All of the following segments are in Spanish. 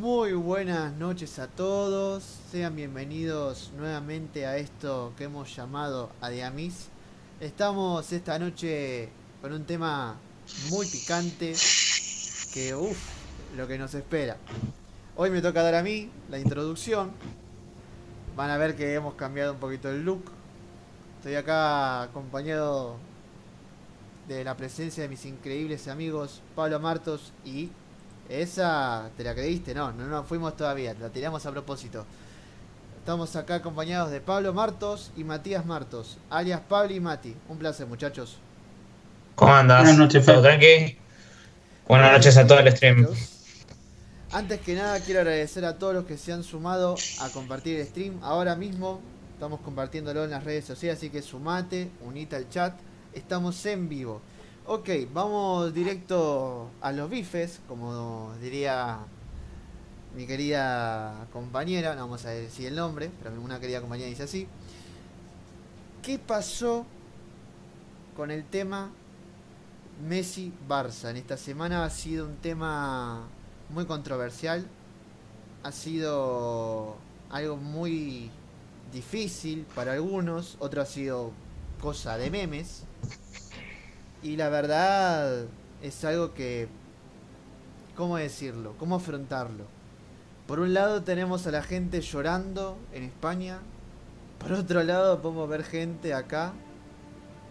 Muy buenas noches a todos, sean bienvenidos nuevamente a esto que hemos llamado Adiamis. Estamos esta noche con un tema muy picante que uff, lo que nos espera. Hoy me toca dar a mí la introducción. Van a ver que hemos cambiado un poquito el look. Estoy acá acompañado de la presencia de mis increíbles amigos Pablo Martos y esa te la creíste, no, no nos fuimos todavía, la tiramos a propósito. Estamos acá acompañados de Pablo Martos y Matías Martos, alias Pablo y Mati. Un placer, muchachos. ¿Cómo andas? Buenas noches, ¿Todo tranqui? Buenas noches a todo el stream. Antes que nada quiero agradecer a todos los que se han sumado a compartir el stream. Ahora mismo estamos compartiéndolo en las redes sociales, así que sumate, unite al chat. Estamos en vivo. Ok, vamos directo a los bifes, como diría mi querida compañera, no vamos a decir el nombre, pero una querida compañera dice así. ¿Qué pasó con el tema Messi-Barça? En esta semana ha sido un tema muy controversial, ha sido algo muy difícil para algunos, otro ha sido cosa de memes. Y la verdad es algo que... ¿Cómo decirlo? ¿Cómo afrontarlo? Por un lado tenemos a la gente llorando en España. Por otro lado podemos ver gente acá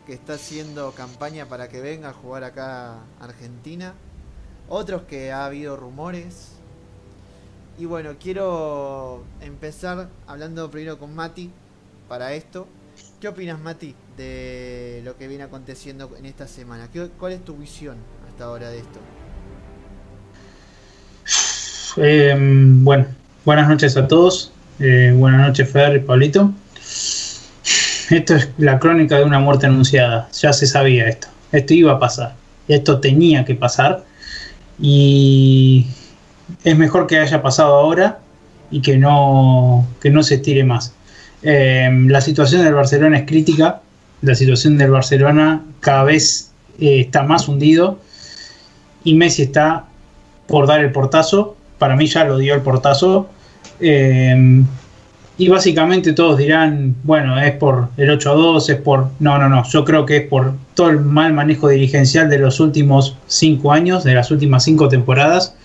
que está haciendo campaña para que venga a jugar acá a Argentina. Otros que ha habido rumores. Y bueno, quiero empezar hablando primero con Mati para esto. ¿Qué opinas, Mati, de lo que viene aconteciendo en esta semana? ¿Qué, ¿Cuál es tu visión hasta ahora de esto? Eh, bueno, buenas noches a todos. Eh, buenas noches, Fer y Pablito. Esto es la crónica de una muerte anunciada. Ya se sabía esto. Esto iba a pasar. Esto tenía que pasar. Y es mejor que haya pasado ahora y que no, que no se estire más. Eh, la situación del Barcelona es crítica. La situación del Barcelona cada vez eh, está más hundido. Y Messi está por dar el portazo. Para mí ya lo dio el portazo. Eh, y básicamente todos dirán, bueno, es por el 8 a 2, es por... No, no, no, yo creo que es por todo el mal manejo dirigencial de los últimos 5 años, de las últimas 5 temporadas.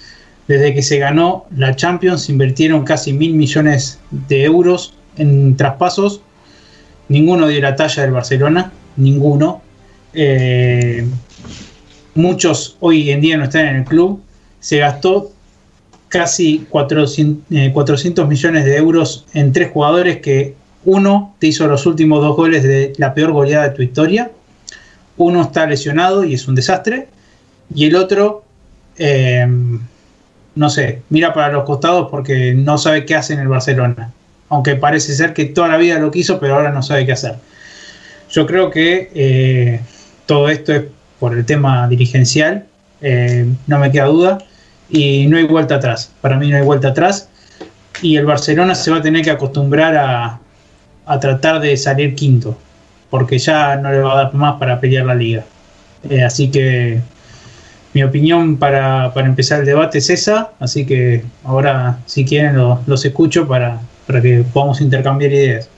Desde que se ganó la Champions, invirtieron casi mil millones de euros en traspasos. Ninguno dio la talla del Barcelona, ninguno. Eh, muchos hoy en día no están en el club. Se gastó casi 400, eh, 400, millones de euros en tres jugadores que uno te hizo los últimos dos goles de la peor goleada de tu historia. Uno está lesionado y es un desastre. Y el otro, eh, no sé, mira para los costados porque no sabe qué hace en el Barcelona aunque parece ser que toda la vida lo quiso, pero ahora no sabe qué hacer. Yo creo que eh, todo esto es por el tema dirigencial, eh, no me queda duda, y no hay vuelta atrás. Para mí no hay vuelta atrás, y el Barcelona se va a tener que acostumbrar a, a tratar de salir quinto, porque ya no le va a dar más para pelear la liga. Eh, así que mi opinión para, para, empezar el debate es esa, así que ahora si quieren lo, los escucho para, para que podamos intercambiar ideas.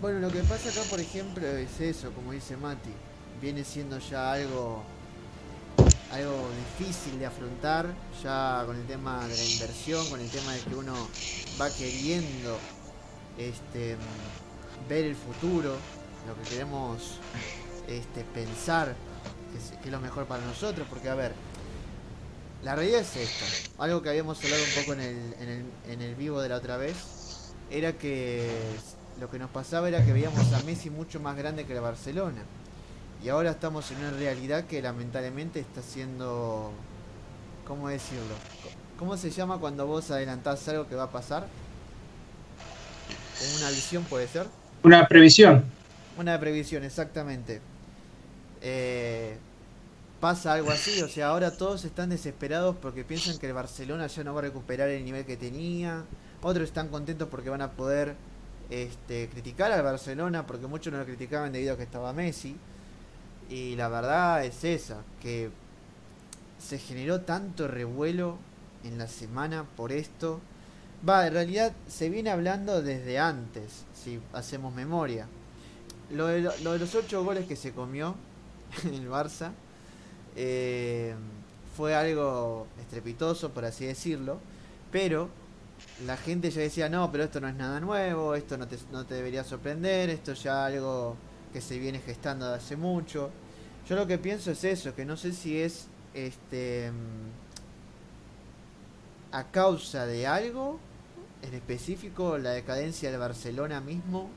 Bueno, lo que pasa acá, por ejemplo, es eso, como dice Mati, viene siendo ya algo algo difícil de afrontar, ya con el tema de la inversión, con el tema de que uno va queriendo este ver el futuro, lo que queremos este pensar que es, que es lo mejor para nosotros, porque a ver, la realidad es esto, algo que habíamos hablado un poco en el, en el, en el vivo de la otra vez, era que lo que nos pasaba era que veíamos a Messi mucho más grande que la Barcelona. Y ahora estamos en una realidad que lamentablemente está siendo, ¿cómo decirlo? ¿Cómo se llama cuando vos adelantás algo que va a pasar? ¿Una visión puede ser? Una previsión. Una previsión, exactamente. Eh, pasa algo así, o sea, ahora todos están desesperados porque piensan que el Barcelona ya no va a recuperar el nivel que tenía. Otros están contentos porque van a poder este, criticar al Barcelona porque muchos no lo criticaban debido a que estaba Messi. Y la verdad es esa, que se generó tanto revuelo en la semana por esto. Va, en realidad se viene hablando desde antes, si hacemos memoria. Lo de, lo de los ocho goles que se comió en el Barça eh, fue algo estrepitoso, por así decirlo, pero la gente ya decía, no, pero esto no es nada nuevo, esto no te, no te debería sorprender, esto ya algo que se viene gestando de hace mucho. Yo lo que pienso es eso, que no sé si es este a causa de algo en específico, la decadencia del Barcelona mismo,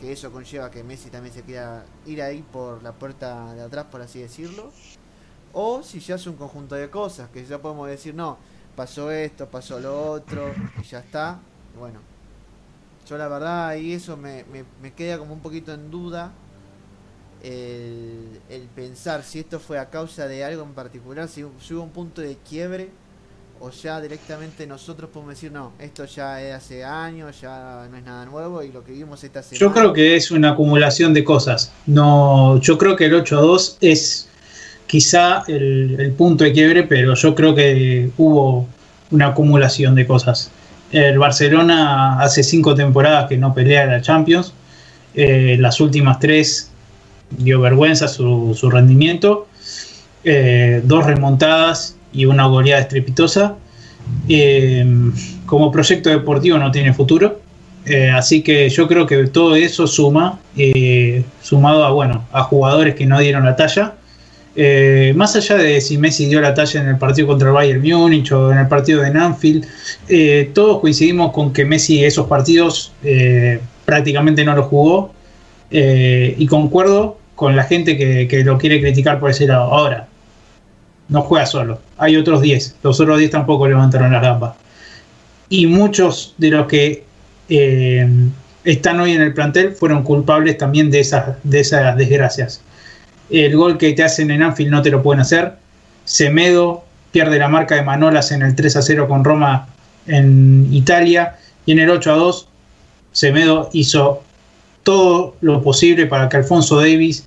que eso conlleva que Messi también se quiera ir ahí por la puerta de atrás, por así decirlo, o si ya es un conjunto de cosas, que ya podemos decir, no, pasó esto, pasó lo otro, y ya está. Bueno, yo la verdad y eso me, me, me queda como un poquito en duda el, el, pensar si esto fue a causa de algo en particular, si, si, hubo un punto de quiebre o ya directamente nosotros podemos decir, no, esto ya es hace años, ya no es nada nuevo y lo que vimos esta semana. Yo creo que es una acumulación de cosas. No, yo creo que el 8 a 2 es quizá el, punto de quiebre, pero yo creo que hubo una acumulación de cosas. El Barcelona hace cinco temporadas que no pelea la Champions. Eh, las últimas tres dio vergüenza su, su rendimiento. Eh, dos remontadas y una goleada estrepitosa. Eh, como proyecto deportivo no tiene futuro. Así que yo creo que todo eso suma, sumado a bueno, a jugadores que no dieron la talla. Más allá de si Messi dio la talla en el partido contra el Bayern Múnich o en el partido de Anfield, todos coincidimos con que Messi esos partidos prácticamente no los jugó. y concuerdo con la gente que, lo quiere criticar por ese lado. Ahora, no juega solo. Hay otros 10. Los otros 10 tampoco levantaron las gambas. Y muchos de los que eh, están hoy en el plantel fueron culpables también de esas desgracias. El gol que te hacen en Anfield no te lo pueden hacer. Semedo pierde la marca de Manolas en el 3 a 0 con Roma en Italia. Y en el 8 a 2, Semedo hizo todo lo posible para que Alfonso Davis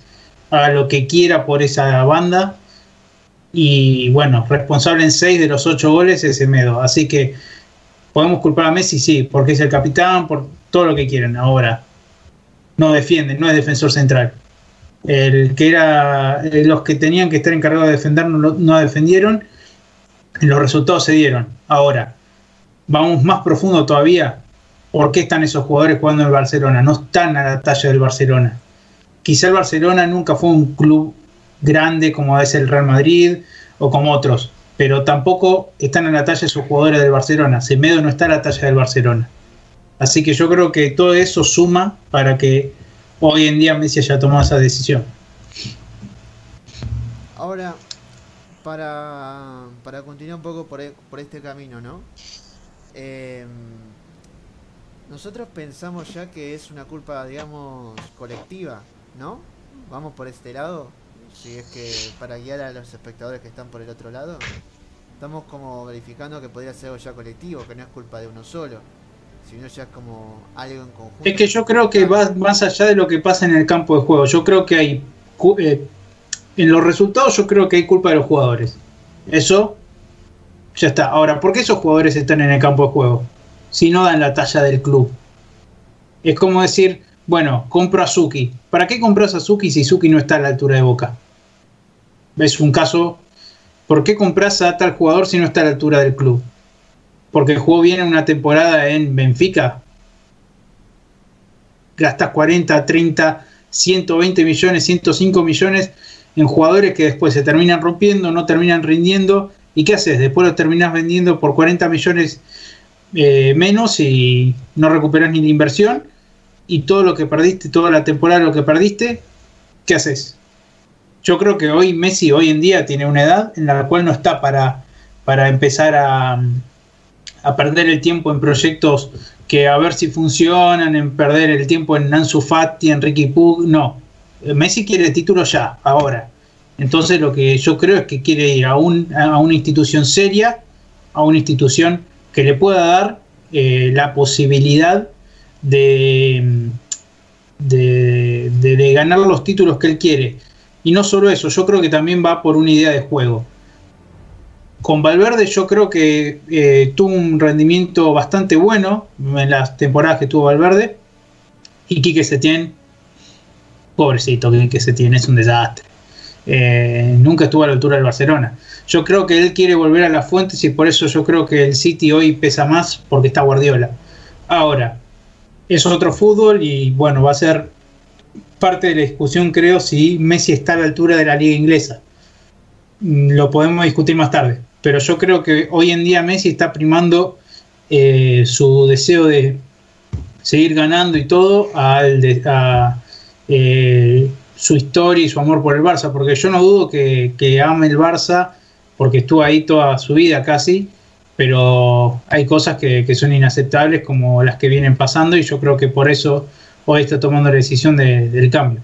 haga lo que quiera por esa banda y bueno, responsable en 6 de los 8 goles es Semedo. Así que podemos culpar a Messi, sí, porque es el capitán, por todo lo que quieren. Ahora, no defienden, no es defensor central. El que era, eh, los que tenían que estar encargados de defender no, no defendieron, los resultados se dieron. Ahora, vamos más profundo todavía. ¿Por qué están esos jugadores jugando en el Barcelona? No están a la talla del Barcelona. Quizá el Barcelona nunca fue un club grande como es el Real Madrid o como otros, pero tampoco están a la talla sus jugadores del Barcelona. Semedo no está a la talla del Barcelona. Así que yo creo que todo eso suma para que hoy en día Messi haya tomado esa decisión. Ahora, para, para continuar un poco por, por este camino, ¿no? Eh, nosotros pensamos ya que es una culpa, digamos, colectiva, ¿no? Vamos por este lado si es que para guiar a los espectadores que están por el otro lado, estamos como verificando que podría ser algo ya colectivo, que no es culpa de uno solo, sino ya como. Es que yo creo que va más allá de lo que pasa en el campo de juego. Yo creo que hay, eh, en los resultados yo creo que hay culpa de los jugadores. Eso ya está. Ahora, ¿por qué esos jugadores están en el campo de juego? Si no dan la talla del club. Es como decir, bueno, compro a Suki. ¿Para qué compras a Suki si Suki no está a la altura de Boca? Es un caso. ¿Por qué compras a tal jugador si no está a la altura del club? Porque jugó bien en una temporada en Benfica. Gastas 40, 30, 120 millones, 105 millones en jugadores que después se terminan rompiendo, no terminan rindiendo. ¿Y qué haces? Después los terminas vendiendo por 40 millones eh, menos y no recuperas ni la inversión y todo lo que perdiste, toda la temporada lo que perdiste, ¿qué haces? Yo creo que hoy Messi hoy en día tiene una edad en la cual no está para, para empezar a, a perder el tiempo en proyectos que a ver si funcionan, en perder el tiempo en Nansu Fati, en Ricky Pug, no. Messi quiere el título ya, ahora. Entonces lo que yo creo es que quiere ir a, a una institución seria, a una institución que le pueda dar eh, la posibilidad de, ganar los títulos que él quiere. Y no solo eso, yo creo que también va por una idea de juego. Con Valverde yo creo que eh, tuvo un rendimiento bastante bueno en las temporadas que tuvo Valverde. Y Quique Setién, pobrecito Quique Setién, es un desastre. Eh, nunca estuvo a la altura del Barcelona. Yo creo que él quiere volver a las fuentes y por eso yo creo que el City hoy pesa más porque está Guardiola. Ahora, es otro fútbol y bueno, va a ser parte de la discusión creo si Messi está a la altura de la liga inglesa. Mm, Lo podemos discutir más tarde, pero yo creo que hoy en día Messi está primando eh, su deseo de seguir ganando y todo al de, a, eh, su historia y su amor por el Barça, porque yo no dudo que, ame el Barça, porque estuvo ahí toda su vida casi, pero hay cosas que, son inaceptables como las que vienen pasando y yo creo que por eso hoy está tomando la decisión de, del cambio.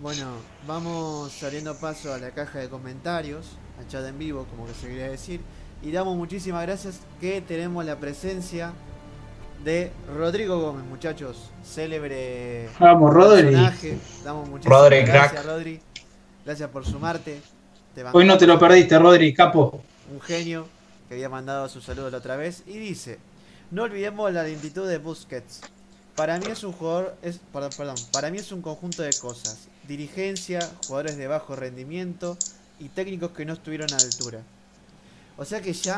Bueno, vamos saliendo paso a la caja de comentarios, al chat en vivo, como que se quería decir, y damos muchísimas gracias que tenemos la presencia de Rodrigo Gómez, muchachos, célebre Vamos, Rodri. personaje. Damos muchísimas Rodri, gracias, crack. Rodri. Gracias por sumarte. Te Hoy no te lo perdiste, Rodri, capo. un genio que había mandado su saludo la otra vez y dice no olvidemos la lentitud de Busquets para mí es un jugador es perdón, perdón para mí es un conjunto de cosas dirigencia jugadores de bajo rendimiento y técnicos que no estuvieron a altura. O sea que ya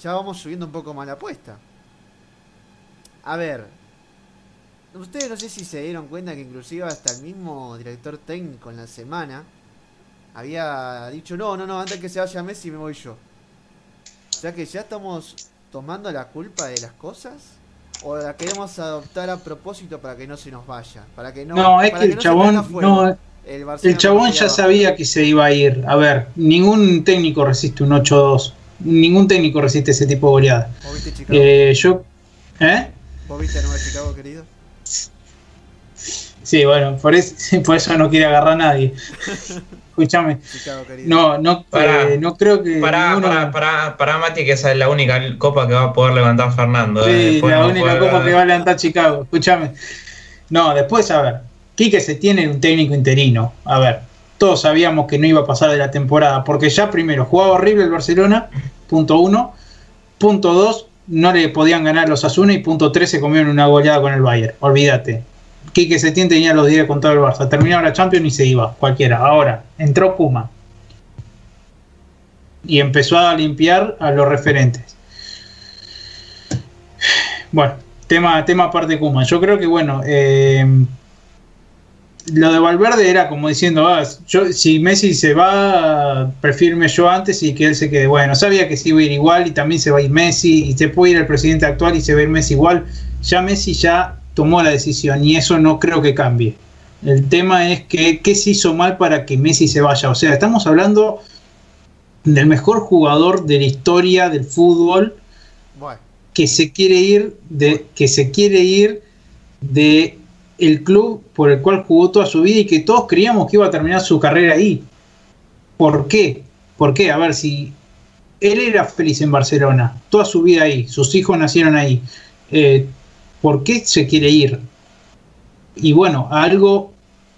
ya vamos subiendo un poco más la apuesta. A ver ustedes no sé si se dieron cuenta que inclusive hasta el mismo director técnico en la semana había dicho no no no antes que se vaya Messi me voy yo o sea que ya estamos tomando la culpa de las cosas o la queremos adoptar a propósito para que no se nos vaya, para que no. No, es para que el no chabón, no, el, chabón ya sabía que se iba a ir. A ver, ningún técnico resiste un 8-2. Ningún técnico resiste ese tipo de goleada. ¿Vos viste Chicago? Eh, yo, ¿eh? ¿Vos viste a Nueva Chicago, querido? Sí, bueno, por eso, por eso no quiere agarrar a nadie. Escúchame. No, no, Pará. eh, no creo que. Pará, ninguno- pará, pará, pará, Mati, que esa es la única copa que va a poder levantar Fernando. eh. Sí, la no única puede copa que va a levantar Chicago. Escúchame. No, después, a ver. Quique se tiene un técnico interino. A ver, todos sabíamos que no iba a pasar de la temporada. Porque ya primero jugaba horrible el Barcelona. Punto uno. Punto dos. No le podían ganar los Asuna. Y punto tres se comieron una goleada con el Bayern. Olvídate. Quique Setién tenía los 10 con todo el Barça. Terminaba la Champions y se iba. Cualquiera. Ahora, entró Kuma. Y empezó a limpiar a los referentes. Bueno, tema, tema aparte Kuma. Yo creo que bueno, eh, lo de Valverde era como diciendo, ah, yo, si Messi se va, prefiero yo antes y que él se quede. Bueno, sabía que se iba a ir igual y también se va a ir Messi y se puede ir el presidente actual y se va a ir Messi igual. Ya Messi ya tomó la decisión y eso no creo que cambie. El tema es que qué se hizo mal para que Messi se vaya. O sea, estamos hablando del mejor jugador de la historia del fútbol Bueno, que se quiere ir de que se quiere ir de el club por el cual jugó toda su vida y que todos creíamos que iba a terminar su carrera ahí. ¿Por qué? ¿Por qué? A ver si él era feliz en Barcelona, toda su vida ahí, sus hijos nacieron ahí. eh, ¿Por qué se quiere ir? Y bueno, algo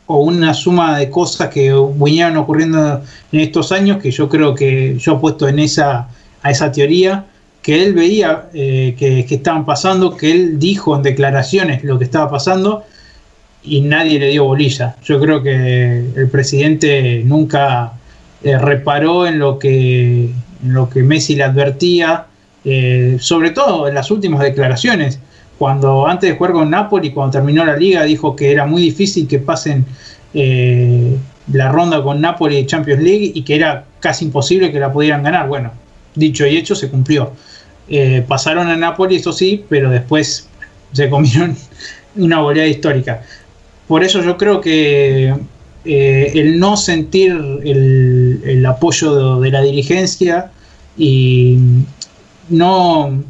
o una suma de cosas que vinieron ocurriendo en estos años que yo creo que yo he puesto en esa a esa teoría que él veía eh, que, que estaban pasando, que él dijo en declaraciones lo que estaba pasando y nadie le dio bolilla. Yo creo que el presidente nunca eh, reparó en lo que en lo que Messi le advertía, eh, sobre todo en las últimas declaraciones, cuando antes de jugar con Napoli, cuando terminó la liga, dijo que era muy difícil que pasen eh, la ronda con Napoli de Champions League y que era casi imposible que la pudieran ganar. Bueno, dicho y hecho, se cumplió. Eh, pasaron a Napoli, eso sí, pero después se comieron una goleada histórica. Por eso yo creo que eh, el no sentir el, apoyo de la dirigencia y no,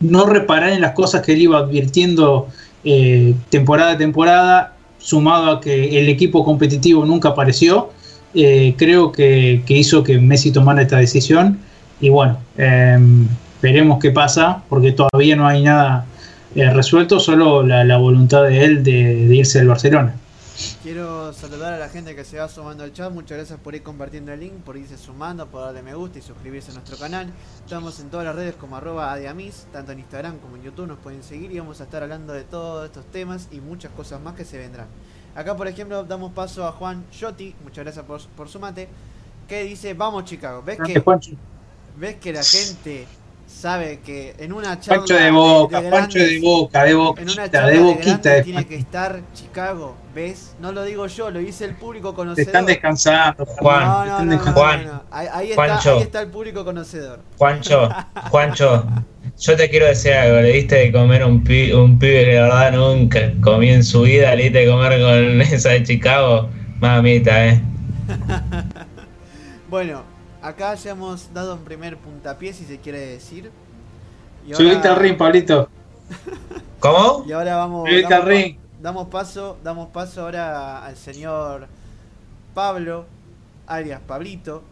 no reparar en las cosas que él iba advirtiendo eh, temporada a temporada, sumado a que el equipo competitivo nunca apareció, eh, creo que, que hizo que Messi tomara esta decisión. Y bueno, eh, veremos qué pasa, porque todavía no hay nada eh, resuelto, solo la, voluntad de él de, de irse del Barcelona. Quiero saludar a la gente que se va sumando al chat. Muchas gracias por ir compartiendo el link, por irse sumando, por darle me gusta y suscribirse a nuestro canal. Estamos en todas las redes como arroba adiamis, tanto en Instagram como en YouTube nos pueden seguir y vamos a estar hablando de todos estos temas y muchas cosas más que se vendrán. Acá por ejemplo damos paso a Juan Yotti, muchas gracias por, por su mate, que dice, vamos Chicago, ¿ves que, ¿ves que la gente sabe que en una charla Pancho de boca, de Pancho de boca, de boquita, en una charla de boquita. De tiene que estar Chicago, ¿ves? No lo digo yo, lo dice el público Te conocedor. están descansando, Juan. No, te no, están no, no, descansando. Juan. Ahí, ahí está, ahí está el público conocedor. Juancho, Juancho, yo te quiero decir algo, le diste de comer un, pi- un pibe que de verdad nunca comí en su vida, le diste de comer con esa de Chicago, mamita, eh. Bueno, acá ya hemos dado un primer puntapié, si se quiere decir. Y Subiste al ring, Pablito. ¿Cómo? Y ahora vamos. Subiste al damos, ring. damos paso, damos paso ahora al señor Pablo, alias Pablito,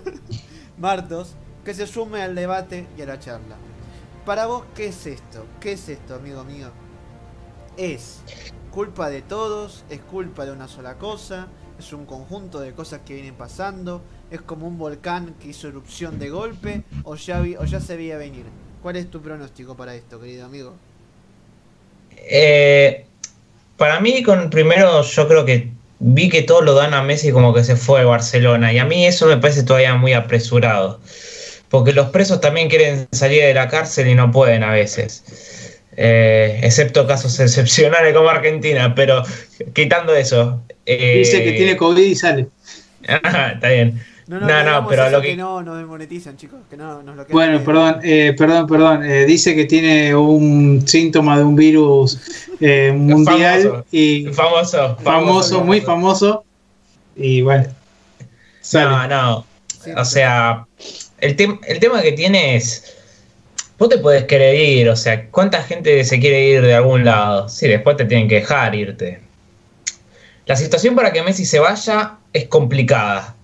Martos, que se sume al debate y a la charla. Para vos, ¿qué es esto? ¿Qué es esto, amigo mío? ¿Es culpa de todos? ¿Es culpa de una sola cosa? ¿Es un conjunto de cosas que vienen pasando? ¿Es como un volcán que hizo erupción de golpe? ¿O ya, vi- o ya se veía venir? ¿Cuál es tu pronóstico para esto, querido amigo? Eh, para mí, con primero, yo creo que vi que todo lo dan a Messi como que se fue de Barcelona. Y a mí eso me parece todavía muy apresurado. Porque los presos también quieren salir de la cárcel y no pueden a veces. Eh, excepto casos excepcionales como Argentina. Pero quitando eso. eh, Dice que tiene COVID y sale. Ah, está bien. No, No, no, no, hagamos pero lo que... que- no nos desmonetizan, chicos, que no nos lo Bueno, bien. perdón, eh, perdón, perdón. eh, dice que tiene un síntoma de un virus eh, mundial Famoso. y Famoso, famoso, muy famoso. Y bueno, sale. No, no. Sí, O sea, el, el tema que tiene es. Vos te podés querer ir, o sea, ¿cuánta gente se quiere ir de algún lado? Sí, después te tienen que dejar irte. La situación para que Messi se vaya es complicada.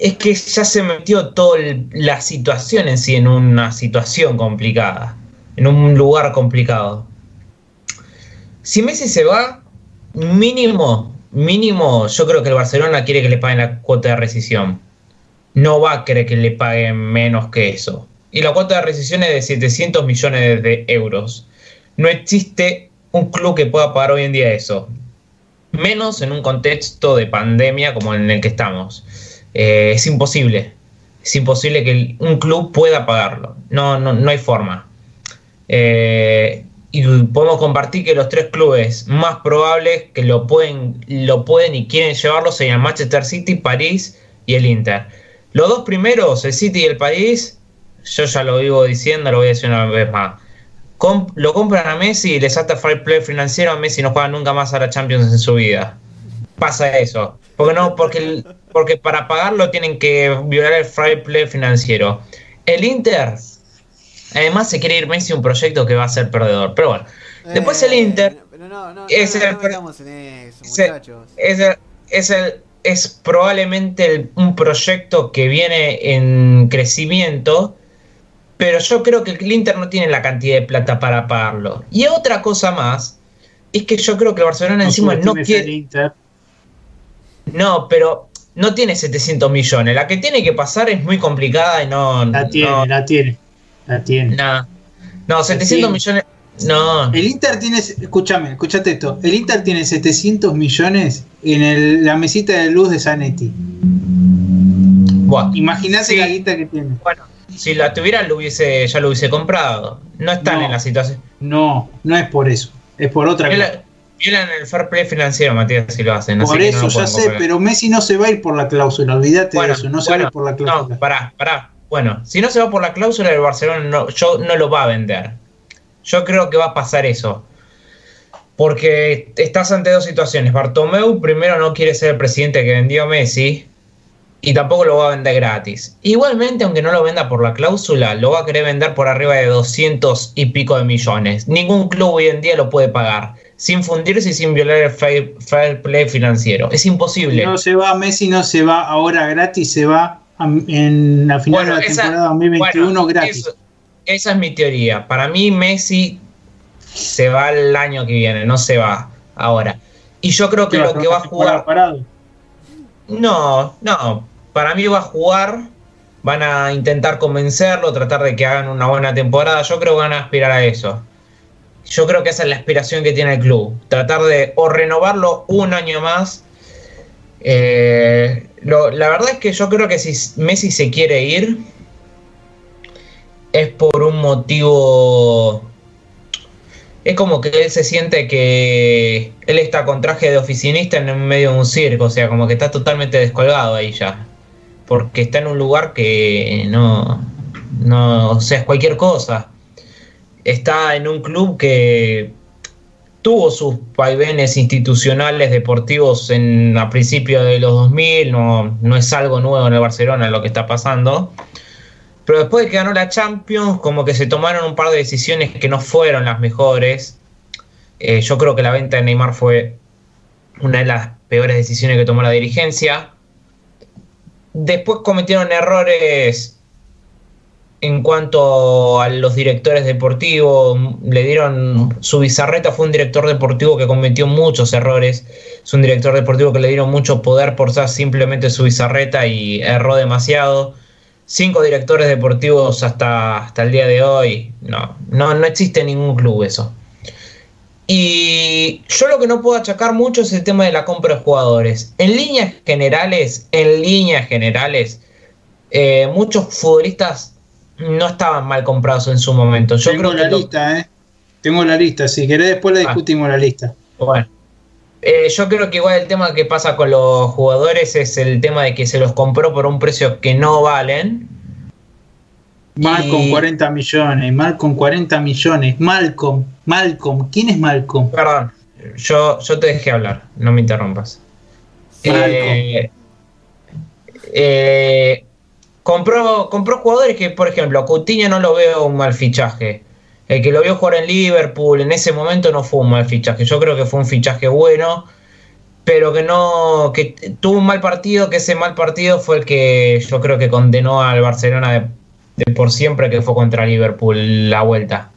Es que ya se metió toda la situación en sí en una situación complicada, en un lugar complicado. Si Messi se va, mínimo, mínimo, yo creo que el Barcelona quiere que le paguen la cuota de rescisión. No va a querer que le paguen menos que eso. Y la cuota de rescisión es de 700 millones de euros. No existe un club que pueda pagar hoy en día eso. Menos en un contexto de pandemia como en el que estamos. Eh, es imposible. Es imposible que un club pueda pagarlo. No, no, no hay forma. Eh, y podemos compartir que los tres clubes más probables que lo pueden, lo pueden y quieren llevarlo serían Manchester City, París y el Inter. Los dos primeros, el City y el París, yo ya lo vivo diciendo, lo voy a decir una vez más. Lo compran a Messi y le salta fair play financiero, a Messi no juega nunca más a la Champions en su vida. Pasa eso. Porque no, porque, el- porque para pagarlo tienen que violar el fair play financiero. El Inter, además se quiere ir Messi a un proyecto que va a ser perdedor. Pero bueno, después el Eh, Inter Pero no, no, es no, el no pre- metamos en eso, se- muchachos. es, el- es, el- es probablemente el- un proyecto que viene en crecimiento, pero yo creo que el Inter no tiene la cantidad de plata para pagarlo. Y otra cosa más, es que yo creo que el Barcelona encima no quiere... No, pero no tiene 700 millones. La que tiene que pasar es muy complicada y no... La tiene, no, la tiene. La tiene. nah. No, 700 tiene. millones... No. El Inter tiene, escúchame, escúchate esto. El Inter tiene 700 millones en el- la mesita de luz de Zanetti. Buah. Imagínate Sí. la guita que tiene. Bueno, si la tuviera lo hubiese, ya lo hubiese comprado. No están No. en la situación. No, no es por eso. Es por otra cosa. Violan, el fair play financiero, Matías, si lo hacen. Por no eso lo ya sé, comprar. pero Messi no se va a ir por la cláusula. Olvídate Bueno, de eso. No se va a ir por la cláusula. No, pará, pará. Bueno, si no se va por la cláusula, el Barcelona no, yo, no lo va a vender. Yo creo que va a pasar eso. Porque estás ante dos situaciones. Bartomeu primero no quiere ser el presidente que vendió a Messi y tampoco lo va a vender gratis. Igualmente, aunque no lo venda por la cláusula, lo va a querer vender por arriba de 200 y pico de millones. Ningún club hoy en día lo puede pagar sin fundirse y sin violar el fair, fair play financiero. Es imposible. No se va, Messi no se va ahora gratis, se va a- en la final Bueno, de la esa- temporada 2021 bueno, gratis. eso- esa es mi teoría. Para mí Messi se va el año que viene, no se va ahora. Y yo creo que lo que va a jugar. Parado? No, no. Para mí va a jugar. Van a intentar convencerlo, tratar de que hagan una buena temporada. Yo creo que van a aspirar a eso. Yo creo que esa es la aspiración que tiene el club. Tratar de o renovarlo un año más. Eh, la verdad es que yo creo que si Messi se quiere ir, es por un motivo es como que él se siente que él está con traje de oficinista en medio de un circo, o sea, como que está totalmente descolgado ahí ya. Porque está en un lugar que no, no, o sea, es cualquier cosa. Está en un club que tuvo sus vaivenes institucionales deportivos en, a principios de los 2000, no, no es algo nuevo en el Barcelona lo que está pasando pero después de que ganó la Champions, como que se tomaron un par de decisiones que no fueron las mejores. Eh, yo creo que la venta de Neymar fue una de las peores decisiones que tomó la dirigencia. Después cometieron errores en cuanto a los directores deportivos. Le dieron. Su bizarreta fue un director deportivo que cometió muchos errores. Es un director deportivo que le dieron mucho poder por ser simplemente su bizarreta y erró demasiado cinco directores deportivos hasta, hasta el día de hoy. No, no, no existe ningún club eso. Y yo lo que no puedo achacar mucho es el tema de la compra de jugadores. En líneas generales, en líneas generales, eh, muchos futbolistas no estaban mal comprados en su momento. Yo Tengo la lista, ¿eh? Tengo la lista. Si querés, después le ah. discutimos la lista. Bueno. Eh, yo creo que igual el tema que pasa con los jugadores es el tema de que se los compró por un precio que no valen. Malcolm, con 40 millones, Malcolm, 40 millones, Malcolm, Malcolm, ¿quién es Malcolm? Perdón, yo, yo te dejé hablar, no me interrumpas. Eh, eh, compró, compró jugadores que, por ejemplo, Coutinho no lo veo un mal fichaje. El que lo vio jugar en Liverpool en ese momento no fue un mal fichaje. Yo creo que fue un fichaje bueno, pero que no, que tuvo un mal partido, que ese mal partido fue el que yo creo que condenó al Barcelona de, por siempre, que fue contra Liverpool la vuelta.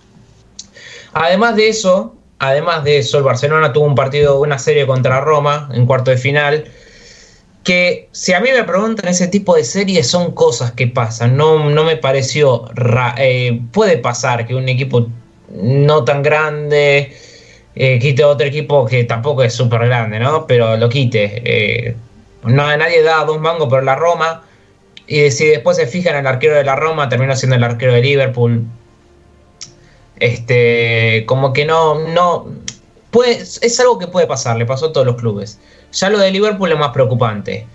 Además de eso, además de eso, el Barcelona tuvo un partido, una serie contra Roma en cuarto de final que si a mí me preguntan ese tipo de series son cosas que pasan, no, no me pareció, eh, puede pasar que un equipo no tan grande eh, quite otro equipo que tampoco es súper grande, ¿no? Pero lo quite. Eh, no, nadie da dos mangos por la Roma. Y si después se fijan el arquero de la Roma, terminó siendo el arquero de Liverpool. Este, como que no, no, es algo que puede pasar, le pasó a todos los clubes. Ya lo de Liverpool es más preocupante.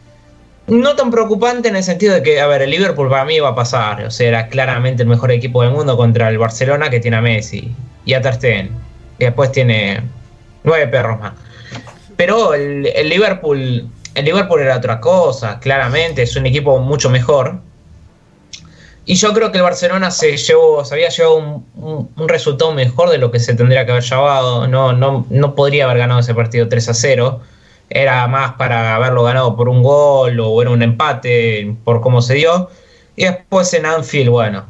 No tan preocupante en el sentido de que, a ver, el Liverpool para mí va a pasar. O sea, era claramente el mejor equipo del mundo contra el Barcelona que tiene a Messi y a Ter Y después tiene nueve perros más. Pero el, Liverpool, el Liverpool era otra cosa, claramente. Es un equipo mucho mejor. Y yo creo que el Barcelona se llevó, se había llevado un, resultado mejor de lo que se tendría que haber llevado. No, no, no podría haber ganado ese partido 3 a 0. Era más para haberlo ganado por un gol o era un empate por cómo se dio. Y después en Anfield, bueno,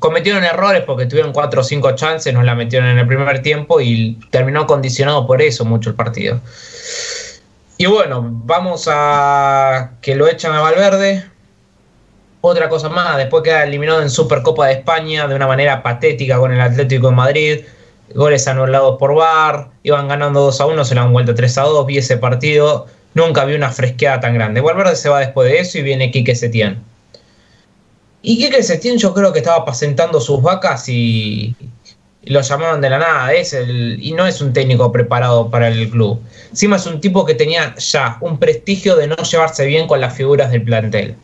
cometieron errores porque tuvieron 4 o 5 chances, nos la metieron en el primer tiempo y terminó condicionado por eso mucho el partido. Y bueno, vamos a que lo echan a Valverde, otra cosa más, después queda eliminado en Supercopa de España de una manera patética con el Atlético de Madrid. Goles anulados por VAR, iban ganando 2 a 1, se le han vuelto 3 a 2. Vi ese partido, nunca vi una fresqueada tan grande. Valverde se va después de eso y viene Quique Setién. Y Quique Setién yo creo que estaba apacentando sus vacas y, lo llamaron de la nada. Es el, y no es un técnico preparado para el club. Encima es un tipo que tenía ya un prestigio de no llevarse bien con las figuras del plantel.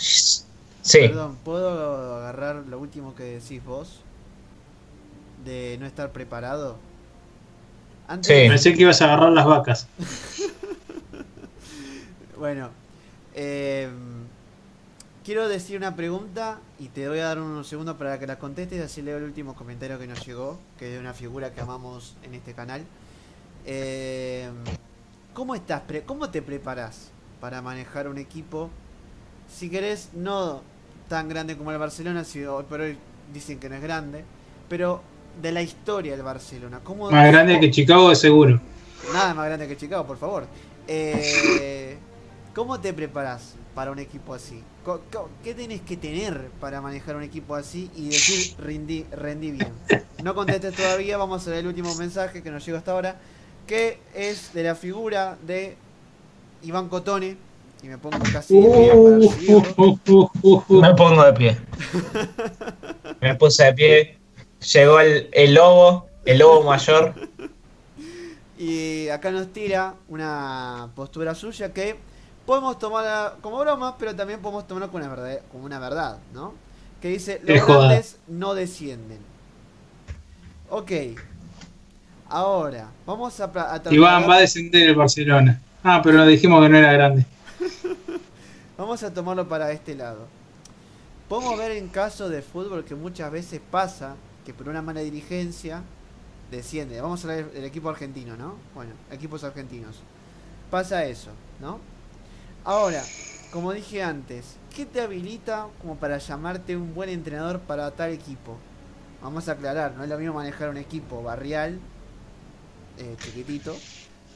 Sí. Perdón, ¿puedo agarrar lo último que decís vos? De no estar preparado. sí. Pensé que ibas a agarrar las vacas. bueno, em, quiero decir una pregunta y te voy a dar unos segundos para que la contestes y así leo el último comentario que nos llegó, que es de una figura que amamos en este canal. Em, ¿Cómo estás? ¿Cómo te preparas para manejar un equipo si querés, no tan grande como el Barcelona, si hoy por hoy dicen que no es grande, pero de la historia del Barcelona. Más grande que Chicago, seguro. nada más grande que Chicago, por favor. Eh, ¿Cómo te preparas para un equipo así? ¿Qué tenés que tener para manejar un equipo así y decir rendí, rendí bien? No contestes todavía, vamos a ver el último mensaje que nos llegó hasta ahora, que es de la figura de Iván Cotone. Y me pongo casi de pie para. Me pongo de pie. Me puse de pie. Llegó el, el lobo, el lobo mayor. Y acá nos tira una postura suya que podemos tomarla como broma, pero también podemos tomarla como una verdad, como una verdad ¿no? Que dice, los grandes no descienden. Ok. Ahora, vamos a, a Iván va a descender el Barcelona. Ah, pero dijimos que no era grande. Vamos a tomarlo para este lado. Podemos ver en caso de fútbol que muchas veces pasa que por una mala dirigencia desciende. Vamos a hablar del equipo argentino, ¿no? Bueno, equipos argentinos. Pasa eso, ¿no? Ahora, como dije antes, ¿qué te habilita como para llamarte un buen entrenador para tal equipo? Vamos a aclarar, no es lo mismo manejar un equipo barrial, eh, chiquitito,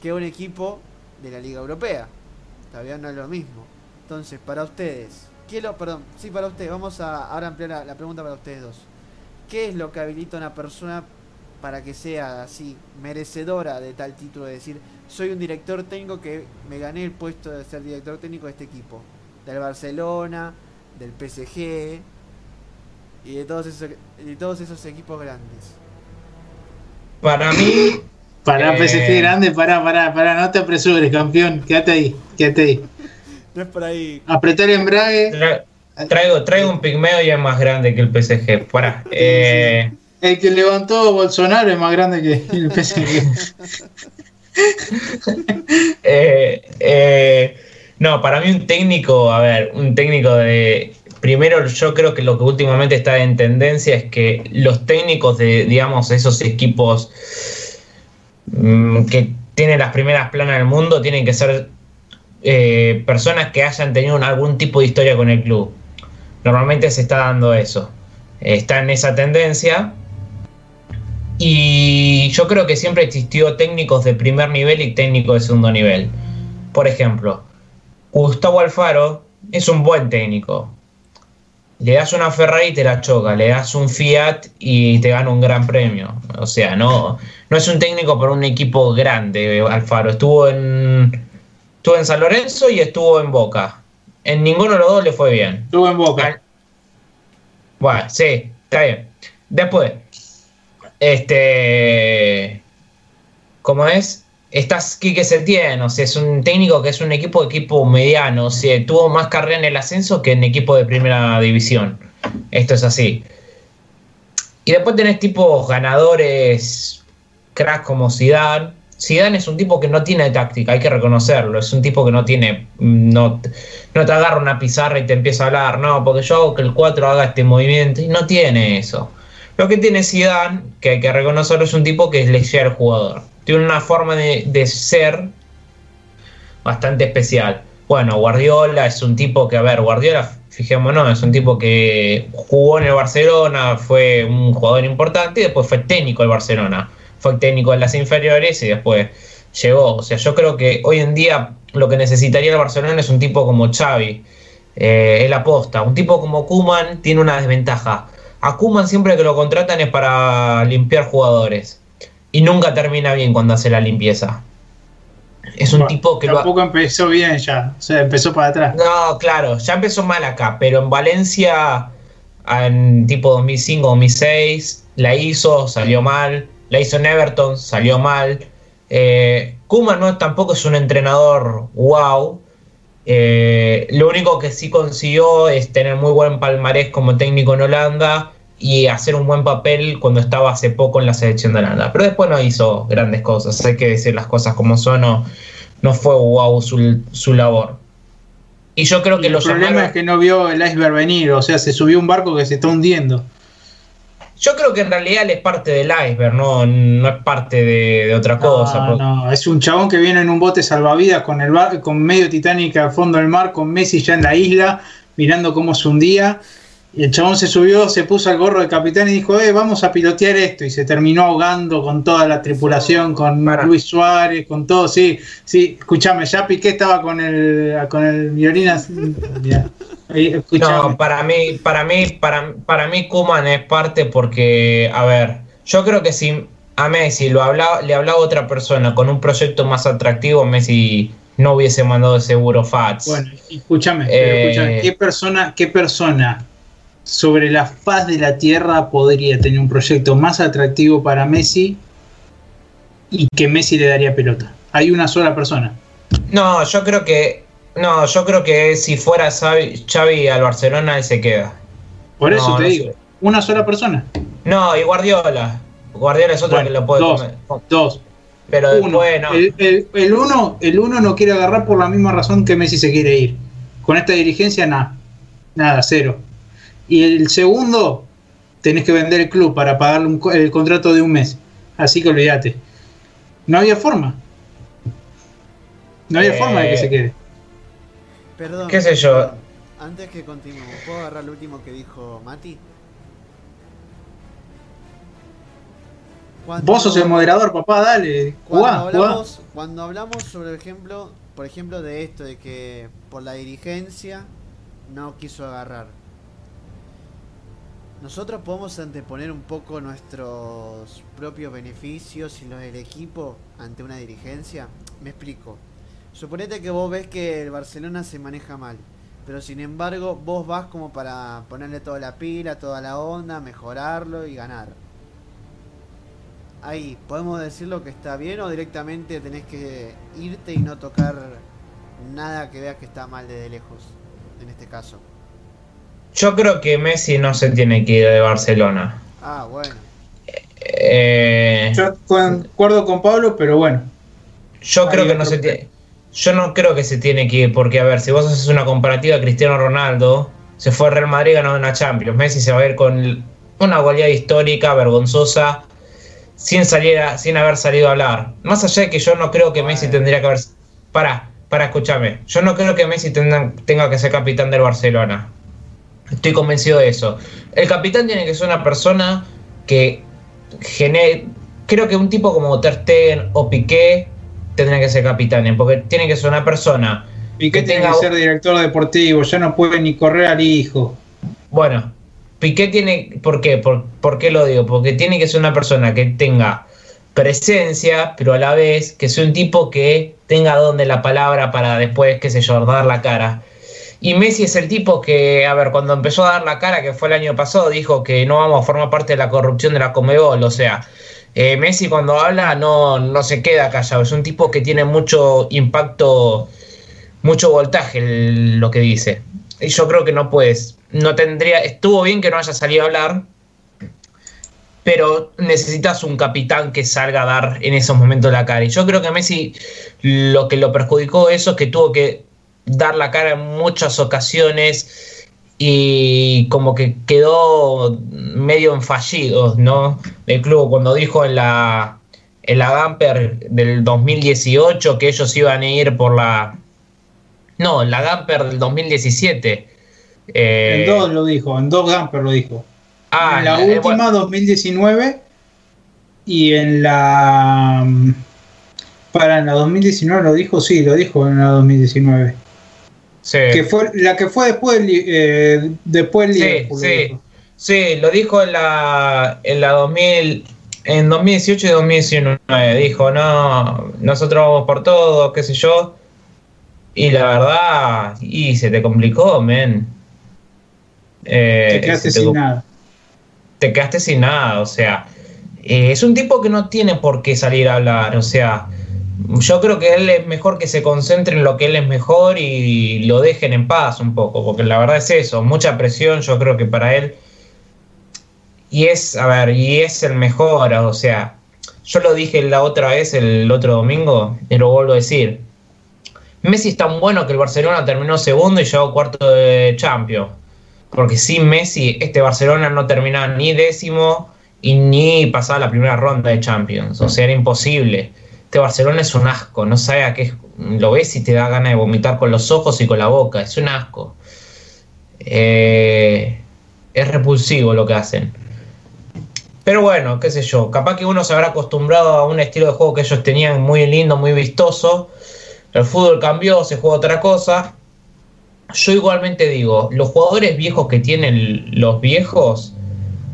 que un equipo de la Liga Europea. Todavía no es lo mismo. Entonces, para ustedes, ¿qué lo, perdón, sí, para ustedes, vamos a ahora ampliar la, la pregunta para ustedes dos. ¿Qué es lo que habilita a una persona para que sea así, merecedora de tal título de decir, soy un director técnico que me gané el puesto de ser director técnico de este equipo? Del Barcelona, del PSG y de todos esos, de todos esos equipos grandes. Para mí, Pará, Eh. PSG grande, pará, pará, pará, no te apresures, campeón. Quédate ahí, quédate ahí. No es por ahí. Apretar el embrague. tra- traigo, traigo un pigmeo y es más grande que el PSG. Para. Eh, El que levantó Bolsonaro es más grande que el PSG. Eh, eh, no, para mí un técnico, a ver, un técnico de... Primero yo creo que lo que últimamente está en tendencia es que los técnicos de, digamos, esos equipos mm, que tienen las primeras planas del mundo tienen que ser eh, personas que hayan tenido algún tipo de historia con el club. Normalmente se está dando eso. Está en esa tendencia. Y yo creo que siempre existió técnicos de primer nivel y técnicos de segundo nivel. Por ejemplo, Gustavo Alfaro es un buen técnico. Le das una Ferrari y te la choca, le das un Fiat y te gana un gran premio. O sea, no, no es un técnico para un equipo grande, Alfaro. Estuvo en, estuvo en San Lorenzo y estuvo en Boca. En ninguno de los dos le fue bien. Estuvo en boca. Bueno, sí, está bien. Después, este. ¿Cómo es? Estás Quique Setién, o sea, es un técnico que es un equipo de equipo mediano, o sea, tuvo más carrera en el ascenso que en equipo de primera división. Esto es así. Y después tenés tipos ganadores, cracks como Zidane. Zidane es un tipo que no tiene táctica, hay que reconocerlo. Es un tipo que no tiene, no, no te agarra una pizarra y te empieza a hablar, no, porque yo hago que el 4 haga este movimiento y no tiene eso. Lo que tiene Zidane, que hay que reconocerlo, es un tipo que le llega al jugador. Tiene una forma de, de ser bastante especial. Bueno, Guardiola es un tipo que, a ver, Guardiola, fijémonos, es un tipo que jugó en el Barcelona, fue un jugador importante y después fue técnico del Barcelona. Fue técnico en las inferiores y después llegó. O sea, yo creo que hoy en día lo que necesitaría el Barcelona es un tipo como Xavi. Eh, él aposta. Un tipo como Kuman tiene una desventaja. A Kuman siempre que lo contratan es para limpiar jugadores. Y nunca termina bien cuando hace la limpieza. Es un Bueno, tipo que lo ha- Tampoco empezó bien ya. O sea, empezó para atrás. no, claro, ya empezó mal acá, pero en Valencia, en tipo 2005-2006, la hizo, salió mal. La hizo en Everton, salió mal. Eh, Koeman no, tampoco es un entrenador wow. Eh, lo único que sí consiguió es tener muy buen palmarés como técnico en Holanda y hacer un buen papel cuando estaba hace poco en la selección de Holanda. Pero después no hizo grandes cosas, hay que decir las cosas como son, no, no fue wow su, su labor. Y yo creo que Y lo el problema llamaron- es que no vio el iceberg venir. O sea, se subió un barco que se está hundiendo. Yo creo que en realidad él es parte del iceberg, no, no es parte de, de otra cosa. No, porque- no, es un chabón que viene en un bote salvavidas con el bar- con medio Titanic al fondo del mar, con Messi ya en la isla, mirando cómo se hundía Y el chabón se subió, se puso al gorro de capitán y dijo, eh, vamos a pilotear esto. Y se terminó ahogando con toda la tripulación, con Luis Suárez, con todo. Sí, sí, escúchame, ya Piqué estaba con el, con el violín. no, para mí, para mí, para, para mí Kuman es parte porque, a ver, yo creo que si a Messi lo hablaba, le hablaba otra persona con un proyecto más atractivo, Messi no hubiese mandado seguro Fats. Bueno, escúchame, escúchame, eh, ¿qué persona, qué persona sobre la faz de la Tierra podría tener un proyecto más atractivo para Messi y que Messi le daría pelota. Hay una sola persona. No, yo creo que no, yo creo que si fuera Xavi, al Barcelona él se queda. Por eso te digo, una sola persona. No, y Guardiola. Guardiola es otro que lo puede dos, Dos. Pero uno. bueno. El, el, uno, el uno no quiere agarrar por la misma razón que Messi se quiere ir. Con esta dirigencia, nada. Nada, cero. Y el segundo, tenés que vender el club para pagarle el contrato de un mes. Así que olvídate. No había forma. No había forma de que se quede. Perdón. ¿Qué sé yo? Antes que continuemos, ¿puedo agarrar lo último que dijo Mati? Vos sos el moderador, papá, dale. Cuando, hablamos, cuando hablamos sobre el ejemplo, por ejemplo, de esto, de que por la dirigencia no quiso agarrar. Nosotros podemos anteponer un poco nuestros propios beneficios y los del equipo ante una dirigencia. Me explico. Suponete que vos ves que el Barcelona se maneja mal, pero sin embargo vos vas como para ponerle toda la pila, toda la onda, mejorarlo y ganar. Ahí, ¿podemos decirlo que está bien o directamente tenés que irte y no tocar nada que veas que está mal desde lejos, en este caso? Yo creo que Messi no se tiene que ir de Barcelona. Ah, bueno. Eh, yo acuerdo con Pablo, pero bueno. Yo creo que no se tiene. Yo no creo que se tiene que ir, porque a ver, si vos haces una comparativa, Cristiano Ronaldo se fue al Real Madrid ganó una Champions. Messi se va a ir con una goleada histórica, vergonzosa, sin salir sin haber salido a hablar. Más allá de que yo no creo que Messi tendría que haber. Para, para escúchame. Yo no creo que Messi tenga que ser capitán del Barcelona. Estoy convencido de eso. El capitán tiene que ser una persona que genere. Creo que un tipo como Ter Stegen o Piqué tendría que ser capitán, porque tiene que ser una persona. Piqué que tiene que ser director deportivo, ya no puede ni correr al hijo. Bueno, Piqué tiene. ¿Por qué? ¿Por, ¿Por qué lo digo? Porque tiene que ser una persona que tenga presencia, pero a la vez que sea un tipo que tenga donde la palabra para después, qué sé yo, dar la cara. Y Messi es el tipo que, a ver, cuando empezó a dar la cara, que fue el año pasado, dijo que no vamos a formar parte de la corrupción de la Comebol. O sea, eh, Messi cuando habla no, no se queda callado. Es un tipo que tiene mucho impacto, mucho voltaje lo que dice. Y yo creo que no puedes, no tendría, estuvo bien que no haya salido a hablar, pero necesitas un capitán que salga a dar en esos momentos la cara. Y yo creo que Messi lo que lo perjudicó eso es que tuvo que dar la cara en muchas ocasiones y como que quedó medio en fallidos, ¿no? El club cuando dijo en la en la Gamper del 2018 que ellos iban a ir por la no, en la Gamper del 2017. Eh, en dos lo dijo, en dos Gamper lo dijo. Ah, en la eh, última 2019 y en la para en la 2019 lo dijo, sí, lo dijo en la 2019. Que fue la que fue después eh, después sí, sí, sí, lo dijo en la en la 2000 en 2018 y 2019 dijo, "No, nosotros vamos por todo, qué sé yo." Y la verdad, y se te complicó, men. Eh, te quedaste sin nada. Te quedaste sin nada, o sea, eh, es un tipo que no tiene por qué salir a hablar, o sea, yo creo que él es mejor que se concentre en lo que él es mejor y lo dejen en paz un poco, porque la verdad es eso, mucha presión yo creo que para él. Y es, a ver, y es el mejor, o sea, yo lo dije la otra vez, el otro domingo, y lo vuelvo a decir. Messi es tan bueno que el Barcelona terminó segundo y llegó cuarto de Champions. Porque sin Messi, este Barcelona no terminaba ni décimo y ni pasaba la primera ronda de Champions. O sea, era imposible este Barcelona es un asco, no sabe a qué lo ves y te da ganas de vomitar con los ojos y con la boca, es un asco. Eh, es repulsivo lo que hacen. Pero bueno, qué sé yo, capaz que uno se habrá acostumbrado a un estilo de juego que ellos tenían muy lindo, muy vistoso. El fútbol cambió, se juega otra cosa. Yo igualmente digo, los jugadores viejos que tienen los viejos,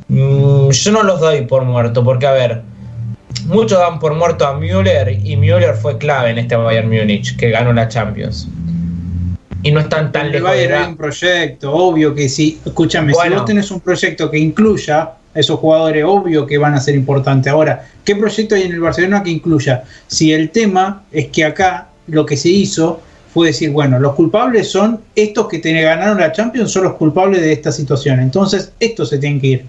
mm, yo no los doy por muerto, porque a ver, muchos dan por muerto a Müller y Müller fue clave en este Bayern Múnich, que ganó la Champions. Y no están tan El lejos Bayern hay un proyecto, obvio que sí. Escúchame, Bueno. si vos tenés un proyecto que incluya a esos jugadores, obvio que van a ser importantes. Ahora, ¿qué proyecto hay en el Barcelona que incluya? Si el tema es que acá lo que se hizo fue decir, bueno, los culpables son estos que te ganaron la Champions, son los culpables de esta situación. Entonces, estos se tienen que ir.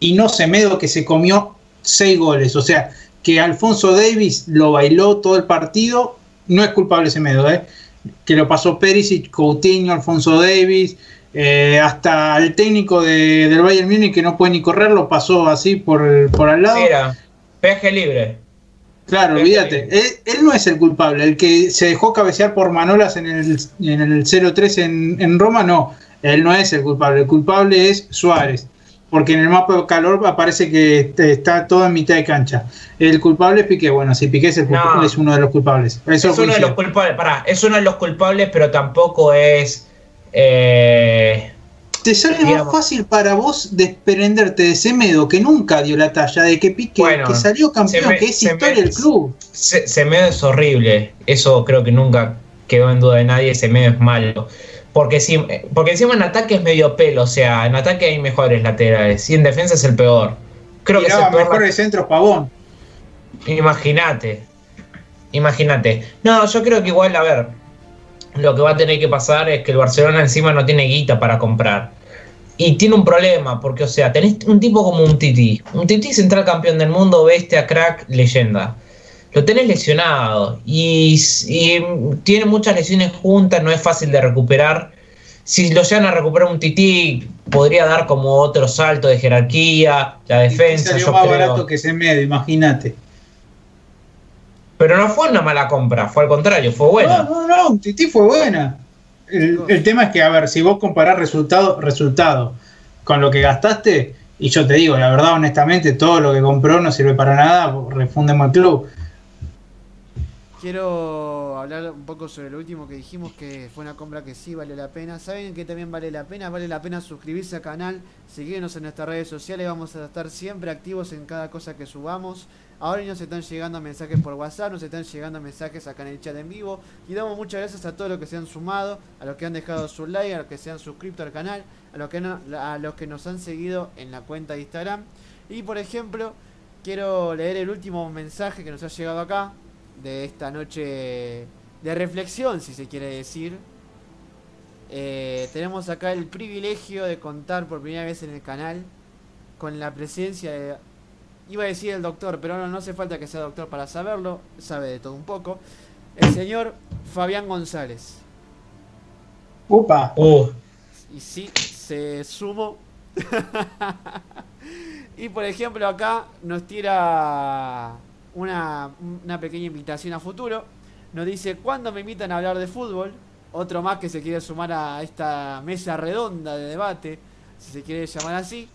Y no Semedo que se comió seis goles. O sea, que Alfonso Davis lo bailó todo el partido, no es culpable Semedo, ¿eh? que lo pasó Perisic, Coutinho, Alfonso Davis, eh, hasta el técnico de- del Bayern Múnich que no puede ni correr, lo pasó así por, por al lado. Mira, peje libre. Claro, olvídate. Él, él no es el culpable. El que se dejó cabecear por Manolas en el, en el 0-3 en, en Roma, no. Él no es el culpable. El culpable es Suárez. Porque en el mapa de calor aparece que está todo en mitad de cancha. El culpable es Piqué. Bueno, si Piqué es, el culpable, No. es uno de los culpables. Eso es uno de los culpables, pará, es uno de los culpables, pero tampoco es. eh, Te sale digamos. más fácil para vos desprenderte de Semedo, que nunca dio la talla, de que Piqué, Bueno, que salió campeón, que es historia del club. Se- Semedo es horrible. Eso creo que nunca quedó en duda de nadie. Semedo es malo. Porque, si, porque encima en ataque es medio pelo. O sea, en ataque hay mejores laterales. Y en defensa es el peor. Creo que es el peor. mejores centros Pavón. Imagínate. Imagínate. No, yo creo que igual, a ver. Lo que va a tener que pasar es que el Barcelona encima no tiene guita para comprar. Y tiene un problema, porque, o sea, tenés un tipo como un Titi. Un Titi central campeón del mundo, bestia, crack, leyenda. Lo tenés lesionado. Y, y tiene muchas lesiones juntas, no es fácil de recuperar. Si lo llegan a recuperar un Titi, podría dar como otro salto de jerarquía, la Y defensa. salió yo más creo. barato que Semedo, imagínate. Pero no fue una mala compra, fue al contrario, fue buena. No, no, no, Titi fue buena. El, el tema es que, a ver, si vos comparás resultado, resultado con lo que gastaste, y yo te digo, la verdad, honestamente, todo lo que compró no sirve para nada, refundemos el club. Quiero hablar un poco sobre lo último que dijimos, que fue una compra que sí vale la pena. ¿Saben que también vale la pena? Vale la pena suscribirse al canal, seguirnos en nuestras redes sociales, vamos a estar siempre activos en cada cosa que subamos. Ahora nos están llegando mensajes por WhatsApp, nos están llegando mensajes acá en el chat en vivo. Y damos muchas gracias a todos los que se han sumado, a los que han dejado su like, a los que se han suscrito al canal, a los que, no- a los que nos han seguido en la cuenta de Instagram. Y por ejemplo, quiero leer el último mensaje que nos ha llegado acá, de esta noche de reflexión, si se quiere decir. Eh, tenemos acá el privilegio de contar por primera vez en el canal con la presencia de... Iba a decir el doctor, pero no, no hace falta que sea doctor para saberlo, sabe de todo un poco. El señor Fabián González. Upa, Uh, Y sí, se sumó. y por ejemplo acá nos tira una, una pequeña invitación a futuro. Nos dice, ¿cuándo me invitan a hablar de fútbol? Otro más que se quiere sumar a esta mesa redonda de debate, si se quiere llamar así.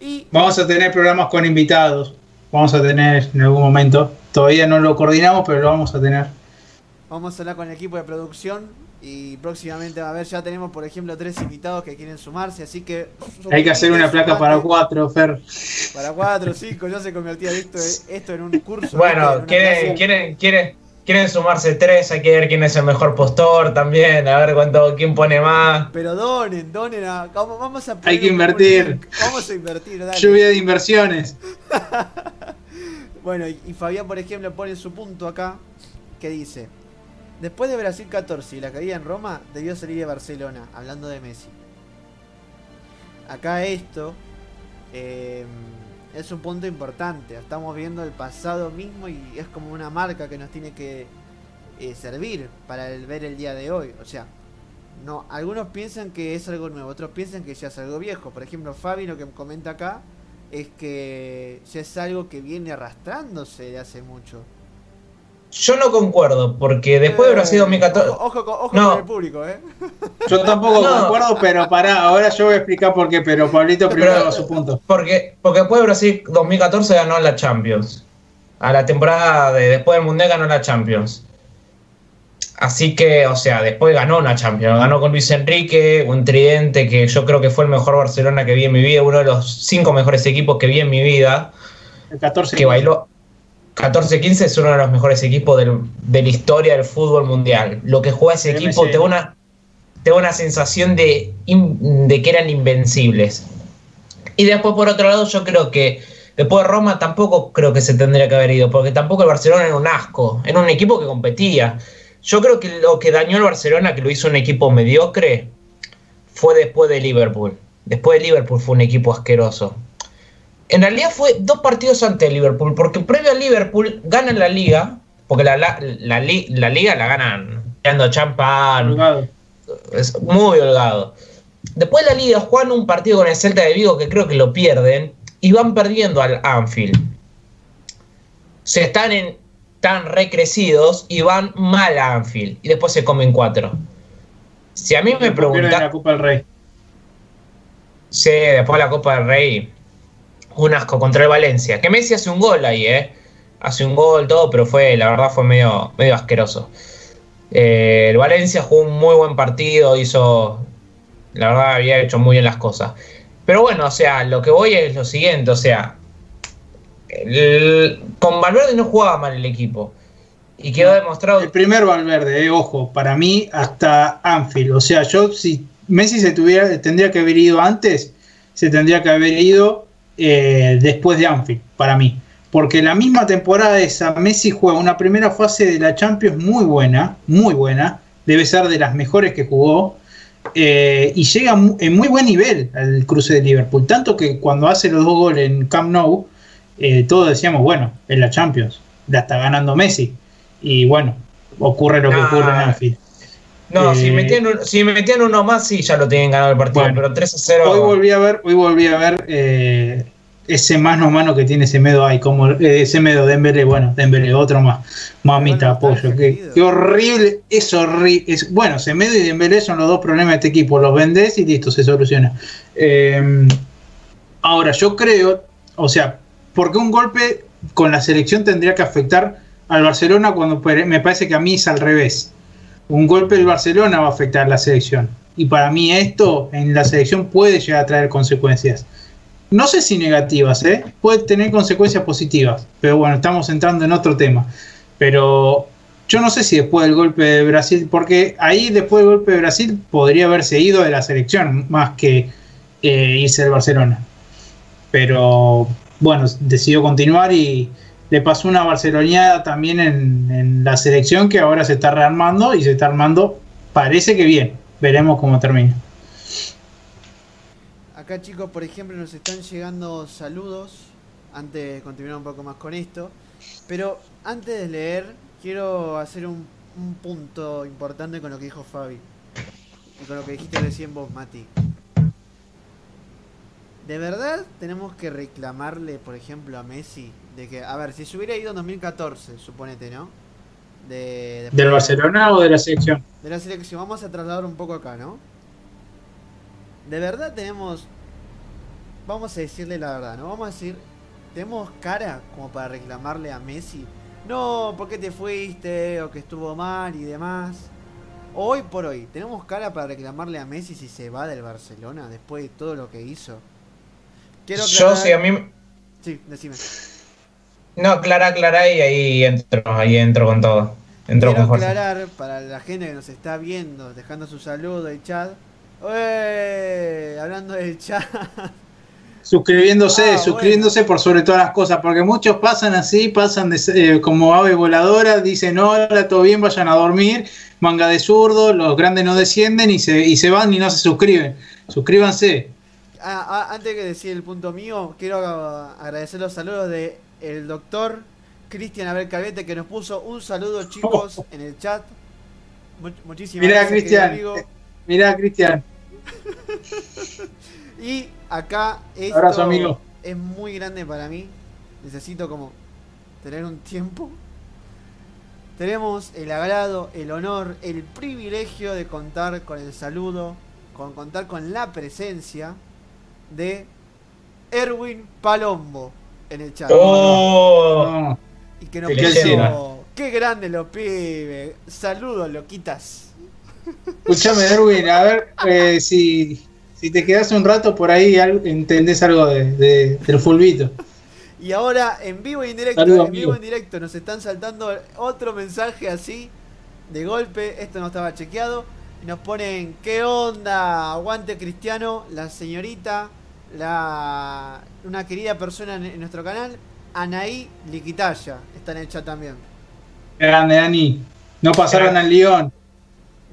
Y vamos a tener programas con invitados. Vamos a tener en algún momento. Todavía no lo coordinamos, pero lo vamos a tener. vamos a hablar con el equipo de producción. Y próximamente va a ver, ya tenemos por ejemplo tres invitados que quieren sumarse, así que... Hay que hacer una placa para cuatro, Fer. Para 4, 5, ya se convertía esto, esto en un curso. bueno, quieren, quieren, quieren, quieren sumarse tres, hay que ver quién es el mejor postor también, a ver cuánto, quién pone más. Pero donen, donen a. Vamos, vamos a Hay que invertir. Vamos a invertir, dale. Lluvia de inversiones. Bueno, y, y Fabián, por ejemplo, pone su punto acá que dice: Después de Brasil 14 y la caída en Roma, debió salir de Barcelona, hablando de Messi. Acá esto eh, es un punto importante. Estamos viendo el pasado mismo y es como una marca que nos tiene que eh, servir para ver el día de hoy. O sea, no, algunos piensan que es algo nuevo, otros piensan que ya es algo viejo. Por ejemplo, Fabi lo que comenta acá es que ya es algo que viene arrastrándose de hace mucho. Yo no concuerdo, porque después de Brasil 2014. Eh, Ojo, ojo, ojo No. con el público, ¿eh? Yo tampoco No. concuerdo, pero pará, ahora yo voy a explicar por qué, pero Pablito primero Pero- su punto. Porque, porque después de Brasil 2014 ganó la Champions. A la temporada de después del Mundial ganó la Champions. Así que, o sea, después ganó una Champions. Ganó con Luis Enrique, un tridente que yo creo que fue el mejor Barcelona que vi en mi vida, uno de los cinco mejores equipos que vi en mi vida. El 14 que bailó 14-15 es uno de los mejores equipos del- de la historia del fútbol mundial. Lo que juega ese El equipo te da una, te da una sensación de, de que eran invencibles. Y después, por otro lado, yo creo que después de Roma tampoco creo que se tendría que haber ido, porque tampoco el Barcelona era un asco, era un equipo que competía. Yo creo que lo que dañó al Barcelona, que lo hizo un equipo mediocre, fue después de Liverpool. Después de Liverpool fue un equipo asqueroso. En realidad fue dos partidos antes de Liverpool, porque previo a Liverpool ganan la liga, porque la, la, la la liga la ganan tirando champán, Holgado. es muy holgado. Después de la liga juegan un partido con el Celta de Vigo que creo que lo pierden y van perdiendo al Anfield. Se están en tan recrecidos y van mal a Anfield y después se comen cuatro. Si a mí me Pierden la preguntan, Copa del Rey. Sí, después de la Copa del Rey, un asco contra el Valencia. Que Messi hace un gol ahí, ¿eh? Hace un gol, todo, pero fue, la verdad, fue medio, medio asqueroso. Eh, el Valencia jugó un muy buen partido, hizo. La verdad, había hecho muy bien las cosas. Pero bueno, o sea, lo que voy es lo siguiente, o sea. el- con Valverde no jugaba mal el equipo. Y quedó demostrado. El primer Valverde, eh, ojo, para mí hasta Anfield. O sea, yo si Messi se tuviera, tendría que haber ido antes, se tendría que haber ido eh, después de Anfield, para mí. Porque la misma temporada esa, Messi juega una primera fase de la Champions muy buena, muy buena, debe ser de las mejores que jugó, eh, y llega en muy buen nivel al cruce de Liverpool. Tanto que cuando hace los dos goles en Camp Nou, eh, todos decíamos, bueno, en la Champions, la está ganando Messi. Y bueno, ocurre lo que Ah, ocurre en Anfield. No, si, eh, metían, un- si metían uno más, sí, ya lo tienen ganado el partido. Bueno, pero 3 a 0. Hoy volví a ver, hoy volví a ver eh, ese mano a mano que tiene Semedo ahí, como eh, Semedo, Dembélé, bueno, Dembélé, otro más, mamita, apoyo, qué, horrible, es horrible, bueno, Semedo y Dembélé son los dos problemas de este equipo, los vendés y listo, se soluciona. Eh, ahora, yo creo, o sea, porque un golpe con la selección tendría que afectar al Barcelona cuando me parece que a mí es al revés. Un golpe del Barcelona va a afectar a la selección. Y para mí esto en la selección puede llegar a traer consecuencias. No sé si negativas, ¿eh? puede tener consecuencias positivas. Pero bueno, estamos entrando en otro tema. Pero yo no sé si después del golpe de Brasil, porque ahí después del golpe de Brasil podría haberse ido de la selección más que eh, irse del Barcelona. Pero bueno, decidió continuar y le pasó una barceloneada también en, la selección que ahora se está rearmando y se está armando, parece que bien. Veremos cómo termina. Acá chicos, por ejemplo, nos están llegando saludos antes de continuar un poco más con esto. Pero antes de leer, quiero hacer un punto importante con lo que dijo Fabi. Y con lo que dijiste recién vos, Mati. ¿De verdad tenemos que reclamarle, por ejemplo, a Messi? De que, a ver, si se hubiera ido en 2014, suponete, ¿no? De, ¿Del Barcelona o de la selección? de la selección. Vamos a trasladar un poco acá, ¿no? De verdad tenemos. Vamos a decirle la verdad, ¿no? Vamos a decir. ¿Tenemos cara como para reclamarle a Messi? No, ¿por qué te fuiste? O que estuvo mal y demás. Hoy por hoy, ¿tenemos cara para reclamarle a Messi si se va del Barcelona después de todo lo que hizo? Quiero Yo, aclarar- sí, a mí. Sí, decime. No, Clara, Clara, y ahí entro, ahí entro con todo. Entro Quiero con fuerza. aclarar para la gente que nos está viendo, dejando su saludo y chat. ¡Ué! Hablando del chat. Suscribiéndose, Ah, suscribiéndose por sobre todas las cosas, porque muchos pasan así, pasan de, eh, como ave voladora, dicen hola, todo bien, vayan a dormir, manga de zurdo, los grandes no descienden y se, y se van y no se suscriben. Suscríbanse. Ah, ah, antes de decir el punto mío, quiero agradecer los saludos de el doctor Cristian Abel Calvete que nos puso un saludo chicos en el chat. Mu- muchísimas Mirá, gracias, Cristian. Mirá, Cristian, Y acá esto Abrazo, amigo. es muy grande para mí. Necesito como tener un tiempo. tenemos el agrado, el honor, el privilegio de contar con el saludo, con contar con la presencia de Erwin Palombo en el chat. ¡Oh! Y que nos puso, qué grande los pibes. Saludos, loquitas. Escúchame, Erwin, a ver eh, si, si te quedas un rato por ahí, entendés algo de, de- del fulbito. Y ahora en vivo y en directo, Saludos, en vivo amigo. en directo nos están saltando otro mensaje así de golpe, esto no estaba chequeado y nos ponen qué onda, aguante Cristiano, la señorita, la una querida persona en, en nuestro canal, Anaí Liquitaya, está en el chat también. Grande, Dani. No pasaron al Lyon.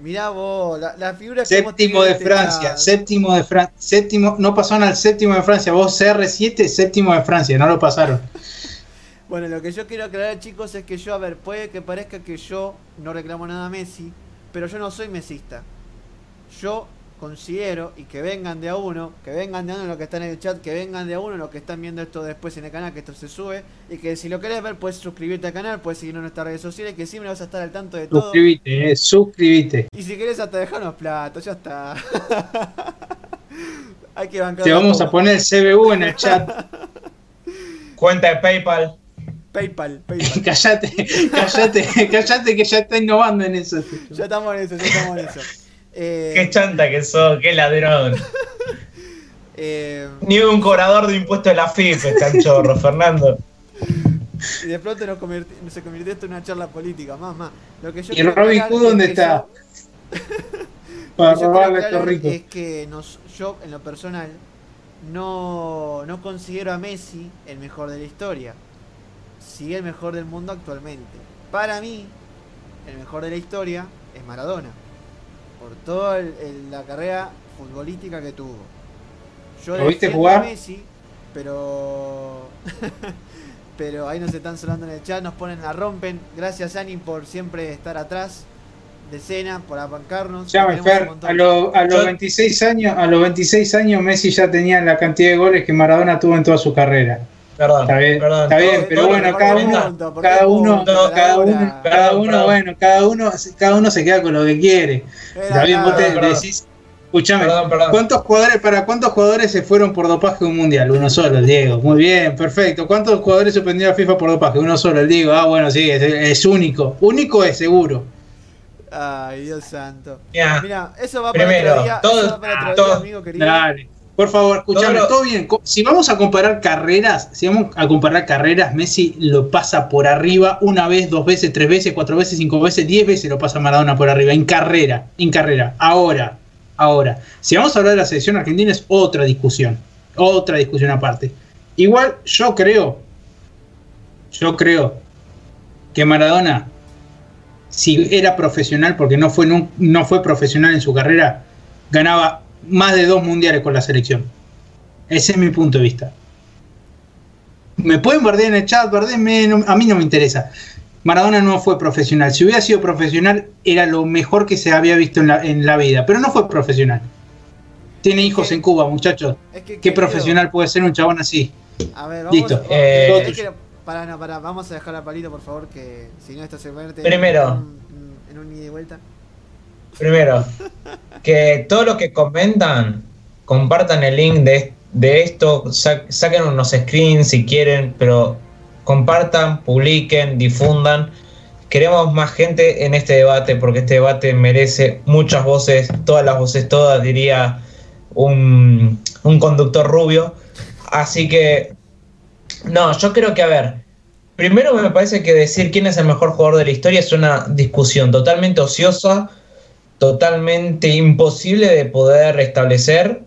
Mirá vos, la, la figura Séptimo de este Francia. Séptimo de Francia. Séptimo, no pasaron al séptimo de Francia. Vos CR7, séptimo de Francia. No lo pasaron. Bueno, lo que yo quiero aclarar, chicos, es que yo, a ver, puede que parezca que yo no reclamo nada a Messi, pero yo no soy mesista. Yo considero, y que vengan de a uno, que vengan de a uno los que están en el chat, que vengan de a uno los que están viendo esto después en el canal, que esto se sube, y que si lo querés ver, puedes suscribirte al canal, puedes seguirnos en nuestras redes sociales, que siempre vas a estar al tanto de todo. Suscribite, eh, suscribite. Y si querés hasta dejarnos platos, ya está. Hay que bancar. Te vamos a poner el CBU en el chat. Cuenta de PayPal. PayPal, PayPal. Callate, callate, callate que ya está innovando en eso. ya estamos en eso, ya estamos en eso. Eh, Qué chanta que sos, qué ladrón. eh, Ni un cobrador de impuestos de la FIP está chorro, Fernando. Y de pronto nos convirti- se convirtió esto en una charla política, más, más. Lo que yo ¿Y Robin Hood dónde está? yo- Para robarle estos ricos. Es que nos, yo, en lo personal, no, no considero a Messi el mejor de la historia. Sí el mejor del mundo actualmente. Para mí, el mejor de la historia es Maradona. Por toda el- el- la carrera futbolística que tuvo. Yo ¿Lo viste jugar? a Messi, pero... pero ahí nos están sonando en el chat, nos ponen, la rompen. Gracias, Ani, por siempre estar atrás de escena, por abancarnos. Un Fer, a, lo- a los Yo- 26 años, a los 26 años Messi ya tenía la cantidad de goles que Maradona tuvo en toda su carrera. Perdón, Está bien, perdón. está bien, pero bueno, cada uno, cada uno, cada uno, cada uno, bueno, cada uno, cada uno se queda con lo que quiere. Está bien, vos te decís, perdón. ¿cuántos jugadores, para cuántos jugadores se fueron por dopaje un mundial? Uno solo, el Diego. Muy bien, perfecto. ¿Cuántos jugadores suspendió a FIFA por dopaje? Uno solo, el Diego. Ah, bueno, sí, es, es único. Único es seguro. Ay, Dios santo. Mira, eso va para Primero, otro día, todo- eso va para otro todo- día, amigo querido. Dale. Por favor, escúchame, Todo bien. Si vamos a comparar carreras, si vamos a comparar carreras, Messi lo pasa por arriba una vez, dos veces, tres veces, cuatro veces, cinco veces, diez veces lo pasa Maradona por arriba, en carrera, en carrera. Ahora, ahora. Si vamos a hablar de la selección argentina es otra discusión, otra discusión aparte. Igual yo creo, yo creo que Maradona, si era profesional, porque no fue, no fue profesional en su carrera, ganaba más de dos mundiales con la selección. Ese es mi punto de vista. Me pueden bardear en el chat, bardenme, no- a mí no me interesa. Maradona no fue profesional. Si hubiera sido profesional, era lo mejor que se había visto en la, en la vida, pero no fue profesional. Tiene hijos que- en Cuba, muchachos. Es que, ¿Qué querido, profesional puede ser un chabón así? A ver, vamos Listo. a, Eh, es que- no, pará, vamos a dejar a Palito, por favor, que si no esto se convierte Primero. en un, en un ida y vuelta. Primero, que todos los que comentan, compartan el link de, de esto, sa- saquen unos screens si quieren, pero compartan, publiquen, difundan. Queremos más gente en este debate porque este debate merece muchas voces, todas las voces, todas, diría un, un conductor rubio. Así que, no, yo creo que, a ver, primero me parece que decir quién es el mejor jugador de la historia es una discusión totalmente ociosa, totalmente imposible de poder restablecer.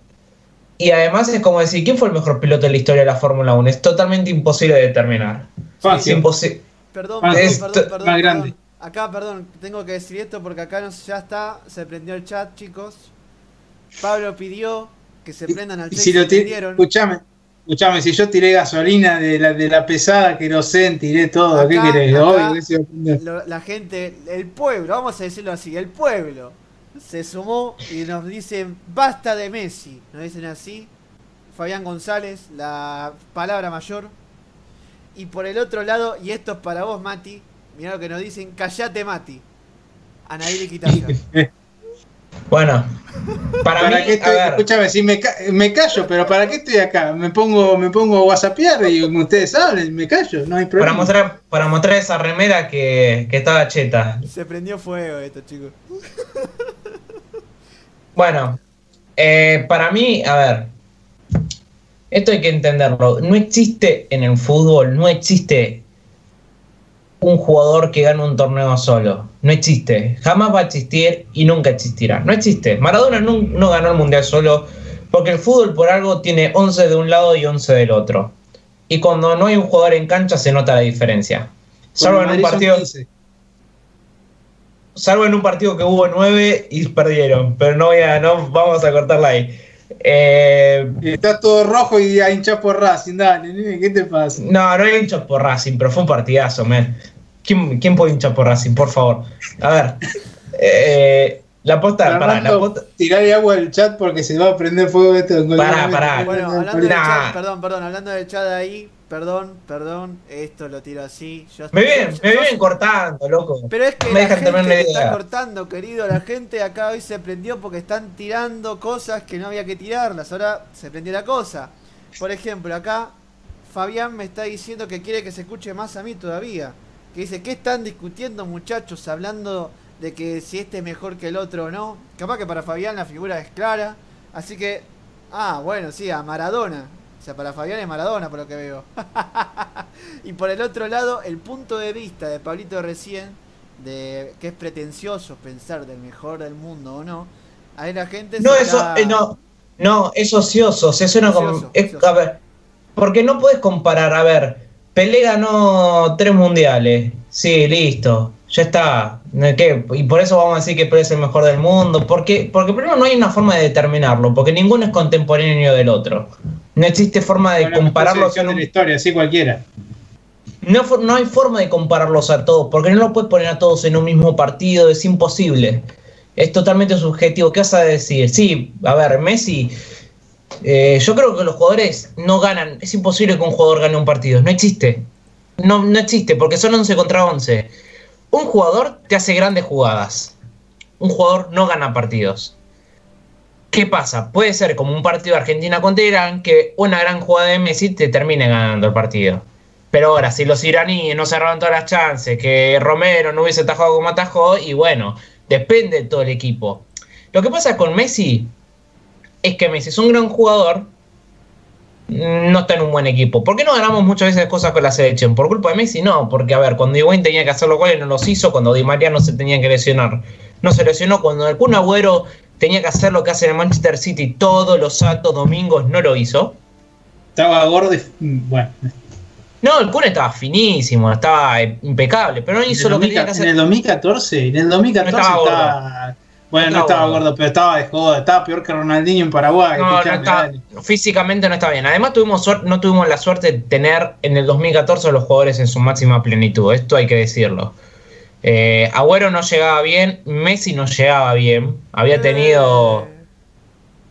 Y además es como decir, ¿quién fue el mejor piloto de la historia de la Fórmula 1? Es totalmente imposible de determinar. Es Fácil. imposible. Perdón, perdón, es perdón, perdón, más perdón. grande. Acá, perdón, tengo que decir esto porque acá no, ya está, se prendió el chat, chicos. Pablo pidió que se prendan al chat. si lo escuchame, escuchame, si yo tiré gasolina de la, de la pesada, querosén, tiré todo, ¿qué Acá- querés? acá- Obvio que se iba a prender. Lo- la gente, el pueblo, vamos a decirlo así, el pueblo se sumó y nos dicen basta de Messi, nos dicen así. Fabián González, la palabra mayor. Y por el otro lado, y esto es para vos, Mati, Mirá lo que nos dicen, callate Mati. Anaíl y. Bueno, para, ¿Para mí, qué a estoy, ver, escúchame, si me, ca- me callo, pero ¿para qué estoy acá? Me pongo, me pongo a whatsappear y como ustedes hablen, me callo, no hay para problema. mostrar, para mostrar esa remera que, que estaba cheta. Se prendió fuego esto, chicos. Bueno, eh, para mí, a ver, esto hay que entenderlo. No existe en el fútbol, no existe un jugador que gane un torneo solo. No existe. Jamás va a existir y nunca existirá. No existe. Maradona no, no ganó el mundial solo porque el fútbol por algo tiene 11 de un lado y 11 del otro. Y cuando no hay un jugador en cancha se nota la diferencia. Salvo en un partido 15. Salvo en un partido que hubo nueve y perdieron, pero no voy a, no vamos a cortarla ahí. Eh, Está todo rojo y a hinchar por Racing, dale, nene, ¿qué te pasa? no, no hay hinchas por Racing, pero fue un partidazo, man. ¿Quién, quién puede hinchar por Racing, por favor? A ver, eh, la posta, pará, la posta, tirale agua al chat porque se va a prender fuego esto. Pará, pará. Bueno, hablando del chat, perdón, perdón, hablando del chat ahí, perdón, perdón, esto lo tiro así. Yo, me vienen, yo- me yo- vienen cortando, loco. Pero es que me la dejan gente te está cortando, querido. La gente acá hoy se prendió porque están tirando cosas que no había que tirarlas. Ahora se prendió la cosa. Por ejemplo, acá Fabián me está diciendo que quiere que se escuche más a mí todavía. Que dice, ¿qué están discutiendo muchachos hablando de que si este es mejor que el otro o no? Capaz que para Fabián la figura es clara. Así que, ah, bueno, sí, a Maradona. O sea, para Fabián es Maradona por lo que veo. y por el otro lado, el punto de vista de Pablito recién, de que es pretencioso pensar del mejor del mundo o no, ahí la gente No, se eso, está- eh, no, no, es ocioso, se suena como, Ocioso, es- ocioso. a ver, porque no puedes comparar, a ver, Pelé ganó tres mundiales, sí, listo, ya está, ¿qué? y por eso vamos a decir que Pelé es el mejor del mundo, porque, porque primero no hay una forma de determinarlo, porque ninguno es contemporáneo del otro, no existe forma de compararlos en de la historia, así cualquiera. no, no hay forma de compararlos a todos, porque no los puedes poner a todos en un mismo partido, es imposible. Es totalmente subjetivo. ¿Qué vas a decir? Sí, a ver, Messi, eh, yo creo que los jugadores no ganan. Es imposible que un jugador gane un partido. No existe. No, no existe, porque son 11 contra 11. Un jugador te hace grandes jugadas. Un jugador no gana partidos. ¿Qué pasa? Puede ser como un partido de Argentina contra Irán, que una gran jugada de Messi te termine ganando el partido. Pero ahora, si los iraníes no cerraron todas las chances, que Romero no hubiese atajado como atajó, y bueno, depende de todo el equipo. Lo que pasa con Messi es que Messi es un gran jugador, no está en un buen equipo. ¿Por qué no ganamos muchas veces cosas con la selección? ¿Por culpa de Messi? No, porque a ver, cuando Higuaín tenía que hacer los goles no los hizo, cuando Di María no se tenía que lesionar, no se lesionó, cuando el Kun Agüero tenía que hacer lo que hace en el Manchester City todos los santos domingos, no lo hizo. Estaba gordo y. Bueno, No, el Kun estaba finísimo, estaba eh, impecable, pero no en hizo lo que 2000 tenía que en hacer. el 2014, en el 2014 No estaba estaba. Bueno, no No estaba gordo. gordo, pero estaba de joda, estaba peor que Ronaldinho en Paraguay. No, no estaba- físicamente no está bien. Además tuvimos no tuvimos la suerte de tener en el 2014 a los jugadores en su máxima plenitud. Esto hay que decirlo. Eh, Agüero no llegaba bien, Messi no llegaba bien. Había tenido... Eh,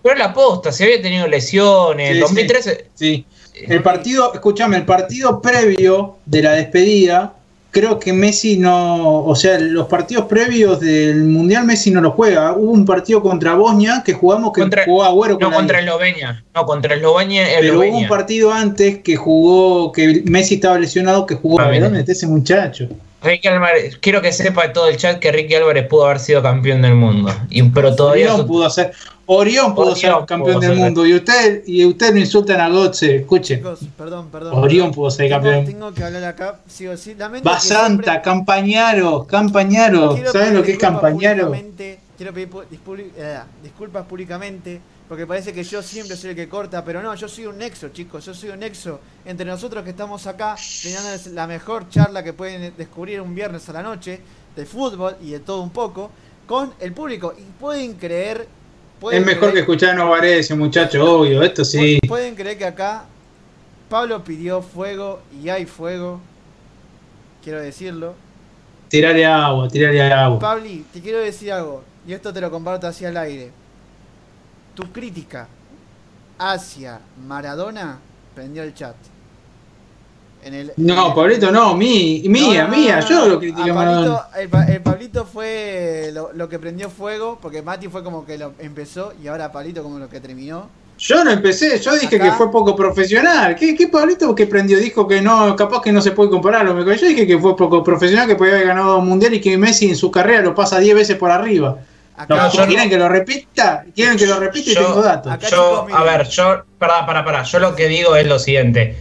Pero la posta, si había tenido lesiones. Sí, el 2013... Sí. El partido, escúchame, el partido previo de la despedida, creo que Messi no, o sea, los partidos previos del Mundial Messi no lo juega. Hubo un partido contra Bosnia que jugamos que Contra- jugó Agüero con No, contra. Eslovenia. No, contra Eslovenia. Pero hubo un partido antes que jugó, que Messi estaba lesionado, que jugó. Ah. ¿Dónde está ese muchacho? Ricky Álvarez, quiero que sepa todo el chat que Ricky Álvarez pudo haber sido campeón del mundo. Y, pero todavía... Orión pudo ser, Orión pudo Orión ser pudo campeón del ser. mundo. Y usted, y usted no insultan a Gotze, escuche. chicos, perdón, perdón. Orión pudo ser Tengo- campeón. Tengo que hablar acá, sí o sí. Lamento Basanta, siempre- Campañaro, Campañaro. ¿Saben lo que es Campañaro? Quiero pedir eh, disculpas públicamente, porque parece que yo siempre soy el que corta, pero no, yo soy un nexo, chicos, yo soy un nexo entre nosotros que estamos acá, teniendo la mejor charla que pueden descubrir un viernes a la noche, de fútbol y de todo un poco, con el público. Y pueden creer... pueden Es mejor que escuchar a Novarese, muchacho, obvio, esto sí. pu- Pueden creer que acá Pablo pidió fuego y hay fuego, quiero decirlo. Tirarle agua, tirarle agua. Pabli, te quiero decir algo, y esto te lo comparto hacia el aire. Tu crítica hacia Maradona prendió el chat. En el, No, Pablito, no, mi, mía, No, no, mía, no, yo lo critiqué A. Pablito, el, Pa- el Pablito fue lo, lo que prendió fuego, porque Mati fue como que lo empezó y ahora Pablito como lo que terminó. Yo no empecé, yo dije Acá. que fue poco profesional. ¿Qué, qué Pablito que prendió? Dijo que no, capaz que no se puede comparar. Lo. Yo dije que fue poco profesional, que podía haber ganado un mundial y que Messi en su carrera lo pasa 10 veces por arriba. Acá, No, yo ¿Quieren que lo repita? ¿Quieren que lo repita? Y Yo- tengo datos. Acá, Yo, a ver, yo, para, para, para, yo lo que digo es lo siguiente.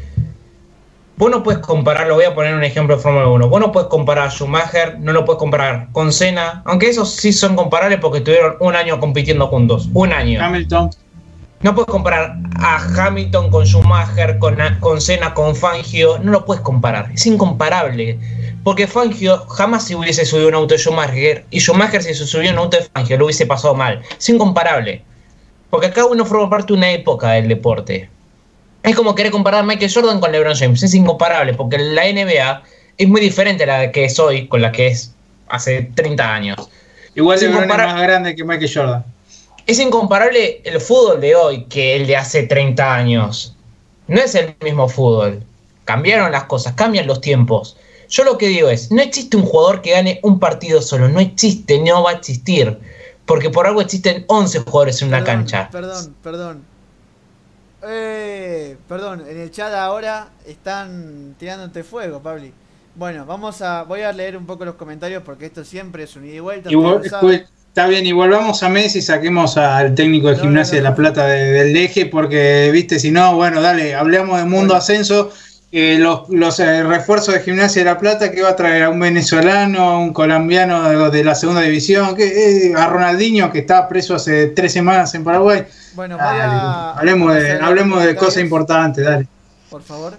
Vos no puedes comparar, lo voy a poner un ejemplo de Fórmula 1. Vos no puedes comparar a Schumacher, no lo puedes comparar con Senna, aunque esos sí son comparables porque estuvieron un año compitiendo juntos. Un año. Hamilton. No puedes comparar a Hamilton con Schumacher, con, con Senna, con Fangio. No lo puedes comparar. Es incomparable. Porque Fangio jamás se hubiese subido un auto de Schumacher. Y Schumacher, si se subió un auto de Fangio, lo hubiese pasado mal. Es incomparable. Porque cada uno forma parte de una época del deporte. Es como querer comparar a Michael Jordan con LeBron James. Es incomparable. Porque la NBA es muy diferente a la que es hoy con la que es hace 30 años. Igual LeBron es más grande que Michael Jordan. Es incomparable el fútbol de hoy que el de hace 30 años. No es el mismo fútbol. Cambiaron las cosas, cambian los tiempos. Yo lo que digo es, no existe un jugador que gane un partido solo, no existe, no va a existir. Porque por algo existen 11 jugadores en una Perdón, cancha. Perdón, perdón. Eh, perdón, en el chat ahora están tirándote fuego, Pabli. Bueno, vamos a. Voy a leer un poco los comentarios porque esto siempre es un ida y vuelta. Y vol- está bien, y volvamos a Messi, saquemos al técnico de No, gimnasia no, no. de La Plata de- del eje, porque, viste, si no, bueno, dale, hablemos de Mundo. Ascenso. eh, los los eh, refuerzos de gimnasia de La Plata, que va a traer a un venezolano, a un colombiano de, de la segunda división, que, eh, a Ronaldinho, que está preso hace tres semanas en Paraguay. Bueno, voy Dale, a. hablemos de, hablemos de cosas importantes, dale. Por favor.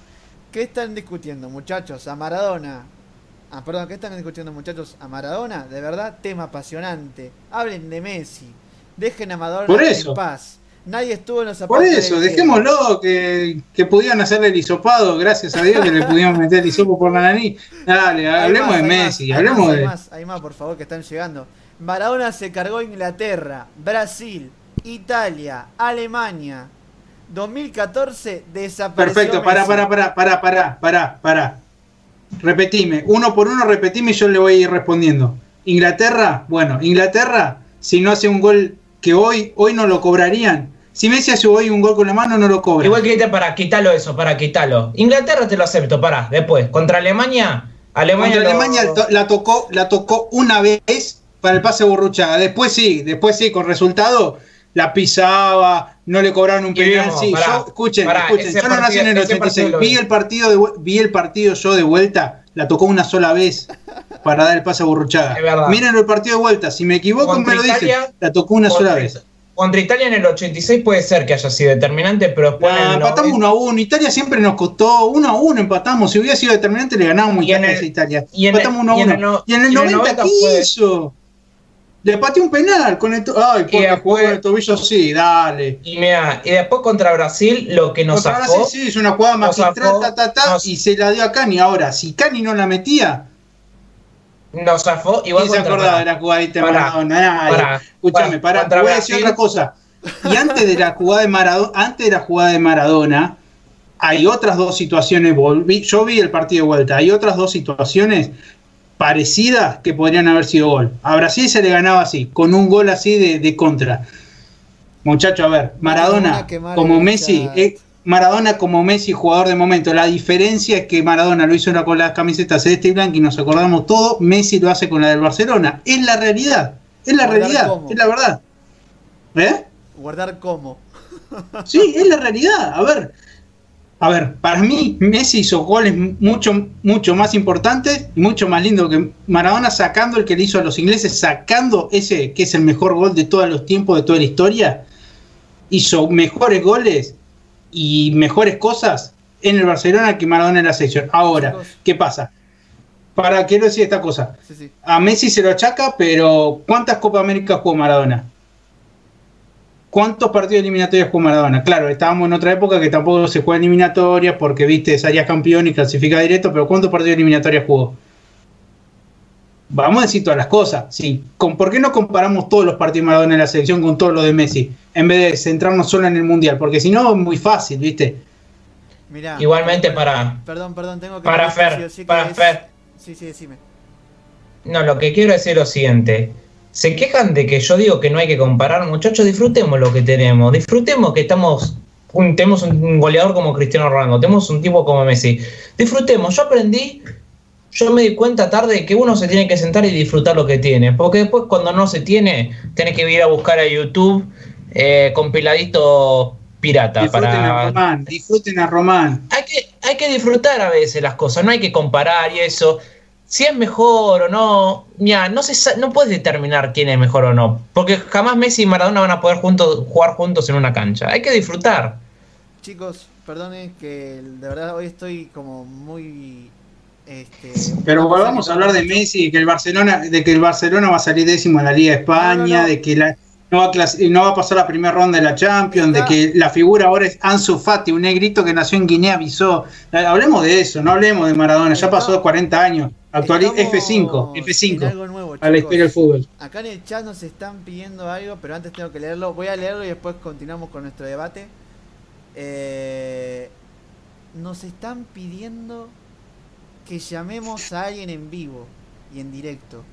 ¿Qué están discutiendo, muchachos? A Maradona. Ah, perdón, ¿qué están discutiendo, muchachos? A Maradona, de verdad, tema apasionante. Hablen de Messi. Dejen a Maradona Por eso. en paz. Nadie estuvo en los Por zapatos. eso, del Diego. dejémoslo, que, que pudieran hacerle el hisopado, gracias a Dios que le pudimos meter el hisopo por la nariz. Dale, hablemos más, de Messi, más, hay hablemos más, de... Hay más, hay más, por favor, que están llegando. Maradona se cargó Inglaterra, Brasil, Italia, Alemania. 2014 desapareció. Perfecto, para, Messi. para, para, para, para, para, para. Repetime, uno por uno, repetime y yo le voy a ir respondiendo. Inglaterra, bueno, Inglaterra, si no hace un gol que hoy, hoy no lo cobrarían. Si Messi hace hoy un gol con la mano, no lo cobra. Igual que para quitarlo eso, para quitarlo. Inglaterra te lo acepto, para, después. Contra Alemania, Alemania. Contra lo- Alemania la tocó, la tocó una vez para el pase burruchaga. Después sí, después sí, con resultado la pisaba, no le cobraron un penal. Sí, pará, yo, escuchen, pará, escuchen, yo no nací en el ese 86. partido lo Vi el partido, de, vi el partido yo de vuelta, la tocó una sola vez para dar el pase a burruchaga. Miren el partido de vuelta, si me equivoco Contra me lo dicen, la tocó una sola vez. Contra Italia en el 86 puede ser que haya sido determinante, pero después en Ah, el empatamos 90 uno a uno. Italia siempre nos costó uno a uno, empatamos. Si hubiera sido determinante, le ganábamos en Italia a Italia. y en el- empatamos uno a y en uno. el no- y en el y en el 90, 90 ¿qué hizo? Le pateó un penal con el Ay, porque después- el tobillo, sí, dale. Y, mira, y después contra Brasil lo que nos Contra sacó. Brasil, sí, es una jugada magistral, ta, ta, ta, nos- y se la dio a Cani. Ahora, si Cani no la metía, Nos zafó igual ¿quién se acordaba de la jugadita de Maradona? Escúchame, pará, voy a decir otra cosa. Y antes de la jugada de Maradona, antes de la jugada de Maradona, hay otras dos situaciones. volví- yo vi el partido de vuelta. Hay otras dos situaciones parecidas que podrían haber sido gol. A Brasil se le ganaba así, con un gol así de, de contra. Muchacho, a ver, Maradona a como Messi, eh, Maradona como Messi, jugador de momento. La diferencia es que Maradona lo hizo una con las camisetas celeste y blanca y nos acordamos todo. Messi lo hace con la del Barcelona. Es la realidad. Es la Guardar realidad. Es la verdad. ¿Eh? Guardar cómo. Sí, es la realidad. A ver, a ver, para mí Messi hizo goles mucho, mucho más importantes y mucho más lindos que Maradona sacando el que le hizo a los ingleses, sacando ese que es el mejor gol de todos los tiempos, de toda la historia. Hizo mejores goles y mejores cosas en el Barcelona que Maradona en la sección. Ahora. ¿qué pasa? Para quiero decir esta cosa. A Messi se lo achaca, pero ¿cuántas Copa América jugó Maradona? ¿Cuántos partidos eliminatorios jugó Maradona? Claro, estábamos en otra época que tampoco se juega eliminatorias porque, viste, salía campeón y clasifica directo, pero ¿cuántos partidos eliminatorios jugó? Vamos a decir todas las cosas. Sí. ¿Con, ¿Por qué no comparamos todos los partidos de Maradona en la selección con todos los de Messi? En vez de centrarnos solo en el Mundial, porque si no es muy fácil, ¿viste? Mirá, Igualmente para... Perdón, perdón, tengo que. Para decir Fer, sí sí para es- Fer. Sí, sí, decime. No, lo que quiero decir es lo siguiente. Se quejan de que yo digo que no hay que comparar, muchachos, disfrutemos lo que tenemos. Disfrutemos que estamos un- tenemos un goleador como Cristiano Ronaldo, tenemos un tipo como Messi. Disfrutemos. Yo aprendí, yo me di cuenta tarde que uno se tiene que sentar y disfrutar lo que tiene. Porque después cuando no se tiene, tenés que ir a buscar a YouTube eh, compiladito pirata. Disfruten a para Román, disfruten a Román. hay que, hay que disfrutar a veces las cosas, no hay que comparar y eso. Si es mejor o no, mira, no se sa- no puedes determinar quién es mejor o no, porque jamás Messi y Maradona van a poder juntos, jugar juntos en una cancha. Hay que disfrutar. Chicos, perdonen que de verdad hoy estoy como muy. Este, Pero volvamos a hablar de Messi, que el Barcelona, de que el Barcelona va a salir décimo en la Liga de España, No, no, no. de que la- no, va a no va a pasar la primera ronda de la Champions, Está- de que la figura ahora es Ansu Fati, un negrito que nació en Guinea-Bissau. Hablemos de eso, no hablemos de Maradona, ya pasó 40 años. Actual estamos F5, en F5 algo nuevo, a la historia del fútbol. Acá en el chat nos están pidiendo algo, pero antes tengo que leerlo. Voy a leerlo y después continuamos con nuestro debate. Eh, nos están pidiendo que llamemos a alguien en vivo y en directo.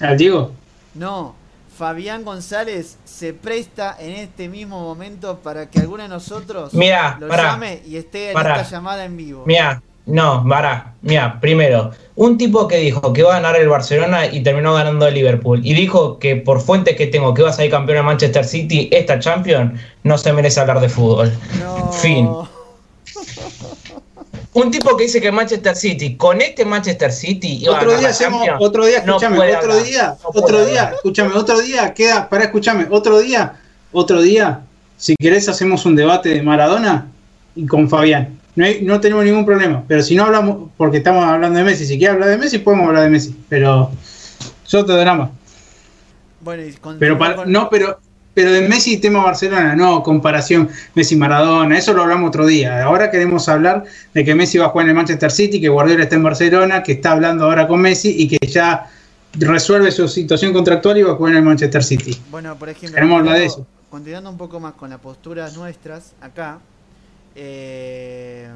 ¿Al Diego? No, Fabián González se presta en este mismo momento para que alguno de nosotros Mira, lo llame y esté en esta llamada en vivo. Mira, no, Mara, mira, primero, un tipo que dijo que iba a ganar el Barcelona y terminó ganando el Liverpool y dijo que por fuentes que tengo que va a salir campeón de Manchester City esta Champions, no se merece hablar de fútbol. No. Fin. Un tipo que dice que Manchester City, con este Manchester City, iba a Otro ganar día la hacemos, otro día, no escúchame, puede otro hablar, día, no otro hablar. día, escúchame, otro día, queda, para escúchame, otro día, otro día, si querés hacemos un debate de Maradona y con Fabián. No, hay- no tenemos ningún problema, pero si no hablamos, porque estamos hablando de Messi, si quieres hablar de Messi, podemos hablar de Messi, pero yo te drama. Bueno, y con- Pero para, con- no, pero pero de Messi y tema Barcelona, no, comparación Messi-Maradona, eso lo hablamos otro día. Ahora queremos hablar de que Messi va a jugar en el Manchester City, que Guardiola está en Barcelona, que está hablando ahora con Messi y que ya resuelve su situación contractual y va a jugar en el Manchester City. Bueno, por ejemplo, Queremos hablar de continuando- eso. continuando un poco más con las posturas nuestras acá, eh,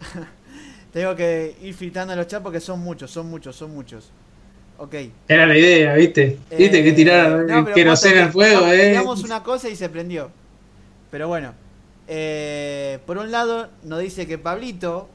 tengo que ir filtrando los chats porque son muchos, son muchos, son muchos. Ok. Era la idea, ¿viste? ¿Viste que Eh, tirar no, queroseno al que fuego, tiramos- eh? Tiramos una cosa y se prendió. Pero bueno, eh, por un lado nos dice que Pablito,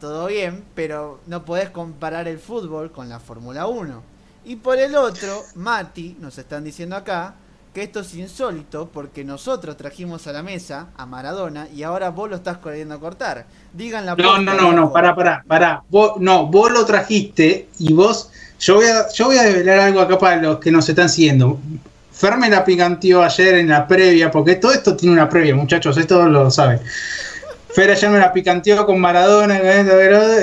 todo bien, pero no podés comparar el fútbol con la Fórmula 1. Y por el otro, Mati, nos están diciendo acá, que esto es insólito porque nosotros trajimos a la mesa a Maradona y ahora vos lo estás queriendo cortar. Digan la No, no, no, no, pará, pará, pará. Vos, no, vos lo trajiste y vos. Yo voy, a, yo voy a develar algo acá para los que nos están siguiendo. Fer me la picanteó ayer en la previa, porque todo esto tiene una previa, muchachos, esto lo saben. Fer ayer me la picanteó con Maradona,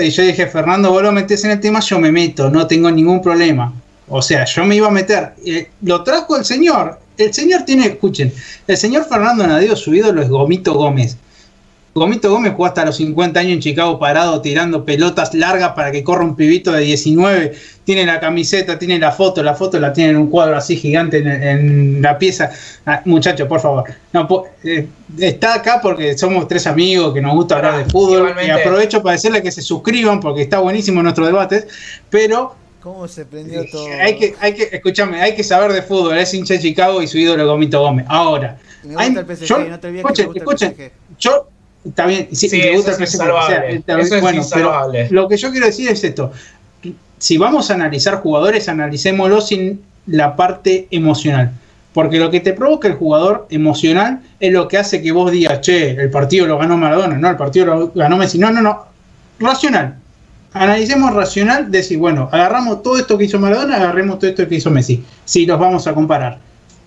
y yo dije, Fernando, vos lo metés en el tema, yo me meto, no tengo ningún problema. O sea, yo me iba a meter. Eh, lo trajo el señor. El señor tiene, escuchen, el señor Fernando Nadeo, su ídolo es Gomito Gómez. Gomito Gómez jugó hasta los 50 años en Chicago parado tirando pelotas largas para que corra un pibito de 19. Tiene la camiseta, tiene la foto, la foto la tiene en un cuadro así gigante en, en la pieza. Ah, muchacho, por favor. No, po- eh, está acá porque somos tres amigos que nos gusta hablar de fútbol. Igualmente. Y aprovecho para decirle que se suscriban porque está buenísimo nuestro debate. Pero ¿Cómo se prendió todo? hay que, hay que, escúchame, hay que saber de fútbol. Es hincha de Chicago y su ídolo Gomito Gómez. Ahora, Me hay- gusta el PSG, yo- no te olvides que me escuchen, el. PSG. yo está bien, sí, Sí, me gusta eso el PSG, o sea, insalvable. está- Eso es bueno, pero insalvable. lo que yo quiero decir es esto. Si vamos a analizar jugadores, analicémoslo sin la parte emocional. Porque lo que te provoca el jugador emocional es lo que hace que vos digas, che, el partido lo ganó Maradona, no, el partido lo ganó Messi. No, no, no. Racional. Analicemos racional, decir, bueno, agarramos todo esto que hizo Maradona, agarremos todo esto que hizo Messi. Si los vamos a comparar.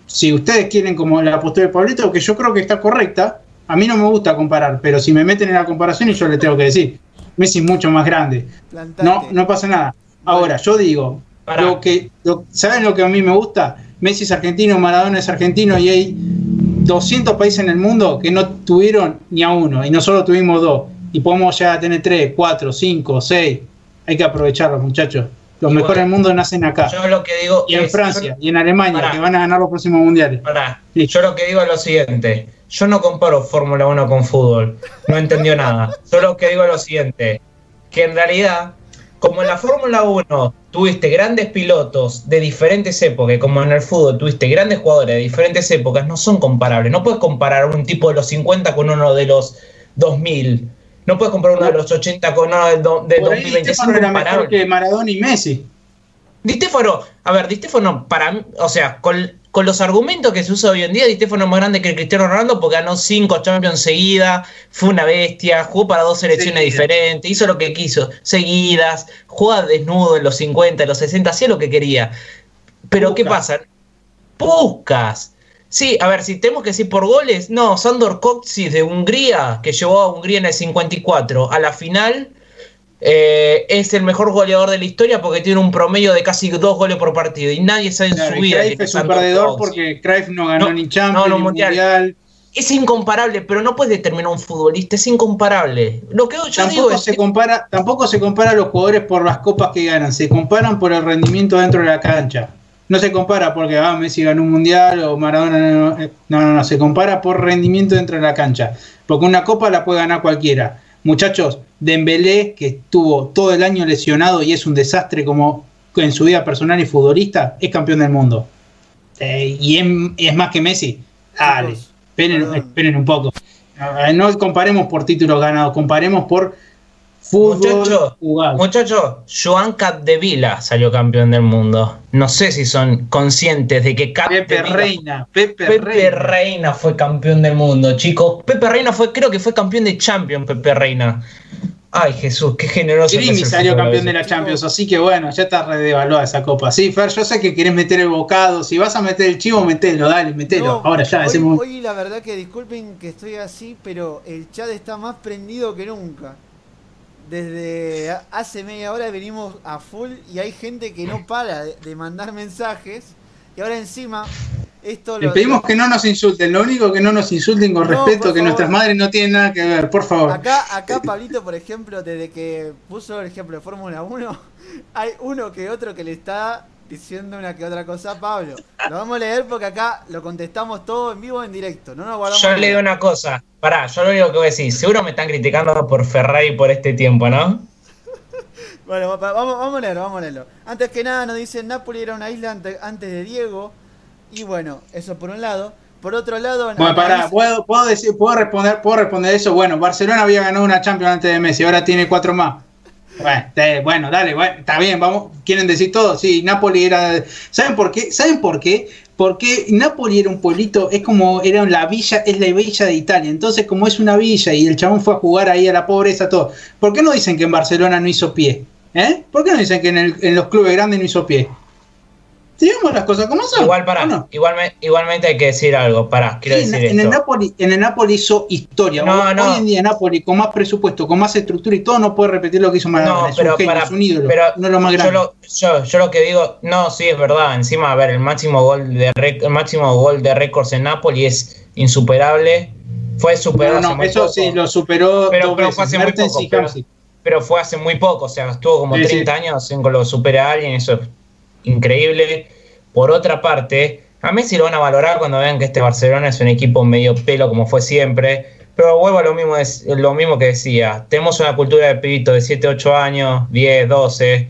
Si ustedes quieren como la postura de Pablito, que yo creo que está correcta, a mí no me gusta comparar, pero si me meten en la comparación y yo les tengo que decir, Messi es mucho más grande. Plantate. No, no pasa nada. Ahora, yo digo, Pará. lo que, lo- ¿saben lo que a mí me gusta? Messi es argentino, Maradona es argentino y hay 200 países en el mundo que no tuvieron ni a uno y nosotros tuvimos dos. Y podemos ya tener tres, cuatro, cinco, seis. Hay que aprovecharlos, muchachos. Los mejores del mundo nacen acá. Yo lo que digo y en es- Francia, yo- y en Alemania, que van a ganar los próximos mundiales. Pará, Sí. yo lo que digo es lo siguiente. Yo no comparo Fórmula 1 con fútbol. No entendió nada. Solo que digo lo siguiente, que en realidad, como en la Fórmula 1 tuviste grandes pilotos de diferentes épocas, como en el fútbol tuviste grandes jugadores de diferentes épocas, no son comparables. No puedes comparar un tipo de los 50 con uno de los 2000. No puedes comparar uno de los 80 con uno de, do- de Por ahí 2020. Di Stefano Son era mejor que Maradona y Messi. Di Stefano, a ver, Di Stefano, para mí, o sea, con, con los argumentos que se usa hoy en día, Di Stefano es más grande que el Cristiano Ronaldo porque ganó cinco Champions seguidas, fue una bestia, jugó para dos selecciones diferentes, hizo lo que quiso, seguidas, jugaba desnudo en los 50, en los 60, hacía lo que quería. Pero ¿qué pasa? Puscas. Sí, a ver, si tenemos que decir por goles, no, Sandor Kocsis de Hungría, que llevó a Hungría en el 54 a la final, eh, es el mejor goleador de la historia porque tiene un promedio de casi dos goles por partido y nadie sabe en Claro, su vida. Cruyff que es un perdedor porque Cruyff no ganó No, ni Champions, no, no, ni mundial. mundial. Es incomparable, pero no puedes determinar un futbolista, es incomparable. Lo que yo digo Tampoco es se compara, tampoco se compara a los jugadores por las copas que ganan, se comparan por el rendimiento dentro de la cancha. No se compara porque ah, Messi ganó un mundial o Maradona no, eh, no, no, no, se compara por rendimiento dentro de la cancha. Porque una copa la puede ganar cualquiera. Muchachos, Dembélé, que estuvo todo el año lesionado y es un desastre como en su vida personal y futbolista, es campeón del mundo. Eh, y es, es más que Messi. Dale, esperen un poco. Eh, No comparemos por títulos ganados, comparemos por fútbol Muchacho, jugado. Muchachos, Joan Capdevila salió campeón del mundo. No sé si son conscientes de que Pepe Reina, Pepe, Pepe Reina. Reina fue campeón del mundo, chicos. Pepe Reina fue, creo que fue campeón de Champions, Pepe Reina. Ay, Jesús, qué generoso. Grimi salió campeón de la Champions, así que bueno, ya está redevaluada esa copa. Sí, Fer, yo sé que querés meter el bocado. Si vas a meter el chivo, metelo, dale, metelo. No, Ahora ya, hoy, hacemos. hoy la verdad que disculpen que estoy así, pero el chat está más prendido que nunca. Desde hace media hora venimos a full y hay gente que no para de, mandar mensajes. Y ahora encima, esto Le lo. pedimos que no nos insulten, lo único que no nos insulten con No, respeto, que nuestras madres no tienen nada que ver, por favor. Acá, acá Pablito, por ejemplo, desde que puso el ejemplo de Fórmula 1, hay uno que otro que le está diciendo una que otra cosa Pablo. Lo vamos a leer porque acá lo contestamos todo en vivo en directo. No nos guardamos Yo le digo una cosa. Pará, yo lo único que voy a decir. Seguro me están criticando por Ferrari por este tiempo, ¿no? Bueno, va- vamos, vamos a leerlo, vamos a leerlo. Antes que nada nos dicen Napoli era una isla ante- antes de Diego. Y bueno, eso por un lado. Por otro lado, Bueno, pará, ¿puedo, puedo, decir, ¿puedo, responder, ¿puedo responder eso? Bueno, Barcelona había ganado una Champions antes de Messi, ahora tiene cuatro más. Bueno, bueno, dale, bueno, está bien, vamos, ¿quieren decir todo? Sí, Napoli era... ¿Saben por qué? ¿Saben por qué? Porque Napoli era un pueblito, es como, era la villa, es la villa de Italia, entonces como es una villa y el chabón fue a jugar ahí a la pobreza, todo, ¿por qué no dicen que en Barcelona no hizo pie? ¿Eh? ¿Por qué no dicen que en, el- en los clubes grandes no hizo pie? Digamos las cosas como son. Igual, pará. ¿o no? Igualme- igualmente hay que decir algo. Pará, quiero Sí, en, decir en el. Napoli, en el Napoli hizo historia. No, Hoy, no. en día Napoli con más presupuesto, con más estructura y todo no puede repetir lo que hizo Maradona. No, es pero un genio, para, es un ídolo, pero uno de los más yo, grandes. lo, yo, yo lo que digo, no, sí es verdad. Encima, a ver, el máximo gol de el máximo gol de récords en Napoli es insuperable. Fue superado No, no, eso poco, sí, lo superó Pero- pero fue hace muy poco, y pero- pero fue hace muy poco, o sea, estuvo como Sí, 30 años en que lo supera a alguien, eso es increíble. Por otra parte, a Messi lo van a valorar cuando vean que este Barcelona es un equipo medio pelo como fue siempre. Pero vuelvo a lo mismo, lo mismo que decía. Tenemos una cultura de pibitos de 7, 8 años, 10, 12,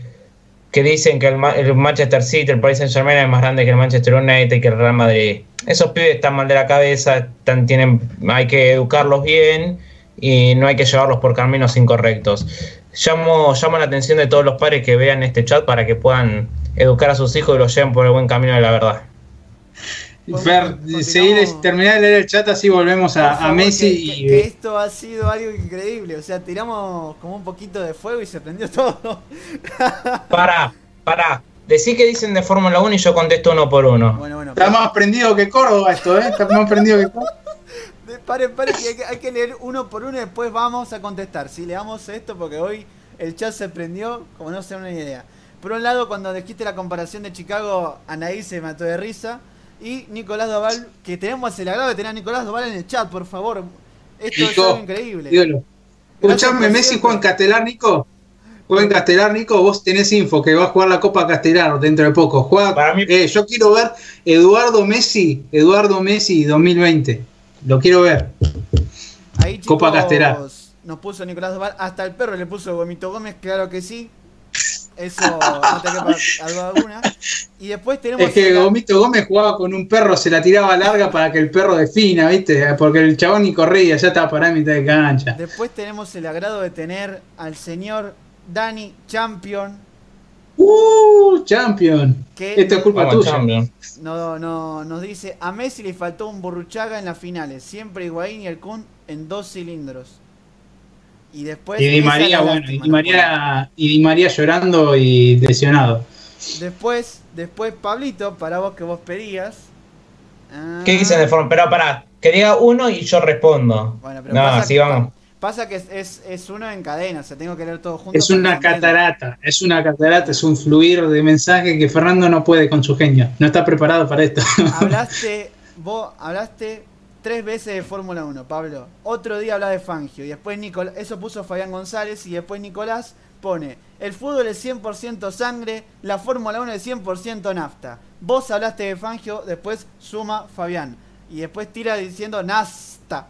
que dicen que el Manchester City, el Paris Saint Germain es más grande que el Manchester United y que el Real Madrid. Esos pibes están mal de la cabeza, están, tienen, hay que educarlos bien y no hay que llevarlos por caminos incorrectos. Llamo, llamo la atención de todos los padres que vean este chat para que puedan educar a sus hijos y los lleven por el buen camino de la verdad. Fer, seguir, terminar de leer el chat así volvemos a, Messi que, y que- esto ha sido algo increíble. O sea, tiramos como un poquito de fuego y se prendió todo. Para, para, decí que dicen de Fórmula 1 y yo contesto uno por uno. Bueno, bueno. está más prendido que Córdoba esto, ¿eh? Está más prendido que Córdoba. Paren, paren, que hay, que hay que leer uno por uno y después vamos a contestar. Si leamos esto, porque hoy el chat se prendió, como no se una idea. Por un lado, cuando dijiste la comparación de Chicago, Anaí se mató de risa. Y Nicolás Doval, que tenemos el agrado de tener a Nicolás Doval en el chat, por favor. Esto es algo increíble. Escuchame, Messi en Castelar, Nico. Juega en Castelar, Nico. Vos tenés info que va a jugar la Copa Castelar dentro de poco. Juega, Para mí- eh, yo quiero ver Eduardo Messi, Eduardo Messi 2020. Lo quiero ver. Ahí, Copa Casterá. Nos puso Nicolás Doval. Hasta el perro le puso Gomito Gómez, claro que sí. Eso no te quepa algo alguna. Y después tenemos. Es que Gomito Gómez jugaba con un perro, se la tiraba larga para que el perro defina, ¿viste? Porque el chabón ni corría, ya estaba parado en mitad de cancha. Después tenemos el agrado de tener al señor Dani Champion. ¡Uh! Champion. Esto es culpa Vamos, tuya. Champion. No, no, nos dice: A Messi le faltó un Burruchaga en las finales. Siempre Higuaín y el Kun en dos cilindros. Y después. Y Di María, bueno, y Di María, y Di María llorando y lesionado. Después, después, Pablito, para vos que vos pedías. Ah, ¿Qué dicen de forma? Pero pará, que diga uno y yo respondo. Bueno, pero no, así vamos. Pasa que es, es, es uno en cadena, o sea, tengo que leer todo junto. Es una catarata, es una catarata, es un fluir de mensaje que Fernando no puede con su genio. No está preparado para esto. Hablaste, vos hablaste tres veces de Fórmula 1, Pablo. Otro día habla de Fangio. Y después Nicolás, eso puso Fabián González. Y después Nicolás pone: El fútbol es 100% sangre, la Fórmula 1 es 100% nafta. Vos hablaste de Fangio, después suma Fabián. Y después tira diciendo Nasta.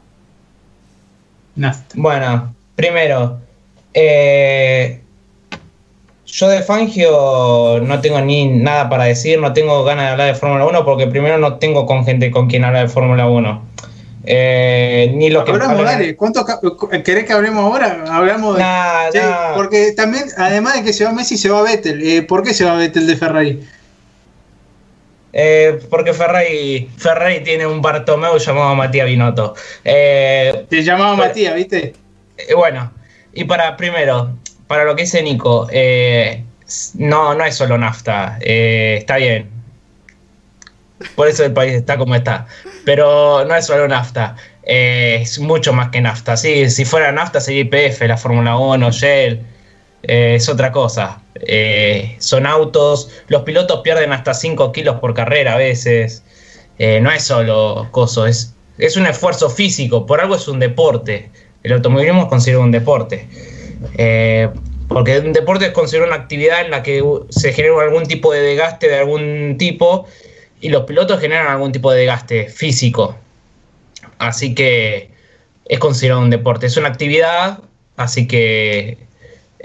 Nasta. Bueno, primero, eh, yo de Fangio no tengo ni nada para decir, no tengo ganas de hablar de Fórmula 1 porque primero no tengo con gente con quien hablar de Fórmula 1. Eh, ni lo que Hablamos, dale. ¿Cuánto ca- querés que hablemos ahora? Hablamos de. Nah, Sí, nah. Porque también, además de que se va Messi, se va Vettel. Eh, ¿Por qué se va Vettel de Ferrari? Eh, porque Ferrari, Ferrari tiene un Bartomeu llamado Matías Binotto. Eh, Te llamaba. Matías, ¿viste? Eh, bueno, y para primero, para lo que dice Nico, eh, no, no es solo nafta, está bien. Por eso el país está como está. Pero no es solo nafta, es mucho más que nafta. Sí, si fuera nafta sería IPF, la Fórmula 1, Shell, eh, es otra cosa. Eh, son autos, los pilotos pierden hasta 5 kilos por carrera a veces. Eh, no es solo coso, es, es un esfuerzo físico, por algo es un deporte. El automovilismo es considerado un deporte. Porque un deporte es considerado una actividad en la que se genera algún tipo de desgaste de algún tipo y los pilotos generan algún tipo de desgaste físico. Así que es considerado un deporte. Es una actividad, así que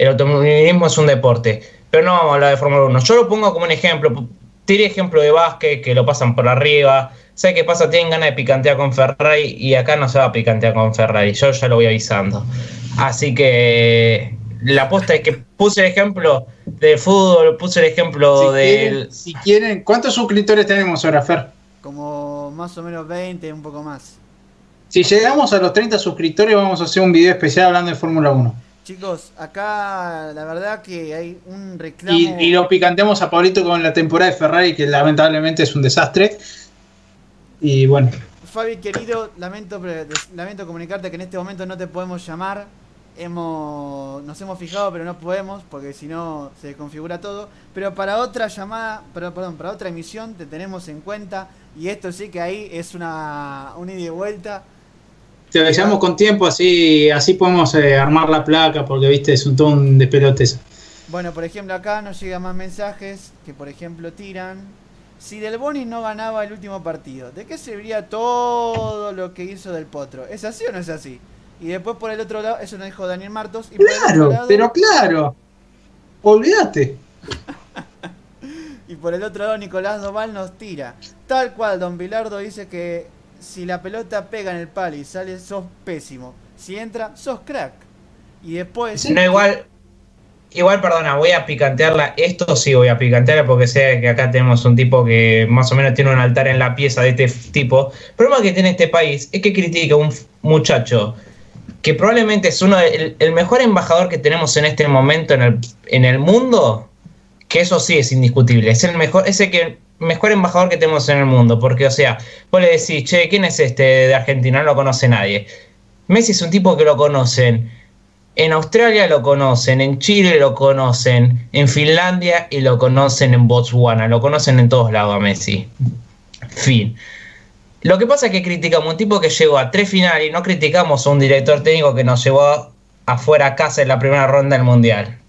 el automovilismo es un deporte. Pero no vamos a hablar de Fórmula 1. Yo lo pongo como un ejemplo. Tiré ejemplo de básquet, que lo pasan por arriba. ¿Sabe qué pasa? Tienen ganas de picantear con Ferrari y acá no se va a picantear con Ferrari. Yo ya lo voy avisando. Así que la aposta es que puse el ejemplo del fútbol, puse el ejemplo Si del... quieren, si quieren, ¿cuántos suscriptores tenemos ahora, Fer? Como más o menos 20, un poco más. Si llegamos a los 30 suscriptores, vamos a hacer un video especial hablando de Fórmula 1. Chicos, acá la verdad que hay un reclamo. Y, y lo picanteamos a Pablito con la temporada de Ferrari, que lamentablemente es un desastre. Y bueno, Fabi querido, lamento, lamento comunicarte que en este momento no te podemos llamar. Hemos, nos hemos fijado, pero no podemos porque si no se desconfigura todo. Pero para otra llamada, pero, perdón, para otra emisión te tenemos en cuenta. Y esto sí que ahí es una, un ida y vuelta. Te avisamos con tiempo, así así podemos eh, armar la placa, porque viste, es un todo un despelote eso. Bueno, por ejemplo, acá nos llegan más mensajes que, por ejemplo, tiran. Si Del Boni no ganaba el último partido, ¿de qué serviría todo lo que hizo Del Potro? ¿Es así o no es así? Y después por el otro lado, eso nos dijo Daniel Martos. Y Claro, lado, pero claro. Olvídate. Y por el otro lado, Nicolás Doval nos tira. Tal cual, Don Bilardo dice que si la pelota pega en el palo y sale, sos pésimo. Si entra, sos crack. Y después. No, igual, igual, perdona, voy a picantearla. Esto sí voy a picantearla porque sé que acá tenemos un tipo que más o menos tiene un altar en la pieza de este tipo. El problema que tiene este país es que critica a un muchacho que probablemente es uno el, el mejor embajador que tenemos en este momento en el, en el mundo. Que eso sí es indiscutible. Es el mejor, ese que mejor embajador que tenemos en el mundo. Porque, o sea, vos le decís, che, ¿quién es este de Argentina? No lo conoce nadie. Messi es un tipo que lo conocen. En Australia lo conocen, en Chile lo conocen, en Finlandia y lo conocen en Botswana, lo conocen en todos lados a Messi. Fin. Lo que pasa es que criticamos un tipo que llegó a tres finales y no criticamos a un director técnico que nos llevó afuera a casa en la primera ronda del Mundial.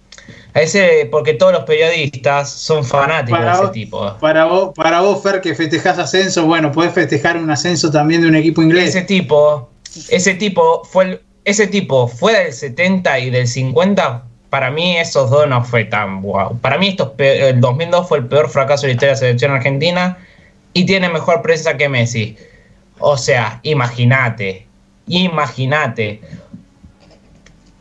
Ese, porque todos los periodistas son fanáticos Para de ese vos- tipo. Para vos, para vos, Fer, que festejás ascenso, bueno, podés festejar un ascenso también de un equipo inglés. Ese tipo, ese tipo fue el- ese tipo fuera del 70 y del 50, para mí esos dos no fue tan guau. Para mí estos el 2002 fue el peor fracaso de la historia de la selección argentina y tiene mejor prensa que Messi. O sea, imagínate, imagínate.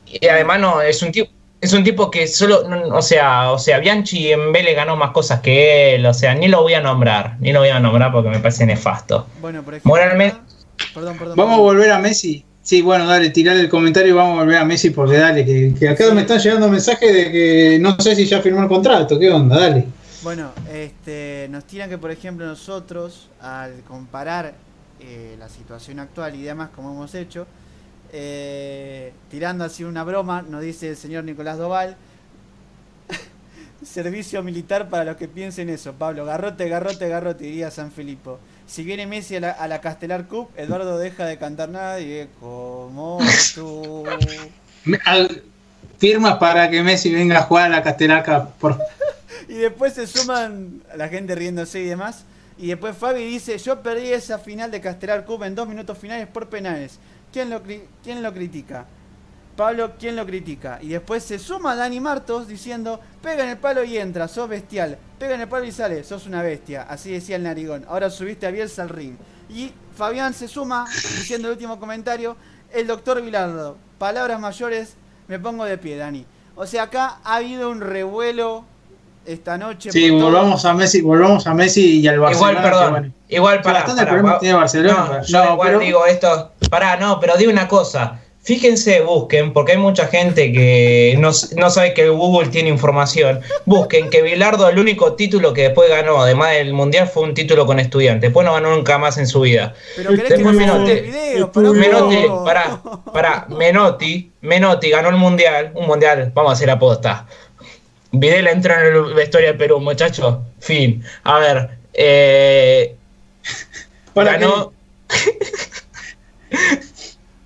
Y además no, es un tipo es un tipo que solo, no, o sea, o sea, Bianchi en Vélez ganó más cosas que él, o sea, ni lo voy a nombrar, ni lo voy a nombrar porque me parece nefasto. Bueno, por ejemplo. Moralmente- Perdón, perdón. Vamos a volver a Messi. Sí, bueno, dale, tirar el comentario y vamos a volver a Messi porque dale, que, que acá me están llegando mensajes de que no sé si ya firmó el contrato. ¿Qué onda? Dale. Bueno, este, nos tiran que, por ejemplo, nosotros, al comparar eh, la situación actual y demás, como hemos hecho, eh, tirando así una broma, nos dice el señor Nicolás Doval, servicio militar para los que piensen eso, Pablo, garrote, garrote, garrote, diría San Filipo. Si viene Messi a la, a la Castelar Cup, Eduardo deja de cantar nada y es como tú. Al- Firma para que Messi venga a jugar a la Castelaca. Por... Y después se suman la gente riéndose y demás. Y después Fabi dice, yo perdí esa final de Castelar Cup en dos minutos finales por penales. ¿Quién lo, critica? Pablo, ¿quién lo critica? Y después se suma Dani Martos diciendo, pega en el palo y entra, sos bestial. Pega en el palo y sale, sos una bestia. Así decía el narigón. Ahora subiste a Bielsa al ring. Y Fabián se suma diciendo el último comentario, el doctor Vilardo. Palabras mayores, me pongo de pie, Dani. O sea, acá ha habido un revuelo esta noche. Sí, todo. volvamos a Messi, volvamos a Messi y al Barcelona. Igual, perdón. bueno. Igual para. Bastante problemas tiene Barcelona, No, pero- yo no, igual pero- digo esto. Pará, no, pero di una cosa. Fíjense, busquen, porque hay mucha gente que no, no sabe que Google tiene información. Busquen que Bilardo, el único título que después ganó, además del mundial, fue un título con estudiantes. Después no ganó nunca más en su vida. Pero Después Menotti. video, un Menotti, pará, pará, Menotti, Menotti ganó el mundial, un mundial, vamos a hacer aposta. Videla entró en el vestuario del Perú, muchachos. Fin. A ver, eh, Para ganó.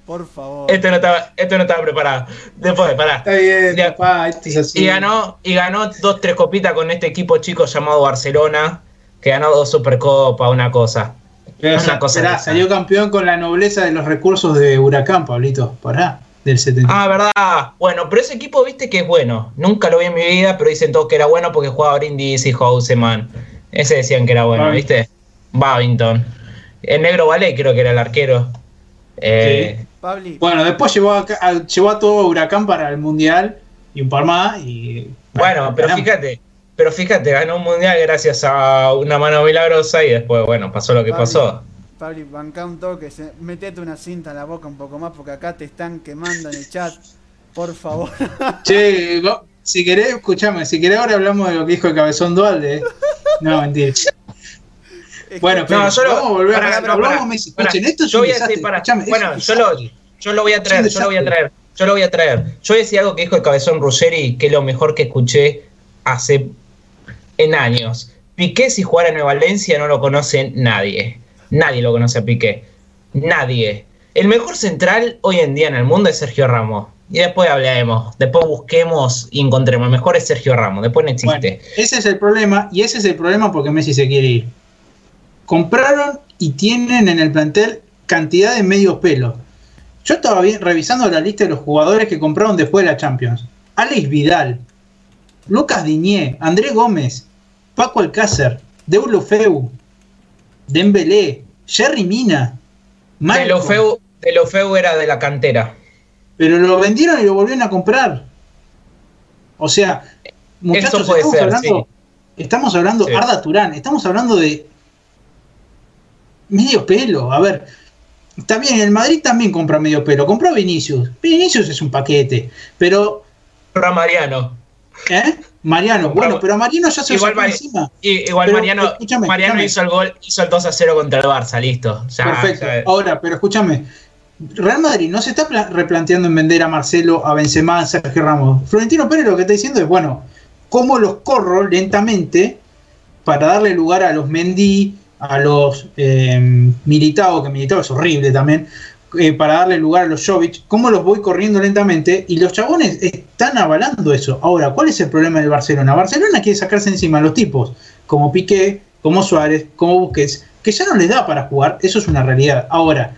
Por favor. Esto no estaba, esto no estaba preparado. Después, pará. Está bien, Ya. papá, esto es así. Y ganó, y ganó dos, tres copitas con este equipo chico llamado Barcelona, que ganó dos Supercopas, una cosa. Pero, una cosa esa. salió campeón con la nobleza de los recursos de Huracán, Pablito. Pará, del 70. Ah, verdad. Bueno, pero ese equipo, viste que es bueno. Nunca lo vi en mi vida, pero dicen todos que era bueno porque jugaba Brindis y Houseman. Ese decían que era bueno, Babington. ¿viste? Babington. El negro Ballet creo que era el arquero. Eh, Pabli, Bueno, después llevó a, a- llevó a todo Huracán para el Mundial y un par más. Y, Bueno, pero ganamos. fíjate, pero fíjate, ganó un mundial gracias a una mano milagrosa y después, bueno, pasó lo que Pabli, pasó. Pabli, banca un toque. se- Metete una cinta en la boca un poco más porque acá te están quemando en el chat. Por favor. Che, vos- si querés, escuchame, si querés ahora hablamos de lo que dijo el Cabezón Dualde. ¿eh? No, mentira. Es Bueno, que- pero No, yo lo- vamos a volver a pará, volvamos pará, a Messi. Escuchen, esto es Yo voy a decir, es bueno, yo lo, yo lo voy a traer, yo lo voy a traer, yo lo voy a traer. Yo voy a decir algo que dijo el cabezón Ruggeri, que es lo mejor que escuché hace en años. Piqué si jugara en Valencia no lo conoce nadie. Nadie lo conoce a Piqué. Nadie. El mejor central hoy en día en el mundo es Sergio Ramos. Y después hablaremos, después busquemos y encontremos. El mejor es Sergio Ramos, después no existe. Bueno, ese es el problema, y ese es el problema porque Messi se quiere ir. Compraron y tienen en el plantel cantidad de medios pelos. Yo estaba bien, revisando la lista de los jugadores que compraron después de la Champions. Alex Vidal, Lucas Diñé, André Gómez, Paco Alcácer, Deulofeu, Dembélé, Jerry Mina, De lo, feo, de lo feo era de la cantera. Pero lo vendieron y lo volvieron a comprar. O sea, muchachos, Eso puede estamos ser, hablando, estamos hablando, Sí. Arda Turán, estamos hablando de medio pelo. A ver, está bien, el Madrid también compra medio pelo. Compró Vinicius. Vinicius es un paquete. Pero, Ra Mariano. ¿eh? Mariano, bueno, pero a Mariano ya se lo Igual sacó encima. Igual Pero, Mariano, escúchame, Mariano escúchame. hizo el gol, hizo el 2 a 0 contra el Barça, listo. Ya, Perfecto. ya- Ahora, pero escúchame. Real Madrid no se está pla- replanteando en vender a Marcelo, a Benzema, a Sergio Ramos. Florentino Pérez lo que está diciendo es, bueno, ¿cómo los corro lentamente para darle lugar a los Mendy, a los eh, Militao, que Militao es horrible también, eh, para darle lugar a los Jovic, cómo los voy corriendo lentamente y los chabones están avalando eso. Ahora, ¿cuál es el problema del Barcelona? Barcelona quiere sacarse encima a los tipos, como Piqué, como Suárez, como Busquets, que ya no les da para jugar, eso es una realidad. Ahora,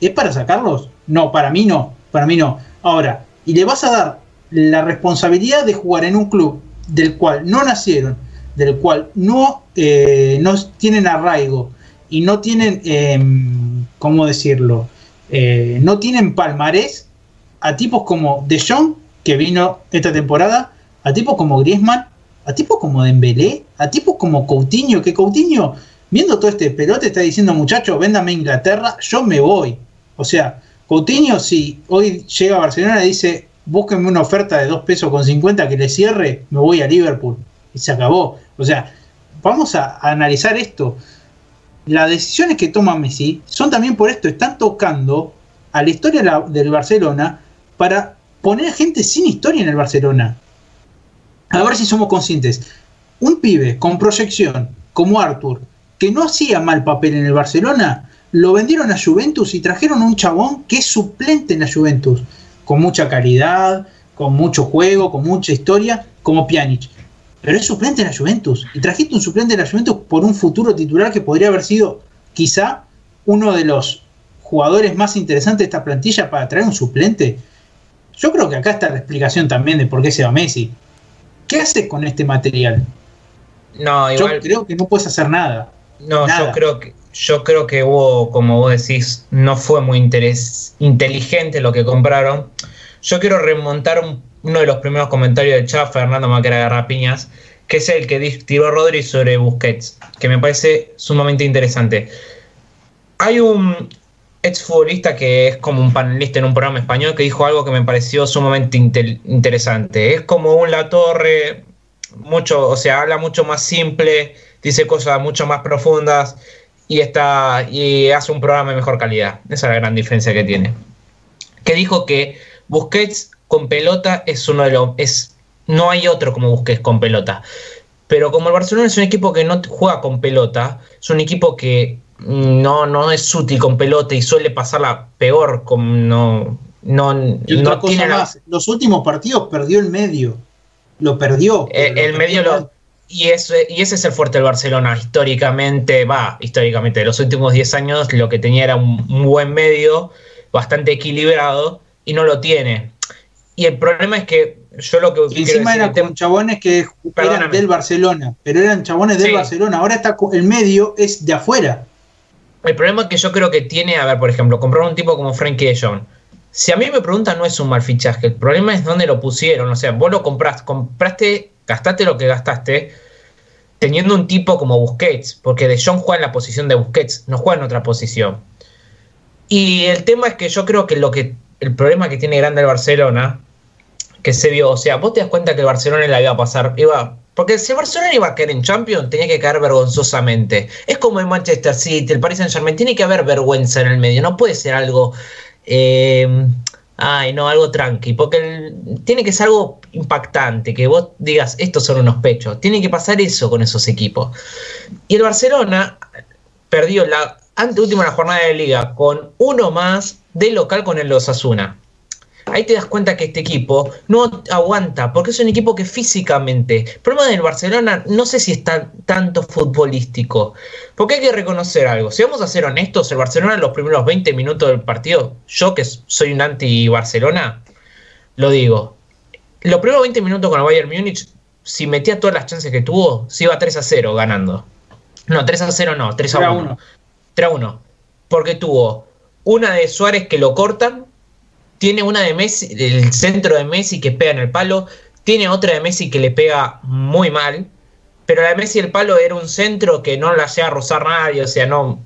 ¿es para sacarlos? No, para mí no, para mí no. Ahora, y le vas a dar la responsabilidad de jugar en un club del cual no nacieron, del cual no, eh, no tienen arraigo y no tienen, em, ¿cómo decirlo? Eh, no tienen palmarés a tipos como De Jong, que vino esta temporada, a tipos como Griezmann, a tipos como Dembélé, a tipos como Coutinho, que Coutinho, viendo todo este pelote, está diciendo, muchachos, véndame a Inglaterra, yo me voy. O sea, Coutinho, si hoy llega a Barcelona y dice, búsquenme una oferta de 2 pesos con 50 que le cierre, me voy a Liverpool. Y se acabó. O sea, vamos a, analizar esto. Las decisiones que toma Messi son también por esto, están tocando a la historia del Barcelona para poner gente sin historia en el Barcelona. A ver si somos conscientes. Un pibe con proyección como Arthur, que no hacía mal papel en el Barcelona, lo vendieron a Juventus y trajeron un chabón que es suplente en la Juventus con mucha calidad, con mucho juego, con mucha historia, como Pjanic. Pero es suplente en la Juventus. Y trajiste un suplente en la Juventus por un futuro titular que podría haber sido quizá uno de los jugadores más interesantes de esta plantilla para traer un suplente. Yo creo que acá está la explicación también de por qué se va Messi. ¿Qué haces con este material? No, igual... Yo creo que no puedes hacer nada. No, yo creo que yo creo que hubo, como vos decís, no fue muy inteligente lo que compraron. Yo quiero remontar uno de los primeros comentarios de chat, Fernando Maquera Garrapiñas, que es el que tiró Rodri sobre Busquets, que me parece sumamente interesante. Hay un exfutbolista que es como un panelista en un programa español que dijo algo que me pareció sumamente interesante. Es como un La Torre, mucho, o sea, habla mucho más simple, dice cosas mucho más profundas y, está, y hace un programa de mejor calidad. Esa es la gran diferencia que tiene. Que dijo que Busquets con pelota es uno de los... Es, no hay otro como Busquets con pelota. Pero como el Barcelona es un equipo que no juega con pelota, es un equipo que no, no es útil con pelota y suele pasarla peor, con, no, no, no tiene más. Los últimos partidos perdió el medio. Lo perdió. Eh, el medio lo, y, ese, y ese es el fuerte del Barcelona. Históricamente, va, históricamente, de los últimos 10 años lo que tenía era un, buen medio, bastante equilibrado, y no lo tiene. Y el problema es que yo lo que. Y encima eran con chabones que eran del Barcelona, pero eran chabones del Barcelona. Ahora está el medio es de afuera. El problema es que yo creo que tiene, a ver, por ejemplo, comprar un tipo como Frankie de Jong. Si a mí me preguntan, no es un mal fichaje. El problema es dónde lo pusieron. O sea, vos lo compraste, compraste, gastaste lo que gastaste, teniendo un tipo como Busquets, porque De Jong juega en la posición de Busquets, no juega en otra posición. Y el tema es que yo creo que lo que el problema que tiene grande el Barcelona, que se vio, o sea, vos te das cuenta que el Barcelona la iba a pasar, iba, porque si el Barcelona iba a caer en Champions, tenía que caer vergonzosamente. Es como en Manchester City, el Paris Saint Germain, tiene que haber vergüenza en el medio, no puede ser algo eh, ay, no, algo tranqui, porque tiene que ser algo impactante, que vos digas, estos son unos pechos. Tiene que pasar eso con esos equipos. Y el Barcelona perdió la anteúltima jornada de liga con uno más de local con el Osasuna ahí te das cuenta que este equipo no aguanta, porque es un equipo que físicamente, el problema del Barcelona no sé si está tanto futbolístico, porque hay que reconocer algo, si vamos a ser honestos, el Barcelona en los primeros 20 minutos del partido, yo que soy un anti-Barcelona, lo digo, los primeros 20 minutos con el Bayern Múnich, si metía todas las chances que tuvo, se iba 3 a 0 ganando. No, 3 a 0 no, 3 a 1. 3 a 1. Porque tuvo una de Suárez que lo cortan, tiene una de Messi, el centro de Messi que pega en el palo. Tiene otra de Messi que le pega muy mal. Pero la de Messi el palo era un centro que no la hacía rozar nadie. O sea, no.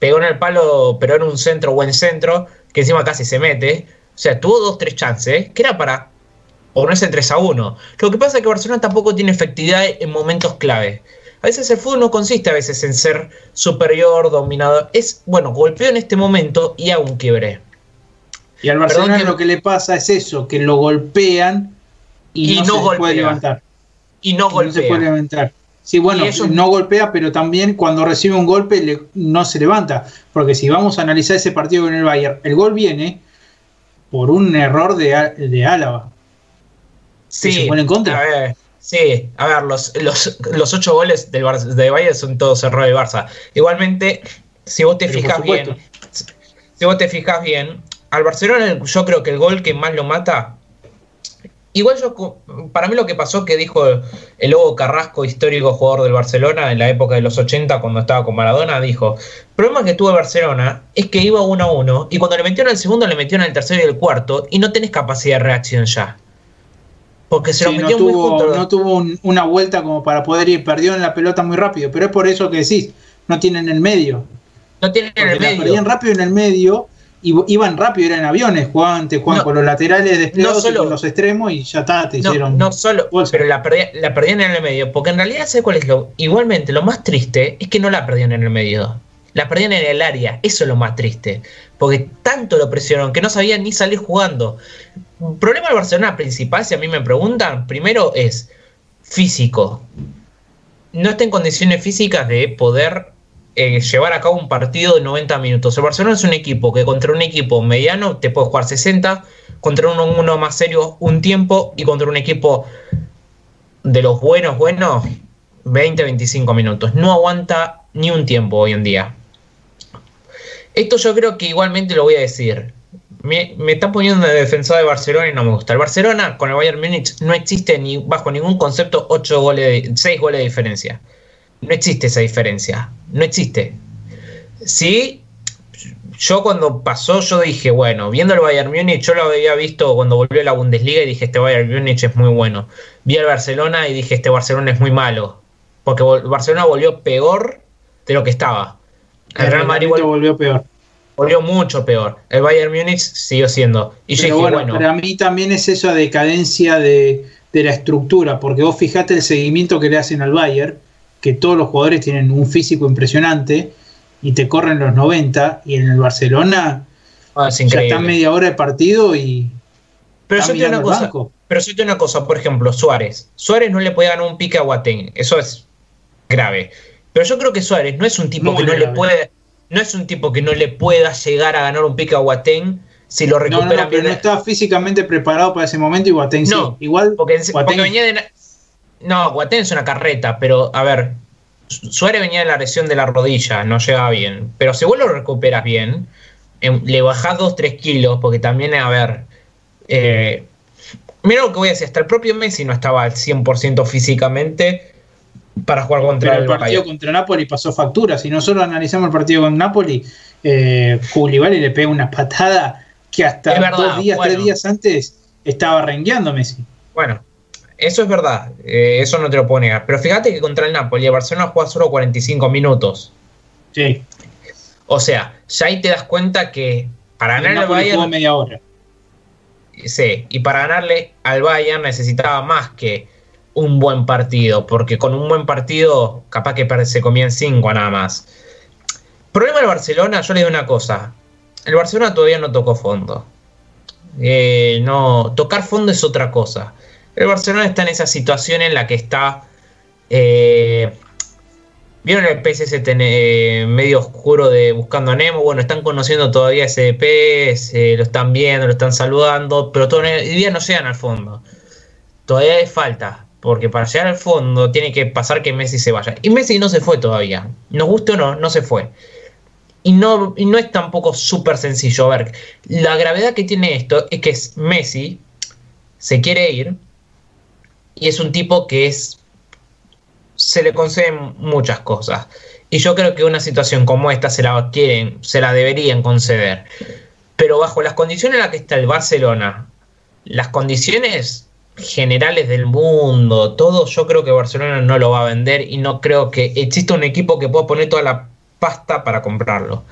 Pegó en el palo, pero era un centro, buen centro. Que encima casi se mete. O sea, tuvo dos, tres chances. Que era para ponerse 3 a 1. Lo que pasa es que Barcelona tampoco tiene efectividad en momentos clave. A veces el fútbol no consiste a veces en ser superior, dominador. Es, bueno, golpeó en este momento y aún quiebre. Y al Barcelona lo que le pasa es eso, que lo golpean y, no, se puede levantar. Y no golpea. se puede levantar. Sí, bueno, ellos- no golpea, pero también cuando recibe un golpe le- no se levanta. Porque si vamos a analizar ese partido con el Bayern, el gol viene por un error de, de Álava. Sí, se pone en contra. A ver, sí, a ver, los, los, los ocho goles del Bar- de Bayern son todos errores del Barça. Igualmente, si vos te Pero fijas bien, si vos te fijas bien, al Barcelona yo creo que el gol que más lo mata. Igual yo, para mí lo que pasó que dijo el Lobo Carrasco, histórico jugador del Barcelona en la época de los 80 cuando estaba con Maradona, dijo, el problema que tuvo el Barcelona es que iba uno a uno y cuando le metieron el segundo le metieron el tercero y el cuarto y no tenés capacidad de reacción ya. Porque se Sí, lo no metió muy tuvo, junto. no tuvo un- una vuelta como para poder ir, perdió en la pelota muy rápido, pero es por eso que decís, no tienen el medio. No tienen Porque el medio. perdían rápido en el medio iban rápido, eran aviones, jugaban, te jugaban No, con los laterales desplegados no y con los extremos y ya está, te No, hicieron. no solo, bolsa. pero la, perdí- la perdían en el medio. Porque en realidad, ¿sabes cuál es lo? Igualmente, lo más triste es que no la perdían en el medio. La perdían en el área. Eso es lo más triste. Porque tanto lo presionaron que no sabían ni salir jugando. El problema del Barcelona principal, si a mí me preguntan, primero es físico. No está en condiciones físicas de poder eh, llevar a cabo un partido de 90 minutos. El Barcelona es un equipo que contra un equipo mediano te puede jugar 60, contra uno, uno más serio un tiempo y contra un equipo de los buenos, buenos, 20, 25 minutos. No aguanta ni un tiempo hoy en día. Esto yo creo que igualmente lo voy a decir. Me, me están poniendo de defensor de Barcelona y no me gusta. El Barcelona con el Bayern Múnich no existe ni bajo ningún concepto 8 goles, de- 6 goles de diferencia. No existe esa diferencia. No existe. Sí, yo cuando pasó, yo dije, bueno, viendo el Bayern Múnich, yo lo había visto cuando volvió a la Bundesliga y dije, este Bayern Múnich es muy bueno. Vi al Barcelona y dije, este Barcelona es muy malo. Porque Barcelona volvió peor de lo que estaba. El Real Madrid volvió peor. volvió mucho peor. El Bayern Múnich siguió siendo. Y yo dije, bueno, bueno, para mí también es esa decadencia de, de la estructura, porque vos fijate el seguimiento que le hacen al Bayern, que todos los jugadores tienen un físico impresionante y te corren los 90, y en el Barcelona ah, es ya está media hora de partido y Pero yo te una cosa. banco. Pero yo te una cosa, por ejemplo, Suárez. Suárez no le puede ganar un pique a Guatén. Eso es grave. Pero yo creo que Suárez no es un tipo Muy que no le puede. No es un tipo que no le pueda llegar a ganar un pique a Guatén si lo No, no, recupera no, pero no estaba físicamente preparado para ese momento y Boateng sí. No, Igual Porque, Boateng- porque venía de. No, Guatén es una carreta, pero a ver. Su- Suárez venía de la lesión de la rodilla, no llegaba bien. Pero si vos lo recuperas bien, em, le bajás 2-3 kilos, porque también, a ver. eh, mira lo que voy a decir, hasta el propio Messi no estaba al 100% físicamente para jugar contra pero el el partido Bayern. contra Napoli pasó factura. Si nosotros analizamos el partido con Napoli, eh, le pega una patada que hasta verdad, dos días, bueno. tres días antes estaba rengueando Messi. Bueno, eso es verdad, eh, eso no te lo puedo negar. Pero fíjate que contra el Napoli, el Barcelona juega solo 45 minutos. Sí, O sea, ya ahí te das cuenta que para el ganar al Bayern. media hora. Sí, y para ganarle al Bayern necesitaba más que un buen partido, porque con un buen partido capaz que se comían cinco nada más. Problema del Barcelona, yo le digo una cosa, el Barcelona todavía no tocó fondo. Eh, no, tocar fondo es otra cosa. El Barcelona está en esa situación en la que está... eh, ¿Vieron el PSS eh, medio oscuro de Buscando a Nemo? Bueno, están conociendo todavía ese PS, lo están viendo, lo están saludando, pero todavía no llegan al fondo. Todavía hay falta, porque para llegar al fondo tiene que pasar que Messi se vaya. Y Messi no se fue todavía. Nos guste o no, no se fue. Y no, y no es tampoco súper sencillo. A ver, la gravedad que tiene esto es que es Messi se quiere ir y es un tipo que es se le conceden muchas cosas. Y yo creo que una situación como esta se la quieren, se la deberían conceder. Pero bajo las condiciones en las que está el Barcelona, las condiciones generales del mundo, todo, yo creo que Barcelona no lo va a vender y no creo que exista un equipo que pueda poner toda la pasta para comprarlo.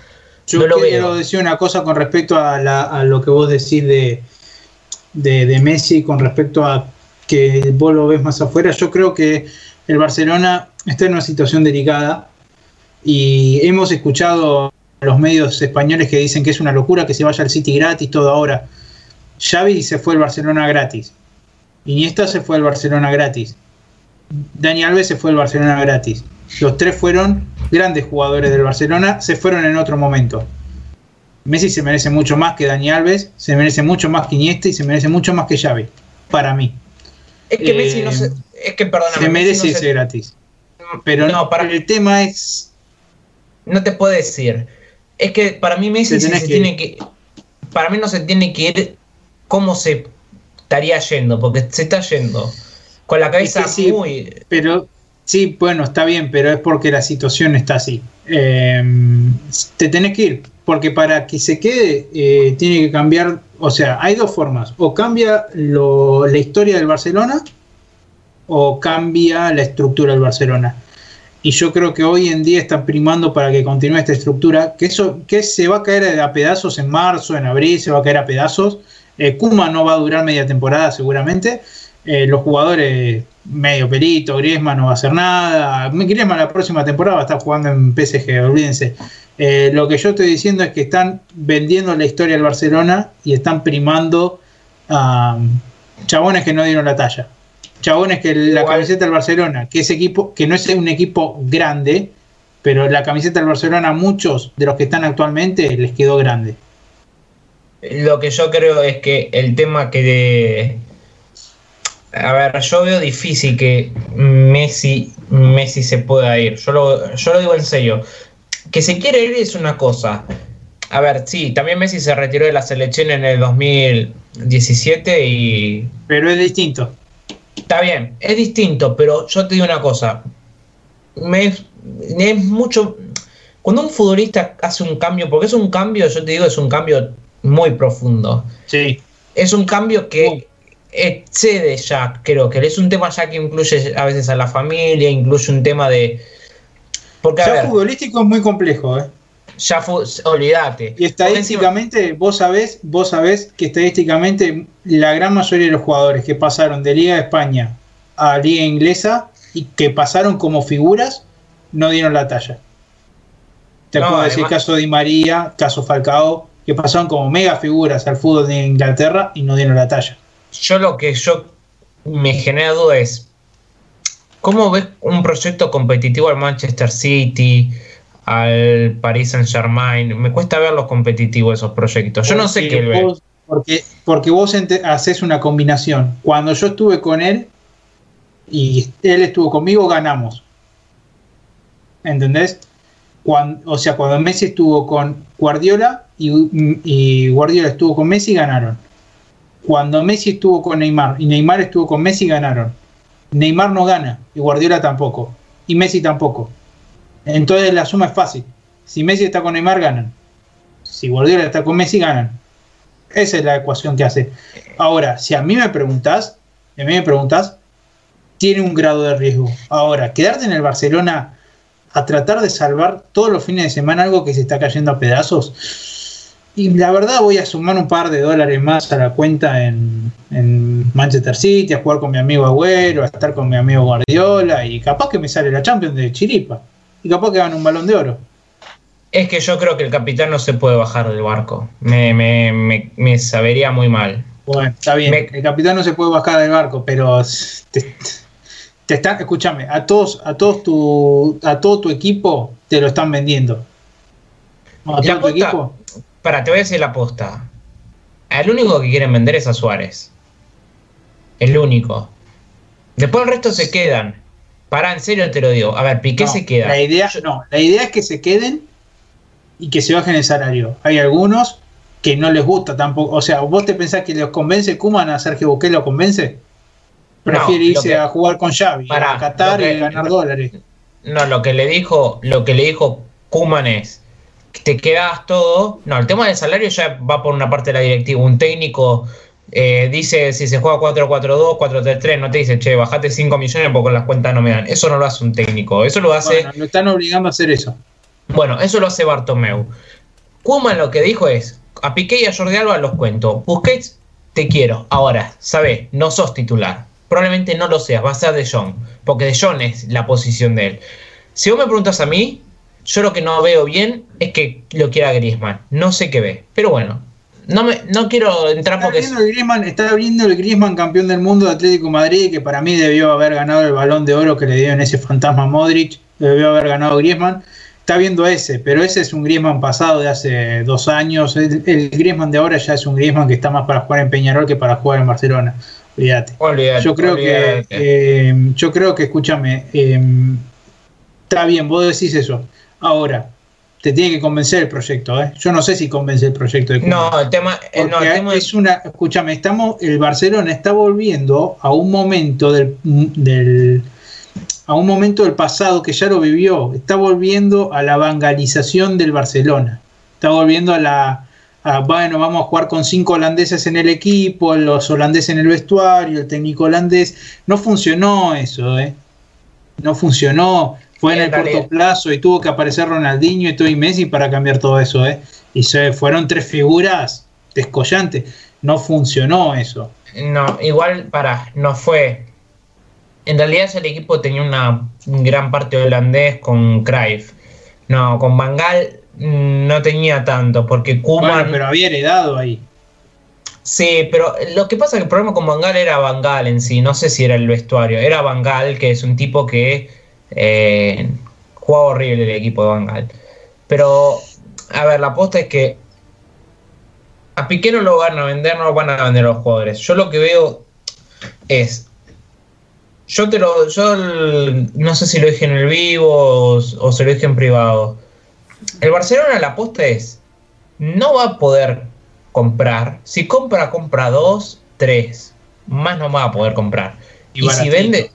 Yo No lo quiero veo. decir una cosa con respecto a, la- a lo que vos decís de, de, de Messi, con respecto a que vos lo ves más afuera. Yo creo que el Barcelona está en una situación delicada y hemos escuchado a los medios españoles que dicen que es una locura que se vaya al City gratis todo ahora. Xavi se fue al Barcelona gratis. Iniesta se fue al Barcelona gratis. Dani Alves se fue al Barcelona gratis. Los tres fueron grandes jugadores del Barcelona, se fueron en otro momento. Messi se merece mucho más que Dani Alves, se merece mucho más que Iniesta y se merece mucho más que Xavi, para mí. Es que Messi no se. Es que, perdóname. Se merece ese gratis. Pero no, para el tema es. No te puedo decir. Es que para mí Messi se, tiene que. Para mí no se tiene que ir cómo se estaría yendo, porque se está yendo con la cabeza muy. Pero sí, bueno, está bien, pero es porque la situación está así. Em, te tenés que ir, porque para que se quede eh, tiene que cambiar. O sea, hay dos formas: o cambia la historia del Barcelona, o cambia la estructura del Barcelona. Y yo creo que hoy en día están primando para que continúe esta estructura, que eso que se va a caer a pedazos en marzo, en abril, se va a caer a pedazos. Eh, no va a durar media temporada seguramente. Eh, los jugadores medio pelito, Griezmann no va a hacer nada. Griezmann la próxima temporada va a estar jugando en PSG, olvídense. Eh, lo que yo estoy diciendo es que están vendiendo la historia del Barcelona y están primando a chabones que no dieron la talla chabones que la camiseta del Barcelona, que ese equipo, que no es un equipo grande, pero la camiseta del Barcelona a muchos de los que están actualmente les quedó grande. Lo que yo creo es que el tema que de... A ver, yo veo difícil que Messi, Messi se pueda ir. Yo lo, yo lo digo en serio. Que se quiere ir es una cosa. A ver, sí, también Messi se retiró de la selección en el 2017 y... Pero es distinto. Está bien, es distinto, pero yo te digo una cosa. Me, es mucho. Cuando un futbolista hace un cambio, porque es un cambio, yo te digo, es un cambio muy profundo. Sí. Es un cambio que excede ya, creo que es un tema ya que incluye a veces a la familia, incluye un tema de. Porque, ya futbolístico es muy complejo, ¿eh? Ya olvídate. Y estadísticamente, vos sabés, vos sabés que estadísticamente la gran mayoría de los jugadores que pasaron de Liga de España a Liga Inglesa y que pasaron como figuras, no dieron la talla. Te puedo decir caso Di María, caso Falcao, que pasaron como mega figuras al fútbol de Inglaterra y no dieron la talla. Yo lo que yo me genera duda es, ¿cómo ves un proyecto competitivo al Manchester City? al Paris Saint Germain. Me cuesta ver los competitivos esos proyectos. Yo no sé qué Porque, porque vos haces una combinación. Cuando yo estuve con él y él estuvo conmigo, ganamos. ¿Entendés? Cuando, o sea, cuando Messi estuvo con Guardiola y, y Guardiola estuvo con Messi, ganaron. Cuando Messi estuvo con Neymar y Neymar estuvo con Messi, ganaron. Neymar no gana y Guardiola tampoco. Y Messi tampoco. Entonces la suma es fácil. Si Messi está con Neymar, ganan. Si Guardiola está con Messi, ganan. Esa es la ecuación que hace. Ahora, si a mí me preguntas, a mí me preguntas, tiene un grado de riesgo. Ahora, quedarte en el Barcelona a tratar de salvar todos los fines de semana algo que se está cayendo a pedazos. Y la verdad voy a sumar un par de dólares más a la cuenta en, en Manchester City, a jugar con mi amigo Agüero, a estar con mi amigo Guardiola y capaz que me sale la Champions de Chiripa y capaz que ganan un balón de oro. Es que yo creo que el capitán no se puede bajar del barco. Me, me, me, sabería muy mal. Bueno, está bien. el capitán no se puede bajar del barco, pero te, te están, escúchame, a todos, a todos tu, a todo tu equipo te lo están vendiendo. la Para, te voy a decir la posta. El único que quieren vender es a Suárez. El único. Después el resto se quedan. Para, en serio te lo digo. A ver, Piqué se queda. La idea, no, la idea es que se queden y que se bajen el salario. Hay algunos que no les gusta tampoco. O sea, ¿vos te pensás que los convence Kuman a Sergio Busquets lo convence? Prefiere irse a jugar con Xavi, para, a Qatar y ganar dólares. No, lo que le dijo, lo que le dijo Kuman es te quedas todo. No, el tema del salario ya va por una parte de la directiva. Un técnico eh, dice si se juega 4-4-2, 4-3-3, no te dice, che, bajate 5 millones porque las cuentas no me dan. Eso no lo hace un técnico, eso lo hace... Bueno, lo están obligando a hacer eso. Bueno, eso lo hace Bartomeu. Kuman lo que dijo es, a Piqué y a Jordi Alba los cuento, Busquets, te quiero, ahora, sabes, no sos titular. Probablemente no lo seas, va a ser de Jong, porque de Jong es la posición de él. Si vos me preguntas a mí, yo lo que no veo bien es que lo quiera Griezmann. No sé qué ve, pero bueno, no, me, no quiero entrar Está porque... viendo, el Griezmann, está viendo el Griezmann campeón del mundo de Atlético Madrid, que para mí debió haber ganado el balón de oro que le dio en ese fantasma Modric, debió haber ganado Griezmann. Está viendo ese, pero ese es un Griezmann pasado de hace dos años. El, el Griezmann de ahora ya es un Griezmann que está más para jugar en Peñarol que para jugar en Barcelona. Olvídate. Yo creo que, eh, yo creo que, escúchame, eh, está bien, vos decís eso. Ahora, te tiene que convencer el proyecto, ¿eh? Yo no sé si convence el proyecto de. No, el tema, no, el tema es una, escúchame, estamos, el Barcelona está volviendo a un momento del, del- a un momento del pasado que ya lo vivió, está volviendo a la bangalización del Barcelona, está volviendo a la, a, bueno, vamos a jugar con cinco holandeses en el equipo, los holandeses en el vestuario, el técnico holandés, no funcionó eso, ¿eh? no funcionó, fue en el realidad- corto plazo y tuvo que aparecer Ronaldinho y todo y Messi para cambiar todo eso, ¿eh? y se fueron tres figuras descollantes. No funcionó eso. No, igual para, no fue. En realidad el equipo tenía una gran parte holandés con Cruyff. No, con Bangal no tenía tanto, porque Koeman... Bueno, pero había heredado ahí. Sí, pero lo que pasa es que el problema con Bangal era Bangal en sí, no sé si era el vestuario, era Bangal, que es un tipo que eh, juega horrible el equipo de Bangal. Pero, a ver, la aposta es que a Piqué no lo van a vender, no lo van a vender los jugadores. Yo lo que veo es, yo te lo, yo el- no sé si lo dije en el vivo o, o se lo dije en privado. El Barcelona la aposta es, no va a poder comprar. Si compra, compra dos, tres. Más no va a poder comprar. Y Y, si vende.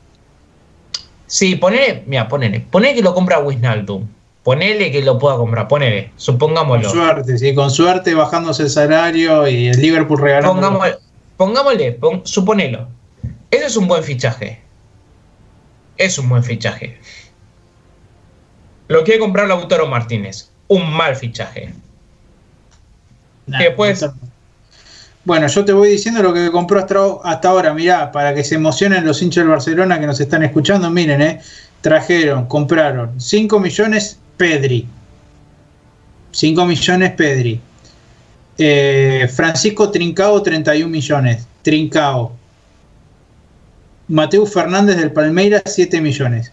Sí, ponele, mira, ponele. Ponele que lo compra Wisnaldum. Ponele que lo pueda comprar, ponele. Con Supongámoslo. suerte, sí, con suerte bajándose el salario y el Liverpool regalando. Pongámosle, pongámosle, pon- suponelo. Ese es un buen fichaje. Es un buen fichaje. Lo quiere comprar Lautaro Martínez. Un mal fichaje. Nah, después- no Bueno, yo te voy diciendo lo que compró hasta, hasta ahora. Mirá, para que se emocionen los hinchas del Barcelona que nos están escuchando, miren, eh, trajeron, compraron 5 millones Pedri. 5 millones Pedri. Eh, Francisco Trincao, 31 millones. Trincao. Mateo Fernández del Palmeiras, 7 millones.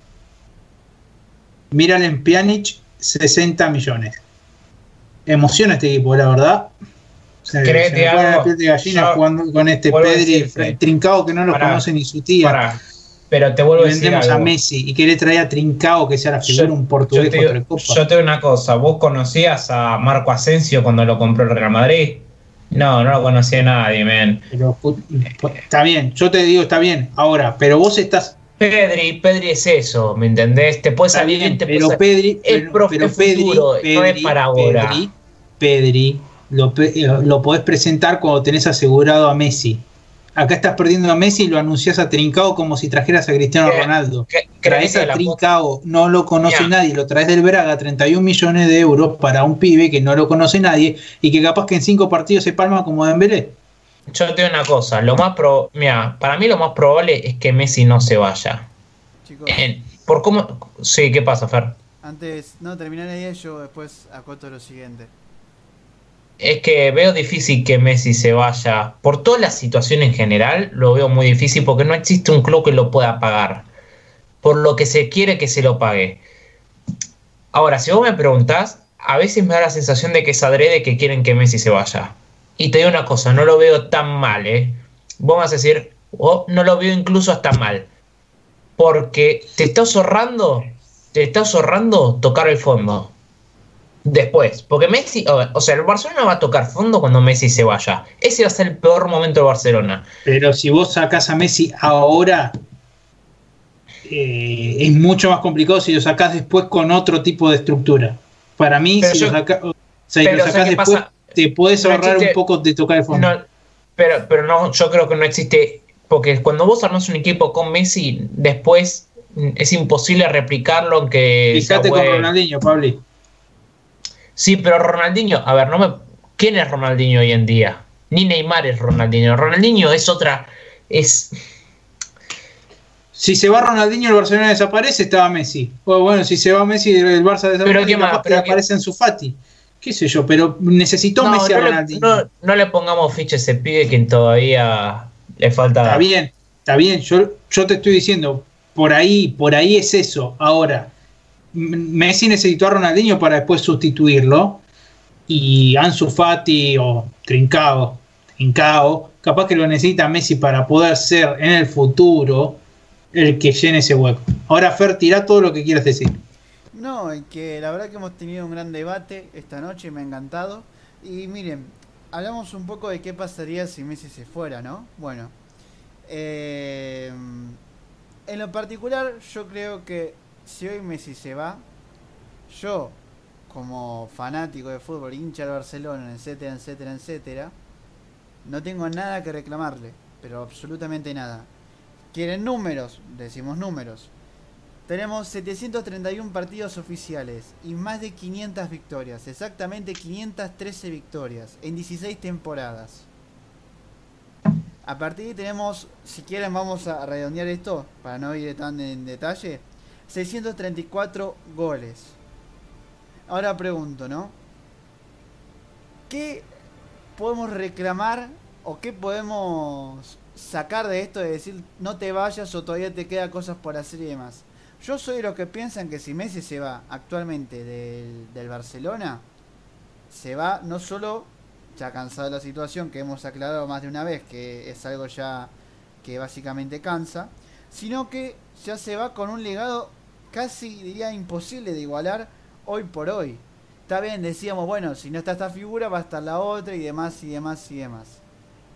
Miralem Pjanic, 60 millones. Emociona este equipo, la verdad. Se, Créete se algo, de gallina yo jugando con este a Pedri decirte. Trincao que no lo Pará, conoce ni su tía. Pará, pero te Y vuelvo a decir vendemos a algo. Messi y querés traer a Trincao que sea la figura Yo- un portugués yo te, el Copa. yo te digo una cosa, ¿vos conocías a Marco Asensio cuando lo compró el Real Madrid? No, no lo conocía nadie, men. Pero, está bien, yo te digo, está bien. Ahora, pero vos estás. Pedri, Pedri es eso, ¿me entendés? Te puede salir bien, te pero puede salir- Pedri. es pero- profe pero Pedri, futuro, no es Pedri, para ahora. Pedri, Pedri, lo, eh, lo podés presentar cuando tenés asegurado a Messi. Acá estás perdiendo a Messi y lo anunciás a Trincao como si trajeras a Cristiano ¿Qué? Ronaldo. ¿Qué- Traes crees que a la Trincao, no lo conoce nadie, lo traes del Braga, 31 millones de euros para un pibe que no lo conoce nadie y que capaz que en cinco partidos se palma como Dembélé. Yo te digo una cosa, lo más pro, mira, para mí lo más probable es que Messi no se vaya. Chicos, por cómo, sí, ¿qué pasa, Fer? antes, no, terminar ahí yo después acoto lo siguiente. Es que veo difícil que Messi se vaya. Por toda la situación en general, lo veo muy difícil porque no existe un club que lo pueda pagar. Por lo que se quiere que se lo pague. Ahora, si vos me preguntás, a veces me da la sensación de que es adrede que quieren que Messi se vaya. Y te digo una cosa, no lo veo tan mal, ¿eh? Vos vas a decir, oh, no lo veo incluso hasta mal. Porque te estás ahorrando, te estás ahorrando tocar el fondo. Después, porque Messi, o sea, el Barcelona va a tocar fondo cuando Messi se vaya. Ese va a ser el peor momento del Barcelona. Pero si vos sacás a Messi ahora, eh, es mucho más complicado si lo sacás después con otro tipo de estructura. Para mí, Pero si yo- lo, saca- o sea, si lo ¿sabes sacás después, pasa? te puedes No ahorrar existe- un poco de tocar el fondo. No, pero, pero no, yo creo que no existe. Porque cuando vos armás un equipo con Messi, después es imposible replicarlo aunque. Fíjate con. Ronaldinho, Pablo. Sí, pero Ronaldinho, a ver, no me. ¿Quién es Ronaldinho hoy en día? Ni Neymar es Ronaldinho. Ronaldinho es otra. Es. Si se va Ronaldinho, el Barcelona desaparece, estaba Messi. O bueno, si se va Messi, el Barça desaparece, ¿qué más? Pero qué- aparece en su Fati. qué sé yo, pero necesitó No, Messi a no, le, Ronaldinho. no- no le pongamos ficha a ese pibe que todavía le falta. Está bien, está bien. Yo, yo te estoy diciendo, por ahí, por ahí es eso. Ahora, Messi necesitó a Ronaldinho para después sustituirlo. Y Ansu Fati o Trincao, Trincao, capaz que lo necesita Messi para poder ser en el futuro el que llene ese hueco. Ahora, Fer, tira todo lo que quieras decir. No, que la verdad que hemos tenido un gran debate esta noche me ha encantado. Y miren, hablamos un poco de qué pasaría si Messi se fuera, ¿no? Bueno, eh, en lo particular yo creo que si hoy Messi se va, yo como fanático de fútbol, hincha del Barcelona, etcétera, etcétera, etcétera, no tengo nada que reclamarle, pero absolutamente nada. ¿Quieren números? Decimos números. Tenemos 731 partidos oficiales y más de 500 victorias, exactamente 513 victorias en 16 temporadas. A partir de ahí tenemos, si quieren vamos a redondear esto para no ir tan en detalle, 634 goles. Ahora pregunto, ¿no? ¿Qué podemos reclamar o qué podemos sacar de esto de decir no te vayas o todavía te queda cosas por hacer y demás? Yo soy de los que piensan que si Messi se va actualmente del, del Barcelona, se va no solo ya cansado la situación que hemos aclarado más de una vez, que es algo ya que básicamente cansa, sino que ya se va con un legado casi diría imposible de igualar hoy por hoy. Está bien, decíamos, bueno, si no está esta figura va a estar la otra y demás y demás y demás.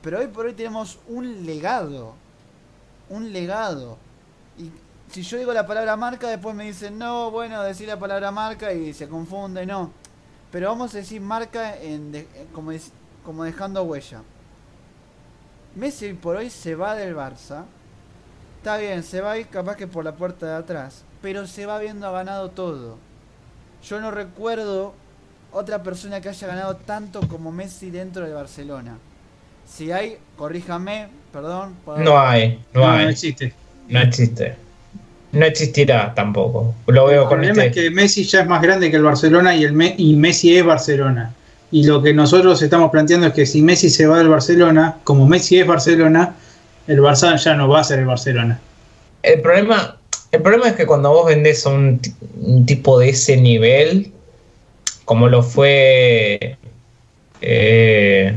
Pero hoy por hoy tenemos un legado. Un legado. Y si yo digo la palabra marca, después me dicen, no, bueno, decir la palabra marca y se confunde, no. Pero vamos a decir marca en en como, dejando huella. Messi por hoy se va del Barça. Está bien, se va a ir capaz que por la puerta de atrás. Pero se va viendo ha ganado todo. Yo no recuerdo otra persona que haya ganado tanto como Messi dentro de Barcelona. Si hay, corríjame, perdón. por- No hay, no, No, hay, no existe. no existe. No existirá tampoco. Lo veo El con problema este. es que Messi ya es más grande que el Barcelona y, el Me- y Messi es Barcelona. Y lo que nosotros estamos planteando es que si Messi se va del Barcelona, como Messi es Barcelona, el Barça ya no va a ser el Barcelona. El problema, el problema es que cuando vos vendés a un, ti- un tipo de ese nivel, como lo fue eh,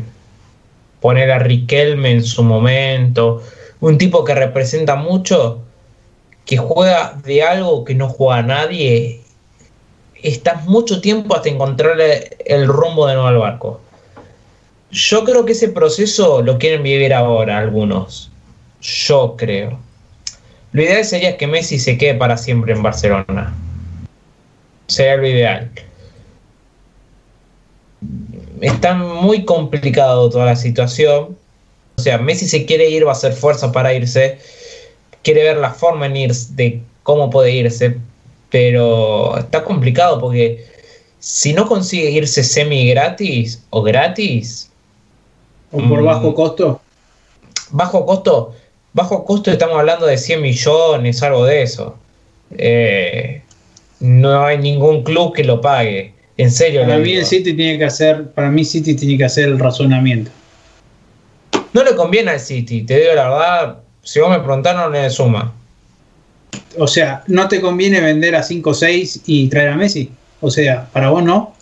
poner a Riquelme en su momento, un tipo que representa mucho, que juega de algo que no juega nadie, estás mucho tiempo hasta encontrarle el rumbo de nuevo al barco. Yo creo que ese proceso lo quieren vivir ahora algunos. Yo creo. Lo ideal sería que Messi se quede para siempre en Barcelona. Sería lo ideal. Está muy complicado toda la situación. O sea, Messi se quiere ir, va a hacer fuerza para irse. Quiere ver la forma en irse, de cómo puede irse. Pero está complicado porque si no consigue irse semi gratis o gratis, O por Mm. bajo costo. bajo costo, bajo costo estamos hablando de 100 millones, algo de eso. Eh, no hay ningún club que lo pague. En serio. Para mí el City tiene que hacer, para mí City tiene que hacer el razonamiento. No le conviene al City, te digo la verdad. Si vos me preguntás, no le suma. O sea, ¿no te conviene vender a 5 o 6 y traer a Messi? O sea, para vos no.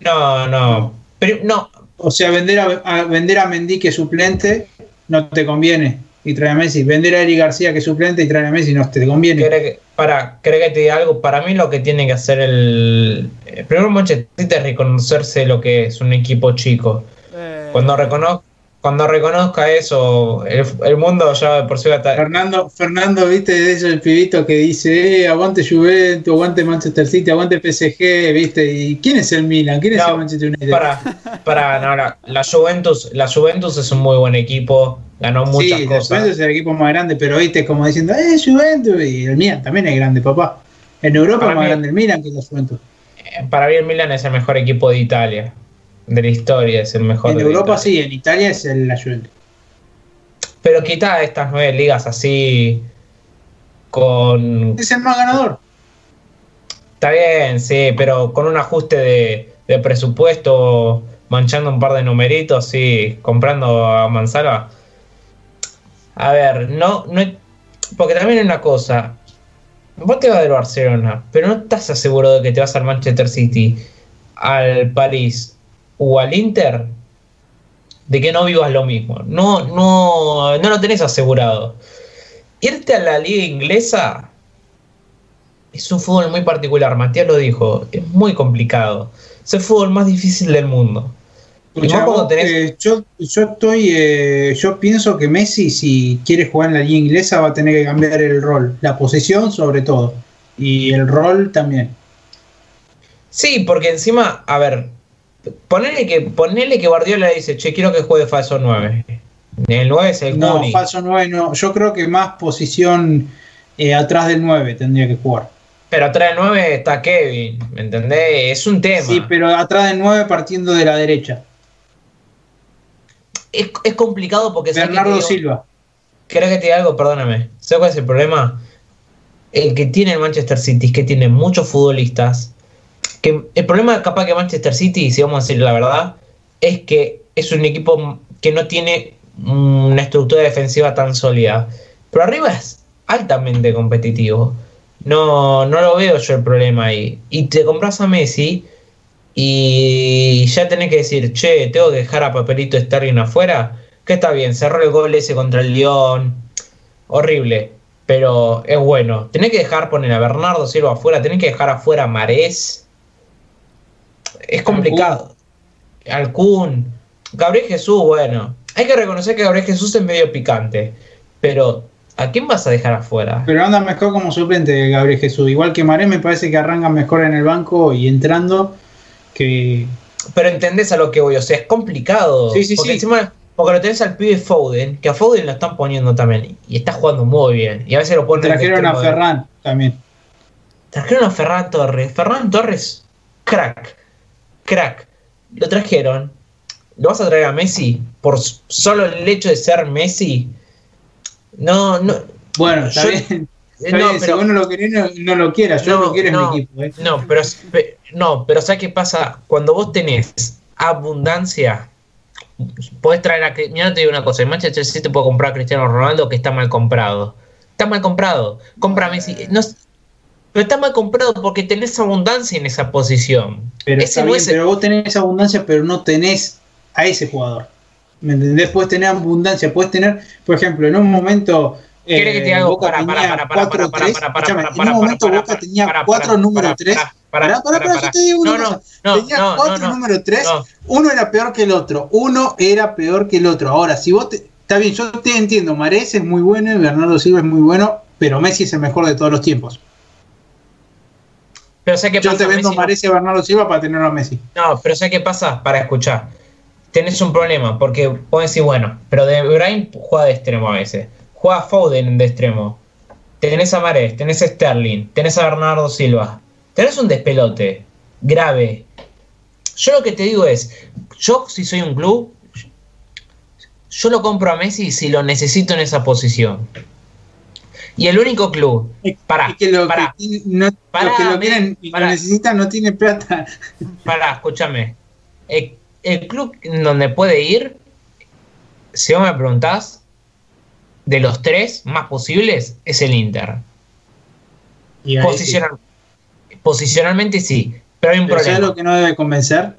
No, no. Pero, no, O sea, vender a, a- vender a Mendy que suplente no te conviene y traer a Messi. Vender a Eric García que es suplente y traer a Messi no te conviene. ¿Querés que- para, ¿querés que te diga algo? Para mí lo que tiene que hacer el... el primero Manchester es reconocerse lo que es un equipo chico. Eh, Cuando, recono- cuando reconozca eso, el, el mundo ya por sí va a estar... Fernando, Fernando, viste, ese el pibito que dice, eh, aguante Juventus, aguante Manchester City, aguante PSG, viste, y ¿quién es el Milan? ¿Quién es el Manchester United? Para, para, no, la, la Juventus, la Juventus es un muy buen equipo, ganó muchas sí, la cosas. Juventus es el equipo más grande, pero viste, como diciendo, eh, Juventus, y el Milan también es grande, papá. En Europa Para es más mí- grande el Milan que la Juventus. Eh, Para mí el Milan es el mejor equipo de Italia, de la historia, es el mejor. En de Europa sí, en Italia es el, la Juventus. Pero quita estas nueve ligas así con... Es el más ganador. Está bien, sí, pero con un ajuste de, de presupuesto, manchando un par de numeritos, sí, comprando a Manzala. A ver, no, no, porque también hay una cosa, vos te vas del Barcelona, pero no estás asegurado de que te vas al Manchester City, al París o al Inter, de que no vivas lo mismo. No, no, no lo tenés asegurado. Irte a la liga inglesa es un fútbol muy particular, Matías lo dijo, es muy complicado. Es el fútbol más difícil del mundo. Eh, yo, yo estoy, eh, yo pienso que Messi, si quiere jugar en la liga inglesa, va a tener que cambiar el rol, la posición sobre todo, y el rol también. Sí, porque encima, a ver, ponele que, ponele que Guardiola dice, che, quiero que juegue falso 9. El 9 es el No, falso 9 no. Yo creo que más posición eh, atrás del 9 tendría que jugar. Pero atrás del 9 está Kevin, ¿me entendés? Es un tema. Sí, pero atrás del 9 partiendo de la derecha. Es, es complicado porque... Bernardo Silva. ¿Querés que te diga algo? Perdóname. ¿Sabes cuál es el problema? El que tiene el Manchester City es que tiene muchos futbolistas. Que el problema capaz que Manchester City, si vamos a decir la verdad, es que es un equipo que no tiene una estructura defensiva tan sólida. Pero arriba es altamente competitivo. No, no lo veo yo el problema ahí. Y te compras a Messi y ya tenés que decir, che, tengo que dejar a Papelito Sterling afuera. Que está bien, cerró el gol ese contra el León. Horrible, pero es bueno. Tenés que dejar poner a Bernardo Silva afuera, tenés que dejar afuera a Marés. Es complicado. Alcún. Gabriel Jesús, bueno. Hay que reconocer que Gabriel Jesús es medio picante. Pero ¿A quién vas a dejar afuera? Pero anda mejor como suplente Gabriel Jesús. Igual que Maré me parece que arranca mejor en el banco y entrando que... Pero entendés a lo que voy, o sea, es complicado. Sí, sí, porque sí. Encima, porque lo tenés al pibe Foden, que a Foden lo están poniendo también. Y está jugando muy bien. Y a veces lo ponen... Trajeron a Ferran también. Trajeron a Ferran Torres. Ferran Torres, crack. Crack. Lo trajeron. ¿Lo vas a traer a Messi? Por solo el hecho de ser Messi no, no. Bueno, está bien. Está no, bien. Pero, si vos no lo querés, no, no lo quieras. Yo no, lo quiero en mi equipo. ¿eh? No, pero, no, pero ¿sabes qué pasa? Cuando vos tenés abundancia, podés traer a. Mira, te digo una cosa: en Manchester City puede comprar a Cristiano Ronaldo que está mal comprado. Está mal comprado. Compra a Messi. No, pero está mal comprado porque tenés abundancia en esa posición. Pero, ese no bien, es el... pero vos tenés abundancia, pero no tenés a ese jugador. ¿Me entendés? Puedes tener abundancia, puedes tener, por ejemplo, en un momento. ¿Quieres que te eh, haga Boca para, para, para, para, para, para, para, para, para, En un momento Boca tenía cuatro número tres. Pará, pará, pará, yo te digo una cosa. Tenía cuatro número tres. Uno era peor que el otro. Uno era peor que el otro. Ahora, si vos te. Está bien, yo te entiendo. Marés es muy bueno y Bernardo Silva es muy bueno, pero Messi es el mejor de todos los tiempos. Pero sé qué yo te vendo Messi, a Bernardo Silva para tenerlo a Messi. No, pero sé qué pasa para escuchar tenés un problema, porque puedes decir, bueno, pero De Bruyne juega de extremo a veces, juega Foden de extremo, tenés a Marés, tenés a Sterling, tenés a Bernardo Silva, tenés un despelote grave. Yo lo que te digo es, yo si soy un club, yo lo compro a Messi si lo necesito en esa posición. Y el único club, para, que lo para, que, no, para, lo, que lo quieren y lo necesitan no tiene plata. Para, escúchame. El club donde puede ir, si vos me preguntás, de los tres más posibles, es el Inter. Posicional, sí. Posicionalmente sí, pero hay un pero problema. ¿Sabes lo que no debe convencer?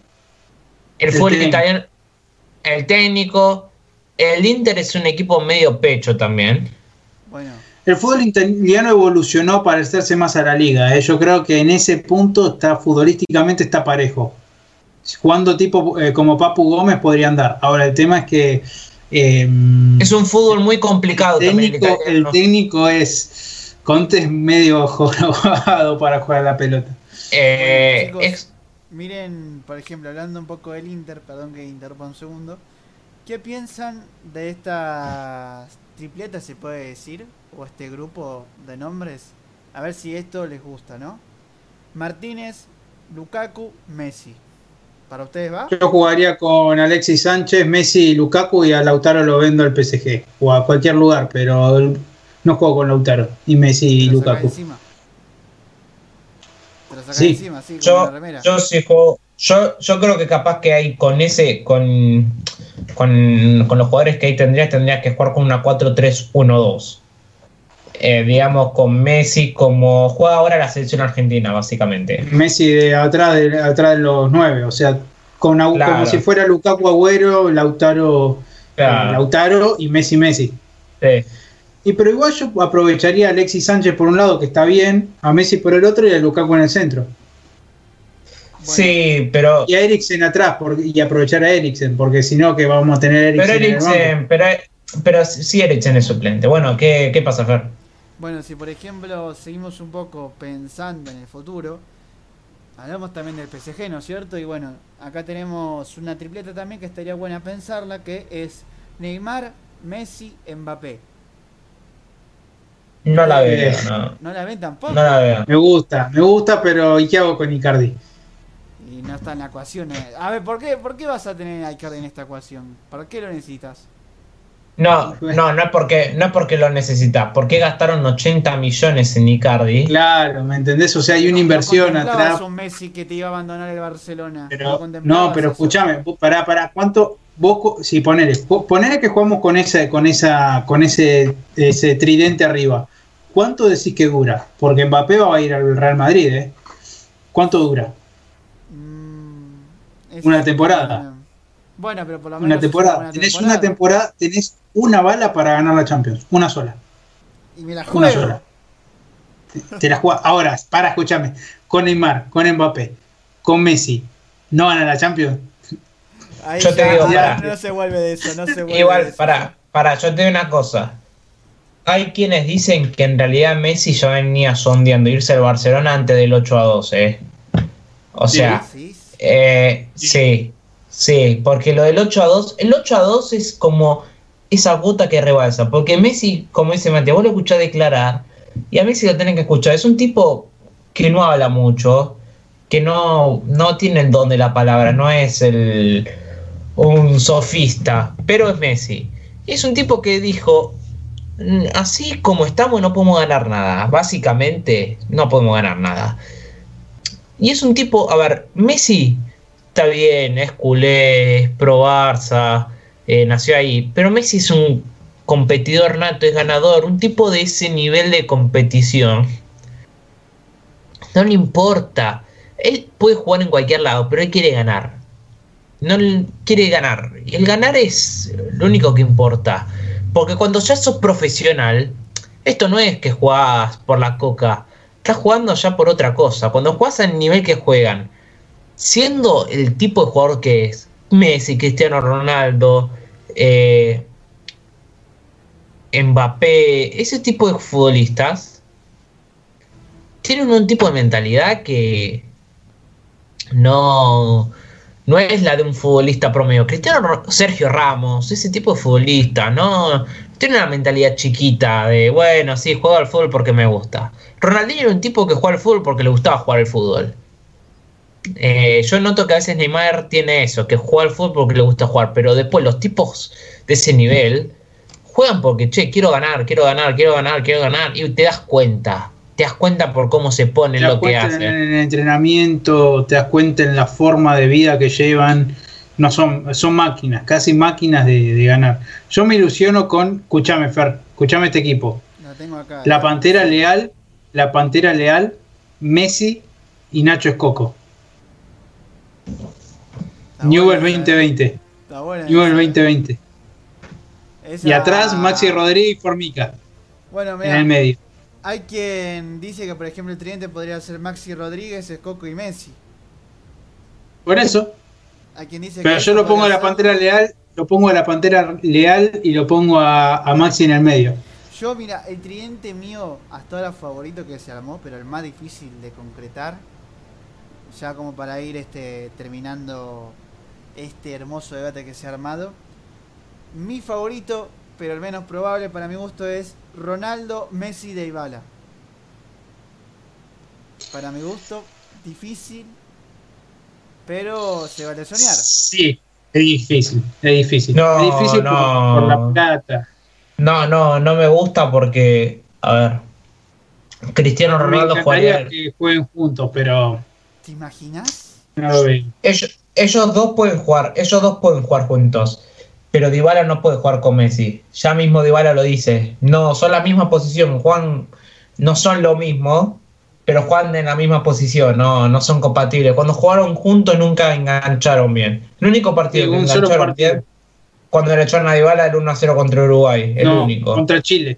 El, el fútbol italiano, el técnico, el Inter es un equipo medio pecho también. Bueno. El fútbol italiano evolucionó para parecerse más a la liga. ¿eh? Yo creo que en ese punto está futbolísticamente está parejo jugando tipo eh, como Papu Gómez podrían dar. Ahora el tema es que eh, es un fútbol muy complicado. El técnico, también, el técnico es Conte es medio jorobado para jugar la pelota. Eh, bueno, chicos, es... Miren, por ejemplo, hablando un poco del Inter, perdón que interrumpa un segundo. ¿Qué piensan de estas tripletas, se puede decir? O este grupo de nombres. A ver si esto les gusta, ¿no? Martínez, Lukaku, Messi. ¿Para ustedes va? Yo jugaría con Alexis Sánchez, Messi y Lukaku y a Lautaro lo vendo al PSG o a cualquier lugar, pero no juego con Lautaro y Messi y Lukaku. Encima? Sí. Encima, sí, yo, yo, si juego, Yo, yo creo que capaz que hay con ese, con, con, con los jugadores que ahí tendrías, tendrías que jugar con una 4-3-1-2. Eh, digamos, con Messi como juega ahora la selección argentina, básicamente. Messi de atrás de, atrás de los nueve, o sea, con, Au- Claro. como si fuera Lukaku Agüero, Lautaro, Claro. eh, Lautaro y Messi Messi. Sí. Y pero igual yo aprovecharía a Alexis Sánchez por un lado, que está bien, a Messi por el otro y a Lukaku en el centro. Sí, pero, Y a Eriksen atrás por- y aprovechar a Eriksen, porque si no, que vamos a tener Eriksen. pero. Eriksen, pero, pero sí Eriksen es suplente. Bueno, ¿qué, qué pasa, Fer? Bueno, si por ejemplo seguimos un poco pensando en el futuro, hablamos también del PSG, ¿no es cierto? Y bueno, acá tenemos una tripleta también que estaría buena pensarla, que es Neymar, Messi, Mbappé. No la veo, Eh, no. ¿No la ven tampoco? No la veo. Me gusta, me gusta, pero ¿y qué hago con Icardi? Y no está en la ecuación. A ver, ¿por qué, ¿por qué vas a tener a Icardi en esta ecuación? ¿Para qué lo necesitas? No, no, no es porque, no es porque lo necesitas. ¿Por qué gastaron 80 millones en Icardi? Claro, ¿me entendés? O sea, hay una ¿No inversión atrás. un Messi que te iba a abandonar el Barcelona? Pero, no, pero eso? escúchame, vos pará, pará, ¿cuánto? Vos, si ponele, po- ponele que jugamos con esa, con esa, con ese, ese tridente arriba. ¿Cuánto decís que dura? Porque Mbappé va a ir al Real Madrid, ¿eh? ¿Cuánto dura? Es- Una temporada. Bueno, pero por lo menos. Una temporada. buena Tenés una temporada, tenés una bala para ganar la Champions, una sola. Y me la Una juego. sola. Te, te la jugás. Ahora, para, escúchame. Con Neymar, con Mbappé, con Messi, ¿no van a la Champions? Ahí Yo te digo, ya pará. no se vuelve de eso, no se vuelve de Igual, eso. para, para, yo te digo una cosa. Hay quienes dicen que en realidad Messi ya venía sondeando irse al Barcelona antes del 8 a 2, ¿eh? O sea, Sí, sí. Eh, sí, sí, porque lo del 8 a 2, el 8 a 2 es como esa gota que rebalsa, porque Messi, como dice Mateo, vos lo escuchás declarar, y a Messi lo tenés que escuchar, es un tipo que no habla mucho, que no, no tiene el don de la palabra, no es el un sofista, pero es Messi. Es un tipo que dijo, "Mm, así como estamos no podemos ganar nada, básicamente no podemos ganar nada. Y es un tipo, a ver, Messi está bien, es culé, es pro Barça, eh, nació ahí, pero Messi es un competidor nato, es ganador, un tipo de ese nivel de competición. No le importa. Él puede jugar en cualquier lado, pero él quiere ganar. No quiere ganar. Y el ganar es lo único que importa. Porque cuando ya sos profesional, esto no es que jugás por la coca. Estás jugando ya por otra cosa. Cuando jugás al nivel que juegan, siendo el tipo de jugador que es Messi, Cristiano Ronaldo, eh, Mbappé, ese tipo de futbolistas, tienen un tipo de mentalidad que no, no es la de un futbolista promedio. Cristiano Sergio Ramos, ese tipo de futbolista, no tiene una mentalidad chiquita de, bueno, sí, juego al fútbol porque me gusta. Ronaldinho era un tipo que juega al fútbol porque le gustaba jugar al fútbol. Eh, yo noto que a veces Neymar tiene eso, que juega al fútbol porque le gusta jugar, pero después los tipos de ese nivel juegan porque, che, quiero ganar, quiero ganar, quiero ganar, quiero ganar, y te das cuenta, te das cuenta por cómo se Te ponen das lo que cuenta en hacen. el entrenamiento, te das cuenta en la forma de vida que llevan. No son, son máquinas, casi máquinas de, de ganar. Yo me ilusiono con, escúchame Fer, escúchame este equipo. La tengo acá. La Pantera Leal, la Pantera Leal, Messi y Nacho Escoco. Está Newell buena esa, eh. 2020. Está buena Newell esa. 2020. Esa- Y atrás Maxi Rodríguez y Formica Bueno, en el medio. hay quien dice que por ejemplo el tridente podría ser Maxi Rodríguez, Escoco y Messi. Por eso. Hay quien dice Pero que yo lo pongo a la Pantera Leal, lo pongo a la Pantera Leal y lo pongo a, a Maxi en el medio. Yo, mira, el tridente mío hasta ahora favorito que se armó, pero el más difícil de concretar, ya como para ir este terminando este hermoso debate que se ha armado. Mi favorito, pero el menos probable para mi gusto es Ronaldo, Messi, de Ibala. Para mi gusto, difícil, pero se vale soñar. Sí, es difícil, es difícil. No, es difícil por- no. por, la plata. No, no, no me gusta porque, a ver, Cristiano Me Ronaldo encantaría jugaría. que jueguen juntos, pero ¿Te imaginas? No lo veo. Ellos, ellos dos pueden jugar, ellos dos pueden jugar juntos. Pero Dybala no puede jugar con Messi. Ya mismo Dybala lo dice. No, son la misma posición. Juan no son lo mismo, pero juegan en la misma posición. No, no son compatibles. Cuando jugaron juntos nunca engancharon bien. El único partido Sí, que engancharon partido. bien cuando le echaron a Dybala el 1-0 contra Uruguay. El no, único. contra Chile.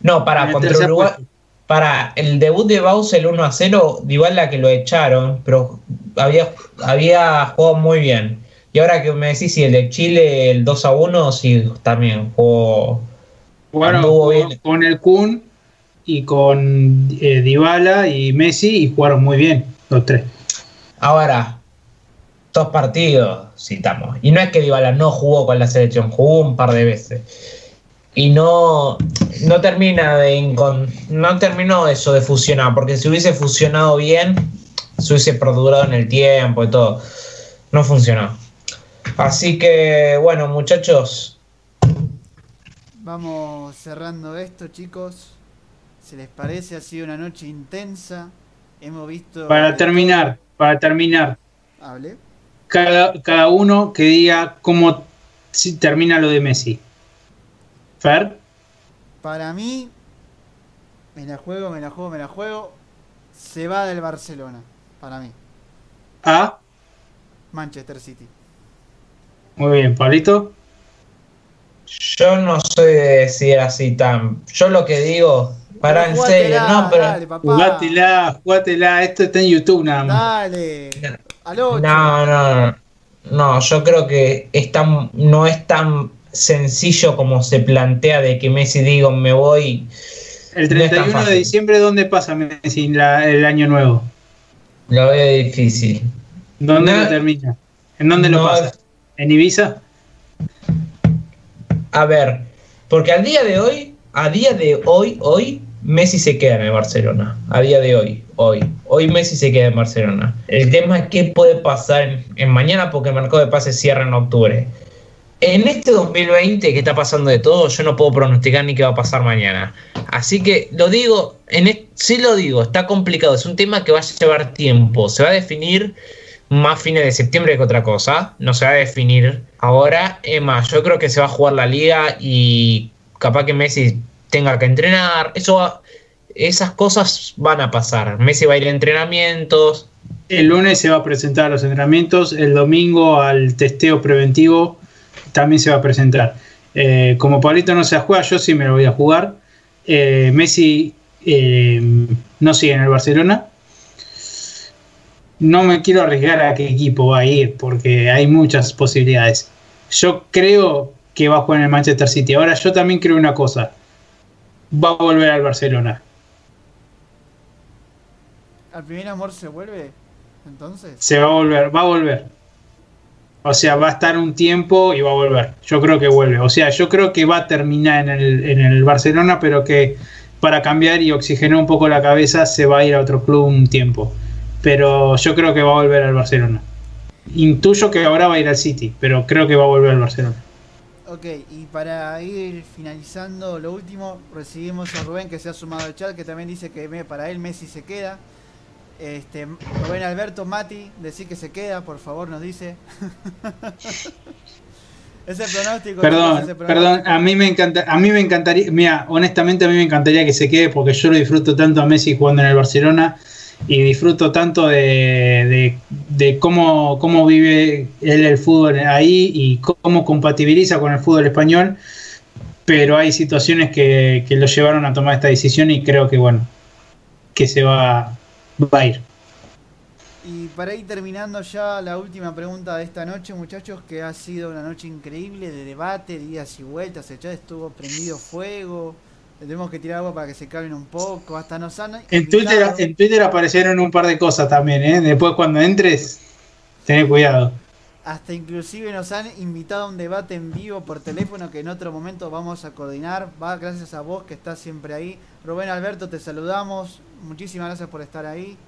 No, para contra Uruguay. puesto. Para el debut de Baus el 1 a 0, Dybala que lo echaron, pero había, había jugado muy bien. Y ahora que me decís si el de Chile el 2 a 1, sí, también jugó. Anduvo con, bien. con el Kun y con eh, Dybala y Messi y jugaron muy bien los tres. Ahora, dos partidos citamos. Y no es que Dybala no jugó con la selección, jugó un par de veces. Y no, no termina de incon- no terminó eso de fusionar, porque si hubiese fusionado bien, se hubiese perdurado en el tiempo y todo. No funcionó. Así que, bueno, muchachos, Vamos cerrando esto, chicos. ¿Se les parece? Ha sido una noche intensa. Hemos visto. Para terminar, para terminar, Hable. cada, cada uno que diga cómo si termina lo de Messi. Fer, Para mí, me la juego, me la juego, me la juego. Se va del Barcelona. Para mí. A. Manchester City. Muy bien, Pablito. yo no soy de decir así tan. Yo lo que digo, para en serio, no, pero. Dale, papá. Jugátela, jugátela. Esto está en YouTube nada más. Dale. Al 8. No, no, no. No, yo creo que es tan- no es tan sencillo como se plantea de que Messi diga me voy. El no es tan 31 de fácil. diciembre, ¿dónde pasa Messi la- el año nuevo? Lo veo difícil. ¿Dónde No. lo termina? ¿En dónde lo No, pasa? ¿En Ibiza? A ver, porque al día de hoy, a día de hoy, hoy, Messi se queda en el Barcelona. A día de hoy, hoy. Hoy Messi se queda en Barcelona. El tema es qué puede pasar en, mañana porque el mercado de pases cierra en octubre. En este 2020 que está pasando de todo, yo no puedo pronosticar ni qué va a pasar mañana. Así que lo digo, en sí lo digo, está complicado. Es un tema que va a llevar tiempo. Se va a definir más fines de septiembre que otra cosa. No se va a definir ahora. Más, yo creo que se va a jugar la liga y capaz que Messi tenga que entrenar. Eso esas cosas van a pasar. Messi va a ir a entrenamientos. El lunes se va a presentar a los entrenamientos, el domingo al testeo preventivo también se va a presentar. Eh, como Pablito no se juega, yo sí me lo voy a jugar. Eh, Messi eh, no sigue en el Barcelona. No me quiero arriesgar a qué equipo va a ir porque hay muchas posibilidades. Yo creo que va a jugar en el Manchester City. Ahora yo también creo una cosa. Va a volver al Barcelona. ¿Al primer amor se vuelve? Entonces. Se va a volver, va a volver. O sea, va a estar un tiempo y va a volver. Yo creo que vuelve. O sea, yo creo que va a terminar en el, en el Barcelona, pero que para cambiar y oxigenar un poco la cabeza se va a ir a otro club un tiempo. Pero yo creo que va a volver al Barcelona. Intuyo que ahora va a ir al City, pero creo que va a volver al Barcelona. Ok, y para ir finalizando lo último, recibimos a Rubén que se ha sumado al chat, que también dice que para él Messi se queda. Este, Rubén Alberto Mati, decir que se queda, por favor, nos dice. Ese pronóstico. Perdón, ese pronóstico. perdón, a mí me encanta, a mí me encantaría, mira, honestamente a mí me encantaría que se quede porque yo lo disfruto tanto a Messi jugando en el Barcelona y disfruto tanto de, de- cómo, cómo vive él el fútbol ahí y cómo compatibiliza con el fútbol español, pero hay situaciones que, que lo llevaron a tomar esta decisión y creo que bueno, que se va, va a ir. Y para ir terminando ya la última pregunta de esta noche, muchachos, que ha sido una noche increíble de debate, de idas y vueltas, el chat estuvo prendido fuego, tenemos que tirar agua para que se calmen un poco, hasta nos han En Twitter, invitado- en Twitter aparecieron un par de cosas también, ¿eh? después cuando entres, ten cuidado. Hasta inclusive nos han invitado a un debate en vivo por teléfono que en otro momento vamos a coordinar. Va gracias a vos que estás siempre ahí. Rubén Alberto, te saludamos. Muchísimas gracias por estar ahí.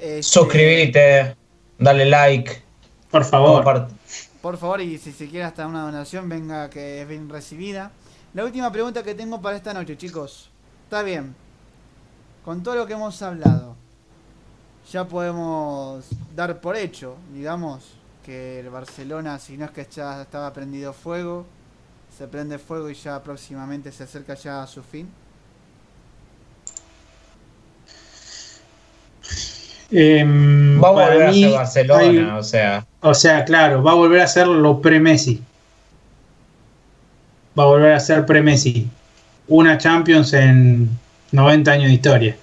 Este, Suscribite, dale like, Por favor. Por favor, y si se quiere hasta una donación, venga que es bien recibida. La última pregunta que tengo para esta noche, chicos. Está bien. Con todo lo que hemos hablado, ya podemos dar por hecho, digamos, que el Barcelona, si no es que ya estaba prendido fuego, se prende fuego y ya próximamente se acerca ya a su fin. Em, Va a volver a mí ser Barcelona, hay- o sea. O sea, claro, va a volver a ser lo pre-Messi. Va a volver a ser pre-Messi. Una Champions en 90 años de historia.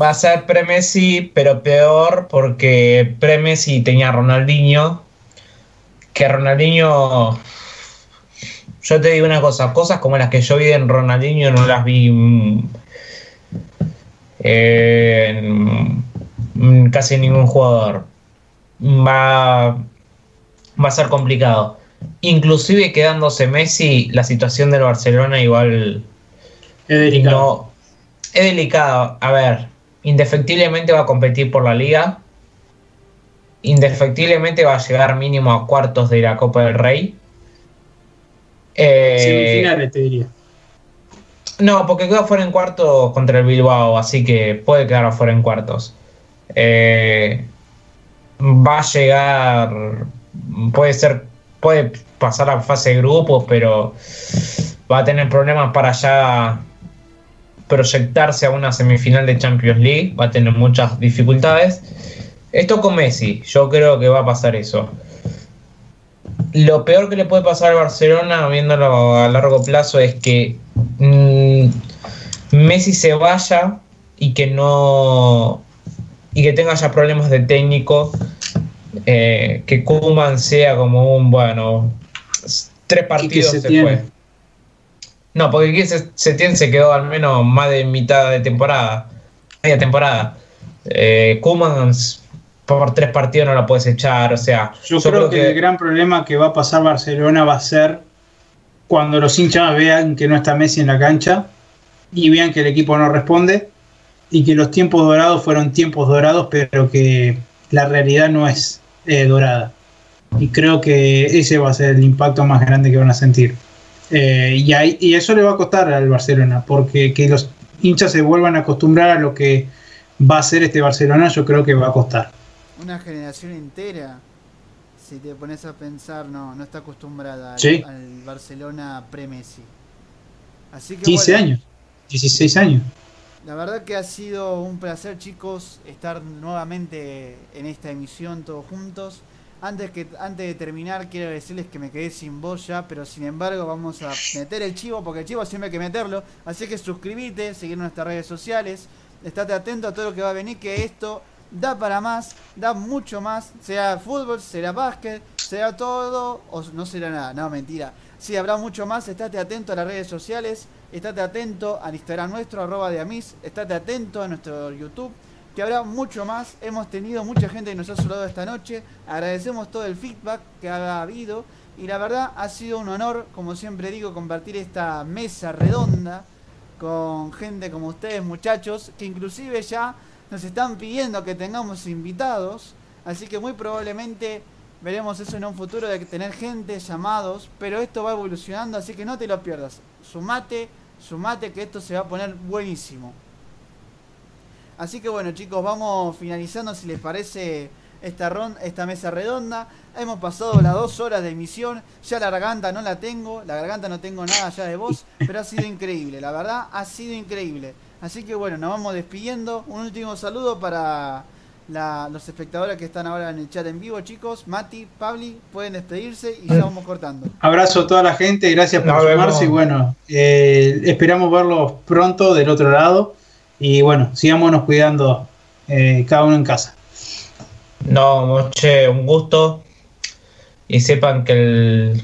Va a ser pre-Messi, pero peor porque pre-Messi tenía Ronaldinho. Que Ronaldinho. Yo te digo una cosa: cosas como las que yo vi en Ronaldinho no las vi casi ningún jugador. Va, va a ser complicado. Inclusive quedándose Messi, la situación del Barcelona igual Es delicado. no, es delicado. A ver, indefectiblemente va a competir por la liga. Indefectiblemente va a llegar mínimo a cuartos de la Copa del Rey. Eh, Semifinales, te diría. no, porque quedó fuera en cuartos contra el Bilbao, así que puede quedar afuera en cuartos. Eh, va a llegar, puede ser, puede pasar a fase de grupos, pero va a tener problemas para ya proyectarse a una semifinal de Champions League, va a tener muchas dificultades. Esto con Messi, yo creo que va a pasar eso. Lo peor que le puede pasar al Barcelona, viéndolo a largo plazo, es que mm, Messi se vaya y que no y que tenga ya problemas de técnico, eh, que Kuman sea como un bueno tres partidos se fue. No, porque Quique Se- Setién se quedó al menos más de mitad de temporada, media temporada. Eh, Koeman por tres partidos no lo puedes echar, o sea, Yo, creo, que, el gran problema que va a pasar Barcelona va a ser cuando los hinchas vean que no está Messi en la cancha y vean que el equipo no responde y que los tiempos dorados fueron tiempos dorados, pero que la realidad no es eh, dorada. Y creo que ese va a ser el impacto más grande que van a sentir. Eh, y, ahí- y eso le va a costar al Barcelona, porque que los hinchas se vuelvan a acostumbrar a lo que va a ser este Barcelona, yo creo que va a costar. Una generación entera, si te pones a pensar, no, no está acostumbrada al, Sí. al Barcelona pre-Messi. Así que 15 bueno, años, 16 años. La verdad que ha sido un placer, chicos, estar nuevamente en esta emisión todos juntos. Antes, que, antes de terminar, quiero decirles que me quedé sin voz ya, pero sin embargo vamos a meter el chivo, porque el chivo siempre hay que meterlo. Así que suscríbete, seguir nuestras redes sociales, estate atento a todo lo que va a venir, que esto da para más, da mucho más, sea fútbol, será básquet, será todo, o no será nada, no, mentira. Sí, habrá mucho más, estate atento a las redes sociales, estate atento al Instagram nuestro, arroba de Amis, estate atento a nuestro YouTube, que habrá mucho más. Hemos tenido mucha gente que nos ha saludado esta noche, agradecemos todo el feedback que ha habido. Y la verdad ha sido un honor, como siempre digo, compartir esta mesa redonda con gente como ustedes muchachos, que inclusive ya nos están pidiendo que tengamos invitados, así que muy probablemente veremos eso en un futuro de tener gente, llamados, pero esto va evolucionando, así que no te lo pierdas. Sumate, sumate que esto se va a poner buenísimo. Así que bueno chicos, vamos finalizando si les parece esta, ron esta mesa redonda. Hemos pasado las dos horas de emisión, ya la garganta no la tengo, la garganta no tengo nada ya de voz, pero ha sido increíble, la verdad ha sido increíble. Así que bueno, nos vamos despidiendo. Un último saludo para la- los espectadores que están ahora en el chat en vivo, chicos. Mati, Pabli, pueden despedirse y ya vamos cortando. Abrazo a toda la gente, gracias por Nos vemos. sumarse y bueno, eh, esperamos verlos pronto del otro lado y bueno, sigámonos cuidando eh, cada uno en casa. No, Moche, un gusto. Y sepan que el,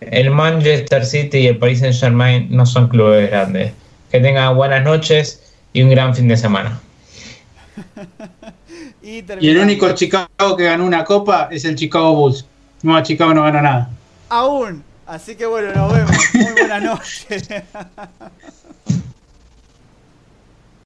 el Manchester City y el Paris Saint Germain no son clubes grandes. Que tengan buenas noches y un gran fin de semana. Y, Y el único Chicago que ganó una copa es el Chicago Bulls. No, Chicago no gana nada. Aún. Así que bueno, nos vemos. Muy buenas noches.